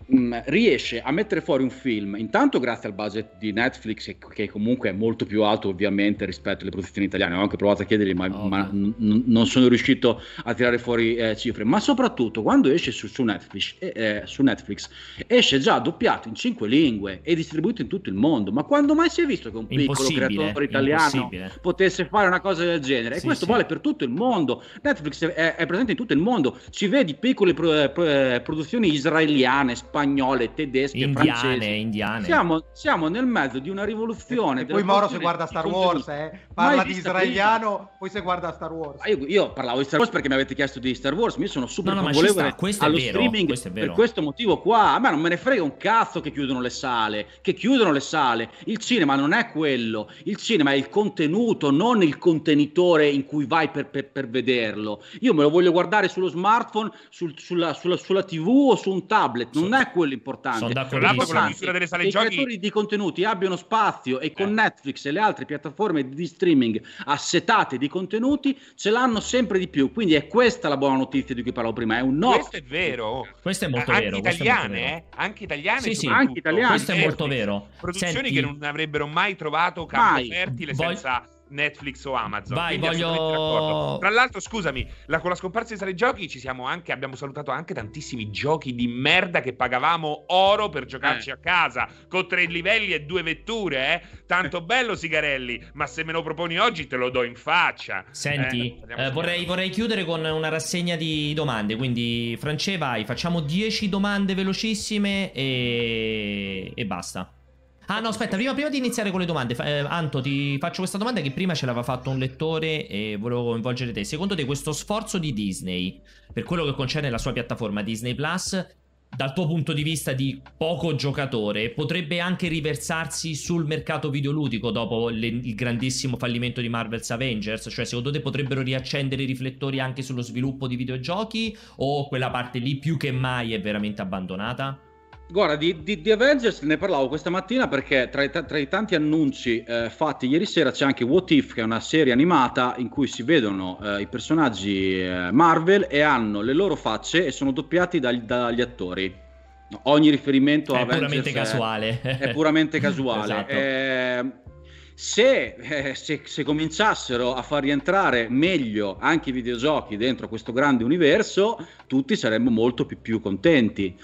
mh, mm, riesce a mettere fuori un film, intanto grazie al budget di Netflix, che comunque è molto più alto ovviamente rispetto alle produzioni italiane, ho anche provato a chiedergli, ma, oh, ma n- non sono riuscito a tirare fuori eh, cifre, ma soprattutto quando esce su, su, Netflix, eh, eh, su, Netflix, esce già doppiato in cinque lingue e distribuito in tutto il mondo, ma quando mai si è visto che un piccolo creatore italiano potesse fare una cosa del genere? E sì, questo sì. vale per tutto il mondo, Netflix è, è, presente in tutto il mondo, ci vedi piccole pro, eh, pro, eh, produzioni israeliane, spagnole, spagnole, tedesche, indiane, francesi. indiane. Siamo, siamo, nel mezzo di una rivoluzione. E, poi Moro se guarda Star Wars, eh? parla di israeliano, prima. poi se guarda Star Wars. Ah, io, io, parlavo di Star Wars perché mi avete chiesto di Star Wars, mi sono super no, no, favorevole allo vero, streaming questo per questo motivo qua. A me non me ne frega un cazzo che chiudono le sale, che chiudono le sale. Il cinema non è quello, il cinema è il contenuto, non il contenitore in cui vai per, per, per vederlo. Io me lo voglio guardare sullo smartphone, sul, sulla, sulla, sulla, TV o su un tablet, non è quello importante. Sono d'accordo con la chiusura delle sale che giochi. i creatori di contenuti abbiano spazio e con eh. Netflix e le altre piattaforme di streaming assetate di contenuti ce l'hanno sempre di più. Quindi è questa la buona notizia di cui parlavo prima. È un no. Questo è vero. Questo è molto anche vero. Italiane, eh? Anche italiane, sì, sì, anche italiane. Questo è molto vero. Produzioni Senti... che non avrebbero mai trovato campo mai. fertile Voglio... senza Netflix o Amazon. Vai, voglio... Tra l'altro, scusami, la, con la scomparsa di sale giochi ci siamo anche, abbiamo salutato anche tantissimi giochi di merda che pagavamo oro per giocarci eh. a casa, con tre livelli e due vetture, eh? Tanto bello Sigarelli, ma se me lo proponi oggi te lo do in faccia. Senti, eh, eh vorrei, vorrei, chiudere con una rassegna di domande, quindi France vai, facciamo 10 domande velocissime e, e basta. Ah no, aspetta, prima, prima, di iniziare con le domande, eh, Anto, ti faccio questa domanda che prima ce l'aveva fatto un lettore e volevo coinvolgere te. Secondo te questo sforzo di Disney, per quello che concerne la sua piattaforma Disney Plus, dal tuo punto di vista di poco giocatore, potrebbe anche riversarsi sul mercato videoludico dopo le, il grandissimo fallimento di Marvel's Avengers? Cioè, secondo te potrebbero riaccendere i riflettori anche sullo sviluppo di videogiochi o quella parte lì più che mai è veramente abbandonata? Guarda, di, di, di, Avengers ne parlavo questa mattina perché tra i, tra i tanti annunci eh, fatti ieri sera c'è anche What If, che è una serie animata in cui si vedono eh, i personaggi eh, Marvel e hanno le loro facce e sono doppiati dagli, dagli attori. Ogni riferimento a Avengers puramente casuale. È puramente casuale. esatto. Eh, se, eh, se, se, cominciassero a far rientrare meglio anche i videogiochi dentro questo grande universo, tutti saremmo molto più, più contenti.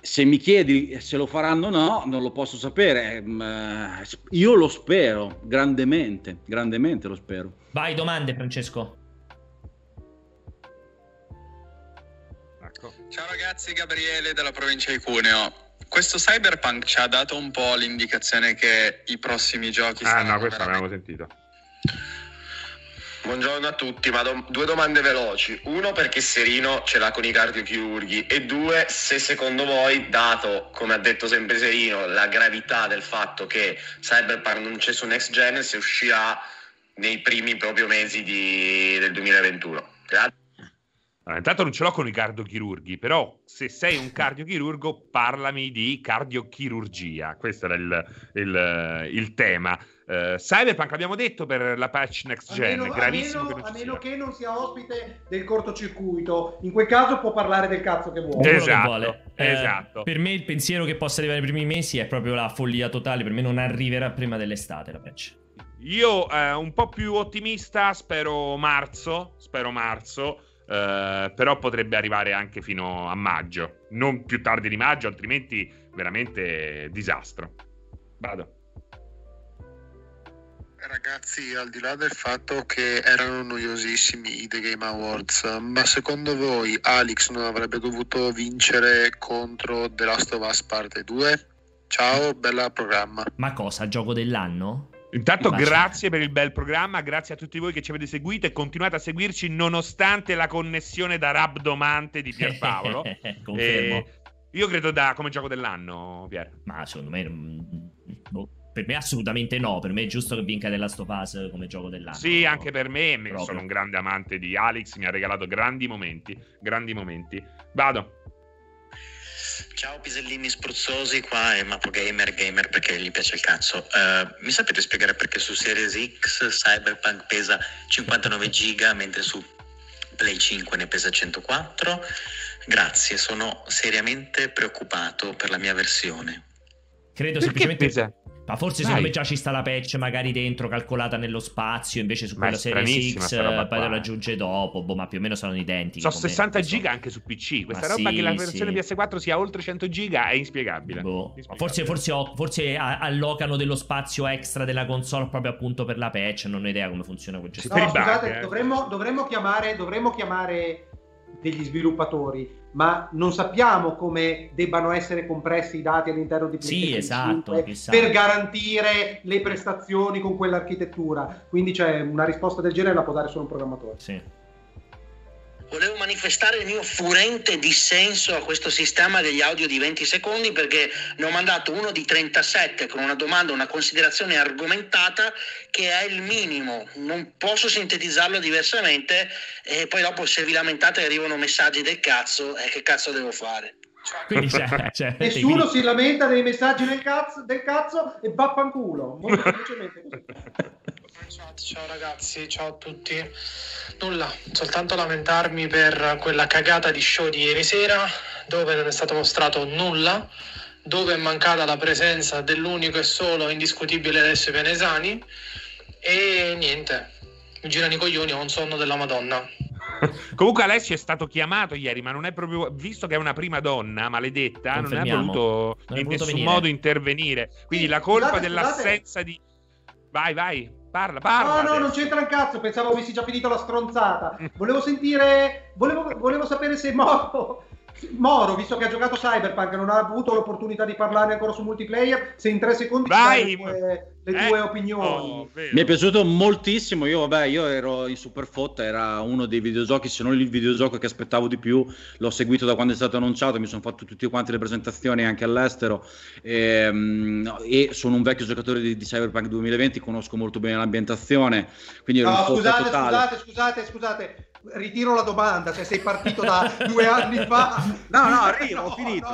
Se mi chiedi se lo faranno o no, non lo posso sapere. Mm, eh, io lo spero, grandemente, grandemente lo spero. Vai, domande Francesco. Ecco. Ciao ragazzi, Gabriele della provincia di Cuneo questo Cyberpunk ci ha dato un po' l'indicazione che i prossimi giochi ah, no, questo veramente... l'abbiamo sentito. Buongiorno a tutti, ma do- due domande veloci. Uno, perché Serino ce l'ha con i cardiochirurghi? E due, se secondo voi, dato, come ha detto sempre Serino, la gravità del fatto che Cyberpunk non c'è su Next Gen, se uscirà nei primi proprio mesi di... del 2021. Grazie. Allora, intanto non ce l'ho con i cardiochirurghi, però se sei un cardiochirurgo parlami di cardiochirurgia, questo era il, il, il tema. Uh, Cyberpunk abbiamo detto per la patch next gen, a meno, gravissimo. A meno, che, non, a meno che non sia ospite del cortocircuito, in quel caso può parlare del cazzo che vuole. Esatto, che vuole. Eh, esatto. Per me il pensiero che possa arrivare nei primi mesi è proprio la follia totale, per me non arriverà prima dell'estate la patch. Io eh, un po' più ottimista, spero marzo, spero marzo. Uh, però potrebbe arrivare anche fino a maggio, non più tardi di maggio, altrimenti veramente disastro. Vado. Ragazzi, al di là del fatto che erano noiosissimi i The Game Awards, ma secondo voi Alex non avrebbe dovuto vincere contro The Last of Us Parte 2? Ciao, bella programma. Ma cosa, gioco dell'anno? Intanto Immagino. grazie per il bel programma, grazie a tutti voi che ci avete seguito e continuate a seguirci nonostante la connessione da rabdomante di Pierpaolo. Confermo. Eh, io credo da come gioco dell'anno, Pier. Ma secondo me... mm, boh, per me assolutamente no. Per me è giusto che vinca della Last of Us come gioco dell'anno. Sì, anche per me, Proprio. sono un grande amante di Alex, mi ha regalato grandi momenti, grandi momenti. Vado. Ciao pisellini spruzzosi, qua è Mapo Gamer, gamer perché gli piace il cazzo. Eh, mi sapete spiegare perché su Series X Cyberpunk pesa 59 giga mentre su Play 5 ne pesa 104? Grazie, sono seriamente preoccupato per la mia versione. Credo Perché semplicemente... pesa? Ma forse Dai. secondo me già ci sta la patch magari dentro calcolata nello spazio, invece su quella serie X poi te lo aggiunge dopo, boh, ma più o meno sono identiche. Sono come- 60 insomma. giga anche su PC. Questa Ma roba sì, che la versione sì. PS4 sia oltre 100 giga è inspiegabile. Boh. Inspiegabile. Forse, forse, forse allocano dello spazio extra della console proprio appunto per la patch. Non ho idea come funziona quel No, gestore. bug, scusate, eh. dovremmo, dovremmo chiamare, dovremmo chiamare degli sviluppatori, ma non sappiamo come debbano essere compressi i dati all'interno di Sì, PlayStation esatto, 5 chissà. per garantire le prestazioni con quell'architettura. Quindi c'è una risposta del genere la può dare solo un programmatore. Sì. Volevo manifestare il mio furente dissenso a questo sistema degli audio di 20 secondi perché ne ho mandato uno di 37 con una domanda, una considerazione argomentata che è il minimo. Non posso sintetizzarlo diversamente e poi dopo se vi lamentate arrivano messaggi del cazzo e che cazzo devo fare? Quindi c'è, c'è- Nessuno quindi- si lamenta dei messaggi del cazzo, del cazzo e vaffanculo. Molto semplicemente così. Ciao, ciao ragazzi, ciao a tutti. Nulla, soltanto lamentarmi per quella cagata di show di ieri sera dove non è stato mostrato nulla, dove è mancata la presenza dell'unico e solo indiscutibile Alessio Pianesani e niente, mi girano i coglioni, ho un sonno della Madonna. Comunque Alessio è stato chiamato ieri, ma non è proprio visto che è una prima donna maledetta, non ha Confermiamo. voluto Non è in voluto nessun venire. modo intervenire. Quindi Sì, la colpa scusate, dell'assenza di Vai, vai, parla, parla. No, no, non c'entra un cazzo, pensavo avessi già finito la stronzata. Volevo sentire, volevo, volevo sapere se Moro, Moro, visto che ha giocato Cyberpunk e non ha avuto l'opportunità di parlare ancora su multiplayer, se in tre secondi ci Vai! le tue, le Eh, tue opinioni. oh. Mi è piaciuto moltissimo. Io, vabbè, io ero in Superfotta, era uno dei videogiochi, se non il videogioco che aspettavo di più. L'ho seguito da quando è stato annunciato, mi sono fatto tutte quante le presentazioni anche all'estero. Ehm, E, sono un vecchio giocatore di, di Cyberpunk 2020, conosco molto bene l'ambientazione. Quindi ero No, in fotta scusate, totale. scusate, scusate, scusate. Ritiro la domanda, se sei partito da due anni fa. No, no, arrivo, ho No, finito.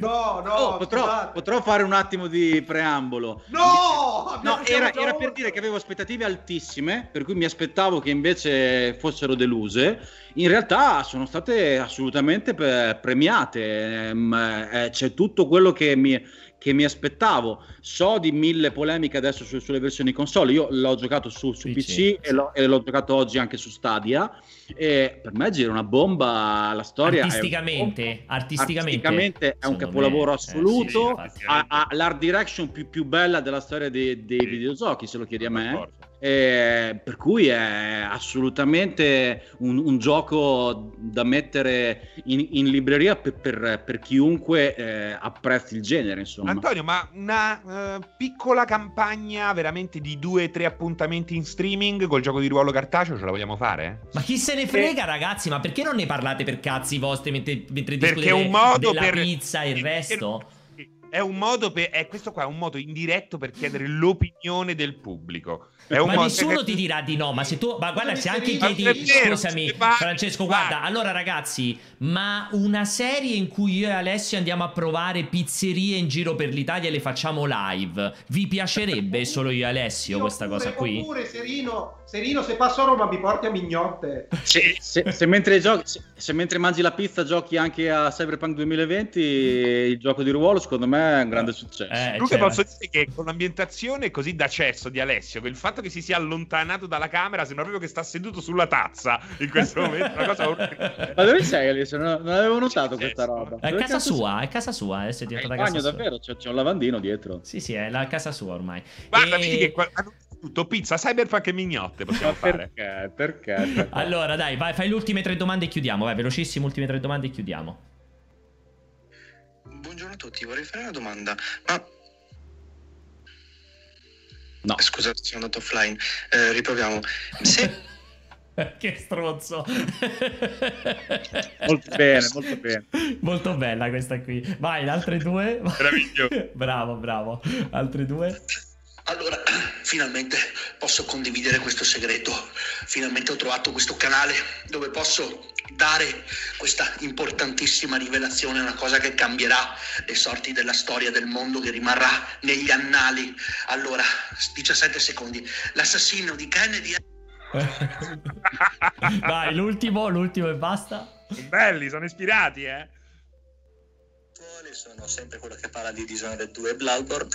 No, no, no, Oh, potrò, potrò fare un attimo di preambolo. No! No, era, era per dire che avevo aspettative altissime, per cui mi aspettavo che invece fossero deluse. In realtà sono state assolutamente premiate. ehm, eh, c'è tutto quello che mi, che mi aspettavo. So di mille polemiche adesso su- sulle versioni console. Io l'ho giocato su, su PC, PC, sì. e, l'ho, e l'ho giocato oggi anche su Stadia. E per me gira una bomba. La storia è- Artisticamente, artisticamente, artisticamente è un capolavoro me, eh, sì, assoluto. sì, infatti. ha, ha l'art direction più, più bella della storia dei, dei Sì. videogiochi, se lo chiedi a me. d'accordo. Eh, per cui è assolutamente un, un gioco da mettere in, in libreria per, per- per chiunque eh, apprezzi il genere. Insomma, Antonio, ma una eh, piccola campagna veramente di due o tre appuntamenti in streaming col gioco di ruolo cartaceo ce la vogliamo fare? Ma chi se ne frega, ragazzi? Ma perché non ne parlate per cazzi vostri mentre, mentre Perché discutete è un modo della per pizza e il resto? È un modo per è questo qua è un modo indiretto per chiedere l'opinione del pubblico. È un Ma nessuno ti dirà di no, ma se tu, ma guarda, se anche chiedi, vero, scusami, Francesco, guarda, allora ragazzi, ma una serie in cui io e Alessio andiamo a provare pizzerie in giro per l'Italia e le facciamo live, vi piacerebbe solo io e Alessio questa Oppure- cosa qui? Oppure, Serino, Serino, se passo a Roma mi porti a Mignotte. se, se- se mentre, giochi, se, se mentre mangi la pizza giochi anche a Cyberpunk 2020, il gioco di ruolo secondo me è un grande successo. Eh, Comunque cioè, posso dire che con l'ambientazione così d'accesso di Alessio, che il fatto che si sia allontanato dalla camera sembra proprio che sta seduto sulla tazza in questo momento, una cosa orribile. Ma dove sei Alessio? Non, non avevo notato questa roba. È Dove casa sua, è casa sua, adesso è sei? È il diventata casa bagno sua. davvero, c'è, c'è un lavandino dietro. Sì, sì, è la casa sua ormai. Guarda, E- vedi che qua- hanno tutto pizza, cyberpunk e mignotte possiamo fare. perché? Perché? Perché? Allora, dai, vai, fai le ultime tre domande e chiudiamo. Vai, velocissime, ultime tre domande e chiudiamo. Buongiorno a tutti, vorrei fare una domanda. Ma No. Scusate, sono andato offline. Eh, riproviamo. Se che stronzo. molto bene, molto bene. Molto bella questa qui. Vai, altre due. Bravo, bravo. Altre due. Allora, finalmente posso condividere questo segreto. Finalmente ho trovato questo canale dove posso dare questa importantissima rivelazione, una cosa che cambierà le sorti della storia del mondo, che rimarrà negli annali. Allora, 17 secondi. L'assassino di Kennedy. Vai, l'ultimo, l'ultimo e basta. Sono belli, sono ispirati, eh. Sono sempre quello che parla di Dishonored 2 e Bloodborne.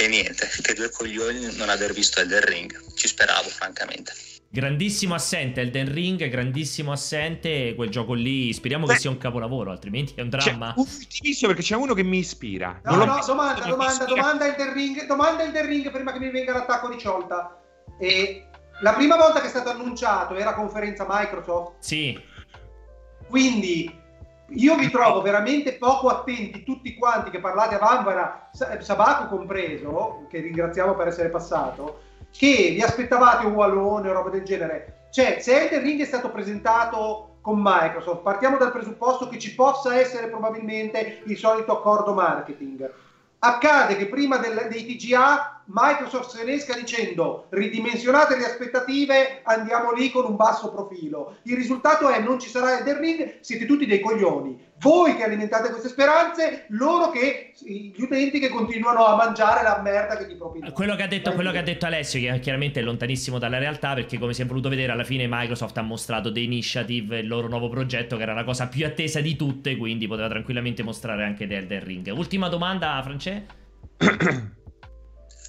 E niente, che due coglioni non aver visto Elden Ring. Ci speravo, francamente. Grandissimo assente Elden Ring, grandissimo assente quel gioco lì. Speriamo Beh, che sia un capolavoro, altrimenti è un C'è dramma. ultimissimo perché c'è uno che mi ispira. No, Non no, visto, domanda, domanda, domanda il del ring, domanda il del ring prima che mi venga l'attacco di Ciolta. E la prima volta che è stato annunciato era conferenza Microsoft, Sì, quindi io vi trovo veramente poco attenti tutti quanti che parlate a Vanvara, Sa- Sabato compreso, che ringraziamo per essere passato, che vi aspettavate un wallone o roba del genere. Cioè, se Elden Ring è stato presentato con Microsoft, partiamo dal presupposto che ci possa essere probabilmente il solito accordo marketing. Accade che prima del- dei TGA Microsoft se ne esca dicendo ridimensionate le aspettative, andiamo lì con un basso profilo. Il risultato è non ci sarà Elden Ring, siete tutti dei coglioni. Voi che alimentate queste speranze, loro che gli utenti che continuano a mangiare la merda che gli propinate. quello che, ha detto, quello che ha detto Alessio, che chiaramente è lontanissimo dalla realtà, perché come si è voluto vedere, alla fine Microsoft ha mostrato The Initiative, il loro nuovo progetto, che era la cosa più attesa di tutte, quindi poteva tranquillamente mostrare anche The Elden Ring. Ultima domanda, France?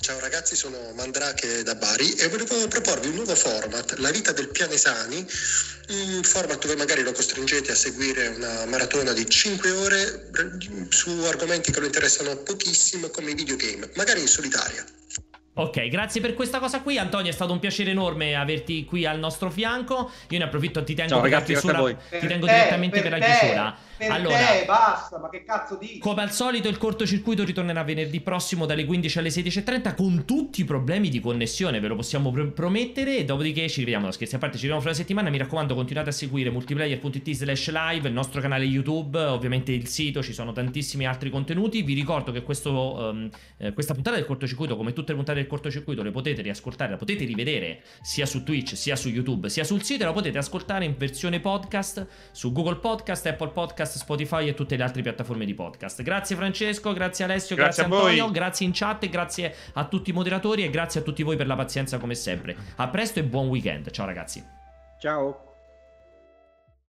Ciao ragazzi, sono Mandrake da Bari e volevo proporvi un nuovo format, La vita del Pianesani, un format dove magari lo costringete a seguire una maratona di 5 ore su argomenti che lo interessano pochissimo come i videogame, magari in solitaria. Ok, grazie per questa cosa qui. Antonio, è stato un piacere enorme averti qui al nostro fianco. Io ne approfitto, ti tengo Ciao, per ragazzi, la chiusura. Ti tengo te, direttamente per, la te, chiusura. Per allora, te, basta, ma che cazzo dici? Come al solito il cortocircuito ritornerà venerdì prossimo dalle 15 alle 16.30 con tutti i problemi di connessione, ve lo possiamo pr- promettere. E dopodiché ci rivediamo, no, scherzi a parte, ci rivediamo fra una settimana, mi raccomando continuate a seguire multiplayer.it slash live, il nostro canale YouTube, ovviamente il sito, ci sono tantissimi altri contenuti, vi ricordo che questo, um, eh, questa puntata del cortocircuito, come tutte le puntate del cortocircuito, le potete riascoltare, la potete rivedere sia su Twitch, sia su YouTube, sia sul sito e la potete ascoltare in versione podcast su Google Podcast, Apple Podcast, Spotify e tutte le altre piattaforme di podcast. Grazie Francesco, grazie Alessio, grazie, Grazie a voi. Antonio, grazie in chat, e grazie a tutti i moderatori e grazie a tutti voi per la pazienza come sempre. A presto e buon weekend. Ciao ragazzi. Ciao.